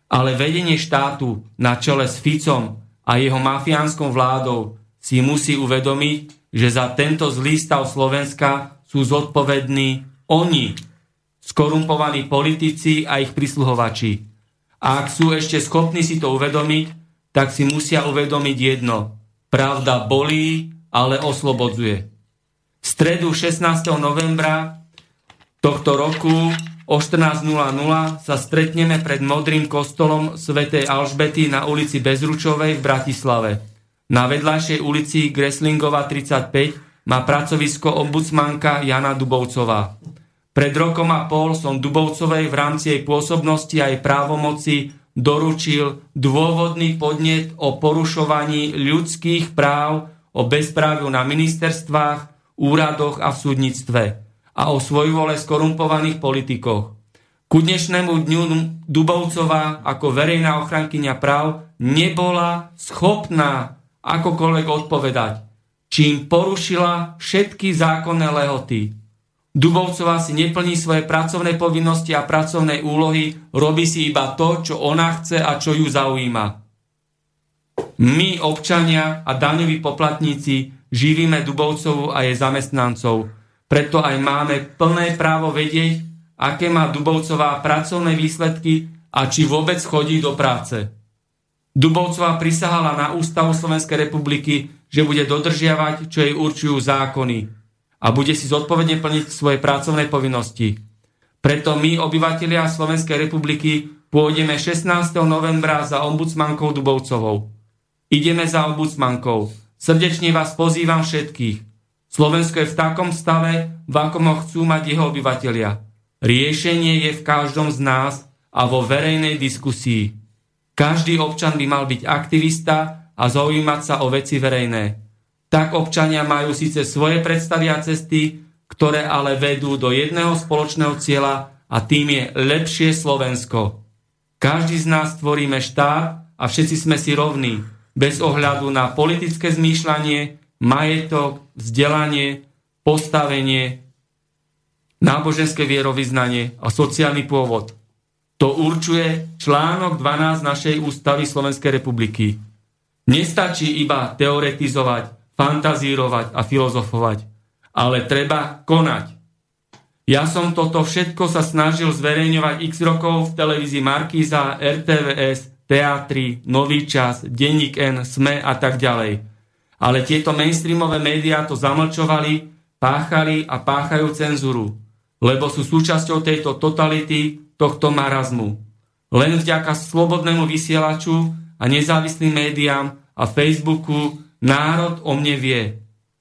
Ale vedenie štátu na čele s Ficom a jeho mafiánskou vládou si musí uvedomiť, že za tento zlý stav Slovenska sú zodpovední oni, skorumpovaní politici a ich prisluhovači. A ak sú ešte schopní si to uvedomiť, tak si musia uvedomiť jedno. Pravda bolí, ale oslobodzuje. V stredu 16. novembra tohto roku o 14.00 sa stretneme pred modrým kostolom svätej Alžbety na ulici Bezručovej v Bratislave. Na vedľajšej ulici Greslingova 35 má pracovisko ombudsmanka Jana Dubovcová. Pred rokom a pol som Dubovcovej v rámci jej pôsobnosti a jej právomoci doručil dôvodný podnet o porušovaní ľudských práv, o bezpráviu na ministerstvách, úradoch a v súdnictve a o svojvole skorumpovaných politikoch. Ku dnešnému dňu Dubovcová ako verejná ochrankyňa práv nebola schopná akokoľvek odpovedať, čím porušila všetky zákonné lehoty. Dubovcová si neplní svoje pracovné povinnosti a pracovné úlohy, robí si iba to, čo ona chce a čo ju zaujíma. My, občania a daňoví poplatníci, živíme Dubovcovu a jej zamestnancov. Preto aj máme plné právo vedieť, aké má Dubovcová pracovné výsledky a či vôbec chodí do práce. Dubovcová prisahala na Ústavu Slovenskej republiky, že bude dodržiavať, čo jej určujú zákony a bude si zodpovedne plniť svoje pracovné povinnosti. Preto my, obyvatelia Slovenskej republiky, pôjdeme 16. novembra za ombudsmankou Dubovcovou. Ideme za ombudsmankou. Srdečne vás pozývam všetkých. Slovensko je v takom stave, v akom ho chcú mať jeho obyvatelia. Riešenie je v každom z nás a vo verejnej diskusii. Každý občan by mal byť aktivista a zaujímať sa o veci verejné. Tak občania majú síce svoje predstavy a cesty, ktoré ale vedú do jedného spoločného cieľa a tým je lepšie Slovensko. Každý z nás tvoríme štát a všetci sme si rovní, bez ohľadu na politické zmýšľanie, majetok, vzdelanie, postavenie náboženské vierovýznanie a sociálny pôvod. To určuje článok 12 našej ústavy Slovenskej republiky. Nestačí iba teoretizovať, fantazírovať a filozofovať, ale treba konať. Ja som toto všetko sa snažil zverejňovať x rokov v televízii Markíza, RTVS, Teatri, Nový čas, Denník N, SME a tak ďalej. Ale tieto mainstreamové médiá to zamlčovali, páchali a páchajú cenzuru lebo sú súčasťou tejto totality, tohto marazmu. Len vďaka slobodnému vysielaču a nezávislým médiám a Facebooku národ o mne vie.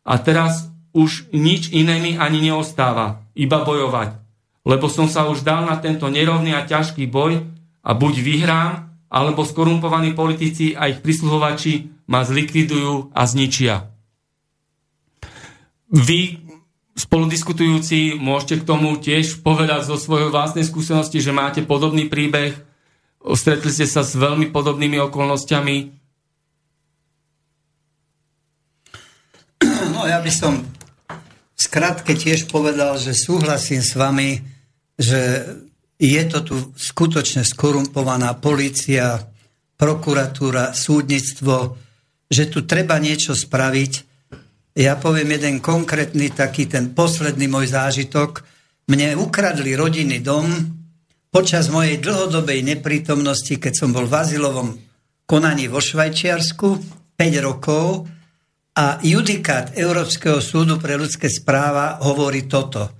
A teraz už nič iné mi ani neostáva, iba bojovať. Lebo som sa už dal na tento nerovný a ťažký boj a buď vyhrám, alebo skorumpovaní politici a ich prisluhovači ma zlikvidujú a zničia. Vy, spoludiskutujúci môžete k tomu tiež povedať zo svojho vlastnej skúsenosti, že máte podobný príbeh, stretli ste sa s veľmi podobnými okolnostiami. No ja by som skratke tiež povedal, že súhlasím s vami, že je to tu skutočne skorumpovaná policia, prokuratúra, súdnictvo, že tu treba niečo spraviť ja poviem jeden konkrétny, taký ten posledný môj zážitok. Mne ukradli rodinný dom počas mojej dlhodobej neprítomnosti, keď som bol v azylovom konaní vo Švajčiarsku 5 rokov a judikát Európskeho súdu pre ľudské správa hovorí toto. E,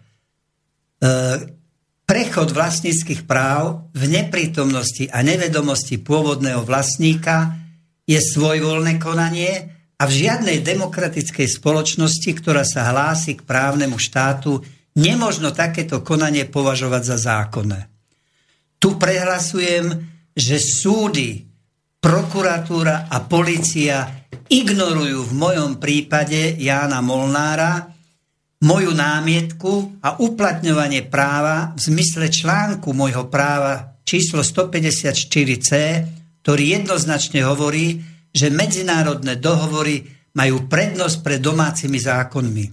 prechod vlastníckých práv v neprítomnosti a nevedomosti pôvodného vlastníka je svojvoľné konanie a v žiadnej demokratickej spoločnosti, ktorá sa hlási k právnemu štátu, nemožno takéto konanie považovať za zákonné. Tu prehlasujem, že súdy, prokuratúra a policia ignorujú v mojom prípade Jána Molnára moju námietku a uplatňovanie práva v zmysle článku môjho práva číslo 154c, ktorý jednoznačne hovorí, že medzinárodné dohovory majú prednosť pred domácimi zákonmi.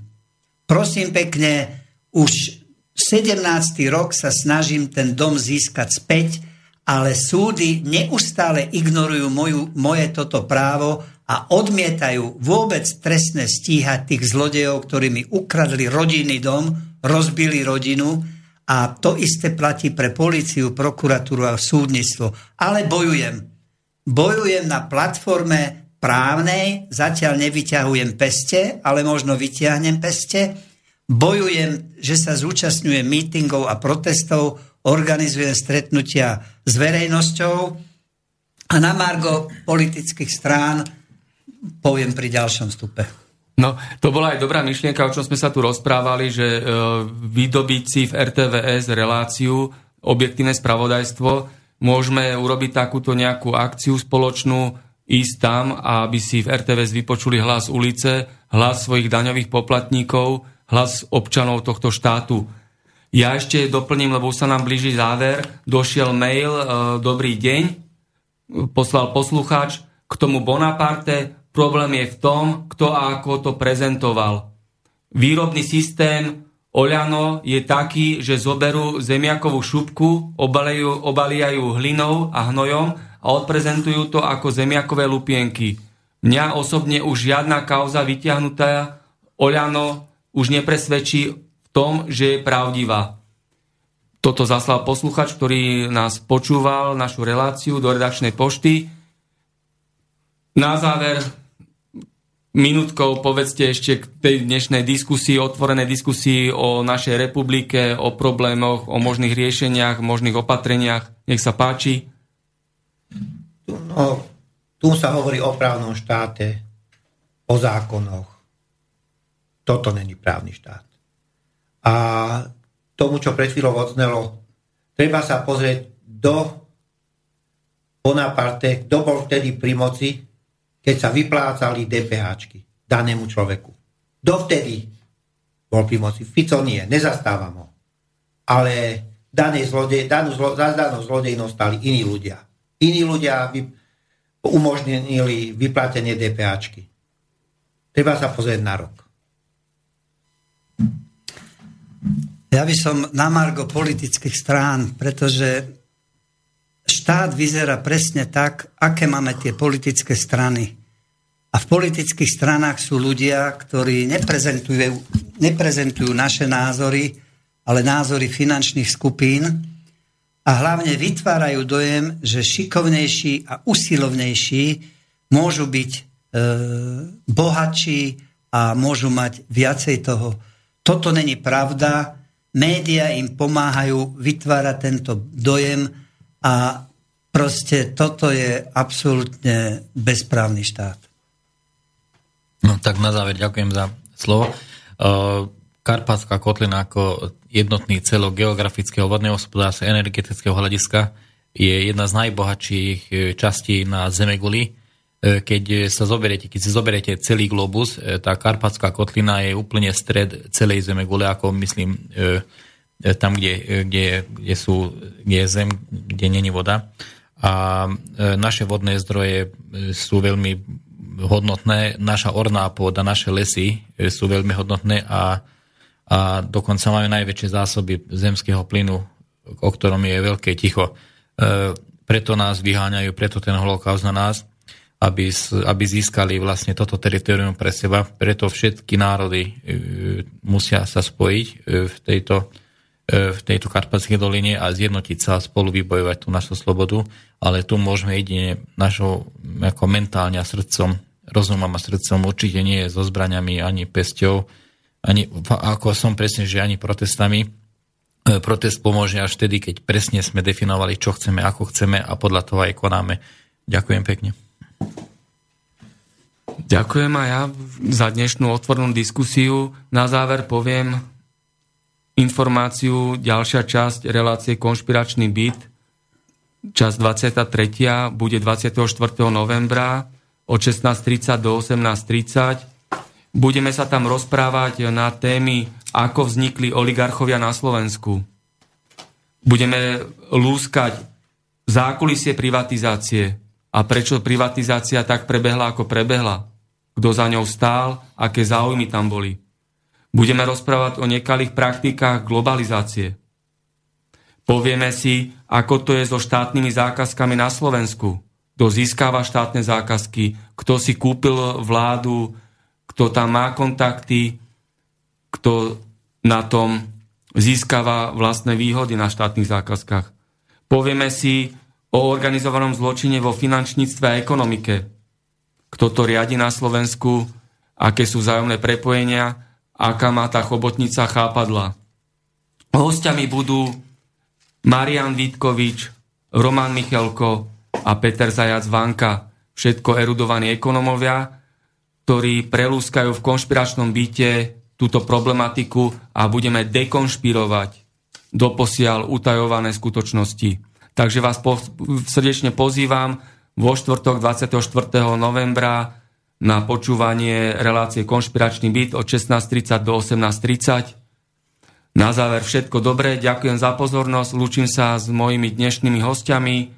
Prosím pekne, už 17. rok sa snažím ten dom získať späť, ale súdy neustále ignorujú moju, moje toto právo a odmietajú vôbec trestne stíhať tých zlodejov, ktorí mi ukradli rodinný dom, rozbili rodinu a to isté platí pre policiu, prokuratúru a súdnictvo. Ale bojujem bojujem na platforme právnej, zatiaľ nevyťahujem peste, ale možno vyťahnem peste, bojujem, že sa zúčastňujem mítingov a protestov, organizujem stretnutia s verejnosťou a na margo politických strán poviem pri ďalšom stupe. No, to bola aj dobrá myšlienka, o čom sme sa tu rozprávali, že e, vydobíci v RTVS reláciu objektívne spravodajstvo môžeme urobiť takúto nejakú akciu spoločnú, ísť tam, aby si v RTVS vypočuli hlas ulice, hlas svojich daňových poplatníkov, hlas občanov tohto štátu. Ja ešte doplním, lebo sa nám blíži záver. Došiel mail, e, dobrý deň, poslal poslucháč k tomu Bonaparte. Problém je v tom, kto a ako to prezentoval. Výrobný systém Oľano je taký, že zoberú zemiakovú šupku, obaliajú, obaliajú hlinou a hnojom a odprezentujú to ako zemiakové lupienky. Mňa osobne už žiadna kauza vyťahnutá Oľano už nepresvedčí v tom, že je pravdivá. Toto zaslal posluchač, ktorý nás počúval, našu reláciu do redakčnej pošty. Na záver minútkou povedzte ešte k tej dnešnej diskusii, otvorenej diskusii o našej republike, o problémoch, o možných riešeniach, možných opatreniach. Nech sa páči. No, tu sa hovorí o právnom štáte, o zákonoch. Toto není právny štát. A tomu, čo pred chvíľou odznelo, treba sa pozrieť do Bonaparte, kto bol vtedy pri moci, keď sa vyplácali DPHčky danému človeku. Dovtedy bol pri moci. Fico nie, nezastávam ho. Ale daný zlodej, danú zlo, za danou zlodejnou stali iní ľudia. Iní ľudia vy, umožnili vyplatenie DPAčky. Treba sa pozrieť na rok. Ja by som na margo politických strán, pretože štát vyzerá presne tak, aké máme tie politické strany. A v politických stranách sú ľudia, ktorí neprezentujú, neprezentujú naše názory, ale názory finančných skupín a hlavne vytvárajú dojem, že šikovnejší a usilovnejší môžu byť e, bohatší a môžu mať viacej toho. Toto není pravda. Média im pomáhajú vytvárať tento dojem a proste toto je absolútne bezprávny štát. No tak na záver ďakujem za slovo. Uh, Karpatská kotlina ako jednotný celok geografického vodného hospodárstva energetického hľadiska je jedna z najbohatších e, častí na Zemeguli. E, keď sa zoberiete, keď si zoberiete celý globus, e, tá Karpatská kotlina je úplne stred celej Zemegule, ako myslím tam, kde, kde, kde, sú, kde je zem, kde není voda. A naše vodné zdroje sú veľmi hodnotné. Naša orná pôda, naše lesy e, sú veľmi hodnotné a, a dokonca majú najväčšie zásoby zemského plynu, o ktorom je veľké ticho. E, preto nás vyháňajú, preto ten holokaust na nás, aby, aby získali vlastne toto teritorium pre seba. Preto všetky národy e, musia sa spojiť e, v tejto e, v tejto Karpatskej doline a zjednotiť sa a spolu vybojovať tú našu slobodu, ale tu môžeme jedine našou ako mentálne a srdcom rozumom a srdcom určite nie je so zbraňami ani pesťou, ani, ako som presne, že ani protestami. E, protest pomôže až vtedy, keď presne sme definovali, čo chceme, ako chceme a podľa toho aj konáme. Ďakujem pekne. Ďakujem aj ja za dnešnú otvornú diskusiu. Na záver poviem informáciu, ďalšia časť relácie Konšpiračný byt, časť 23. bude 24. novembra od 16.30 do 18.30. Budeme sa tam rozprávať na témy, ako vznikli oligarchovia na Slovensku. Budeme lúskať zákulisie privatizácie a prečo privatizácia tak prebehla, ako prebehla. Kto za ňou stál, aké záujmy tam boli. Budeme rozprávať o nekalých praktikách globalizácie. Povieme si, ako to je so štátnymi zákazkami na Slovensku kto získava štátne zákazky, kto si kúpil vládu, kto tam má kontakty, kto na tom získava vlastné výhody na štátnych zákazkách. Povieme si o organizovanom zločine vo finančníctve a ekonomike. Kto to riadi na Slovensku, aké sú vzájomné prepojenia, aká má tá chobotnica chápadla. Hostiami budú Marian Vítkovič, Roman Michalko, a Peter Zajac Vanka, všetko erudovaní ekonomovia, ktorí prelúskajú v konšpiračnom byte túto problematiku a budeme dekonšpirovať doposiaľ utajované skutočnosti. Takže vás po, srdečne pozývam vo štvrtok 24. novembra na počúvanie relácie Konšpiračný byt od 16.30 do 18.30. Na záver všetko dobré, ďakujem za pozornosť, lúčim sa s mojimi dnešnými hostiami.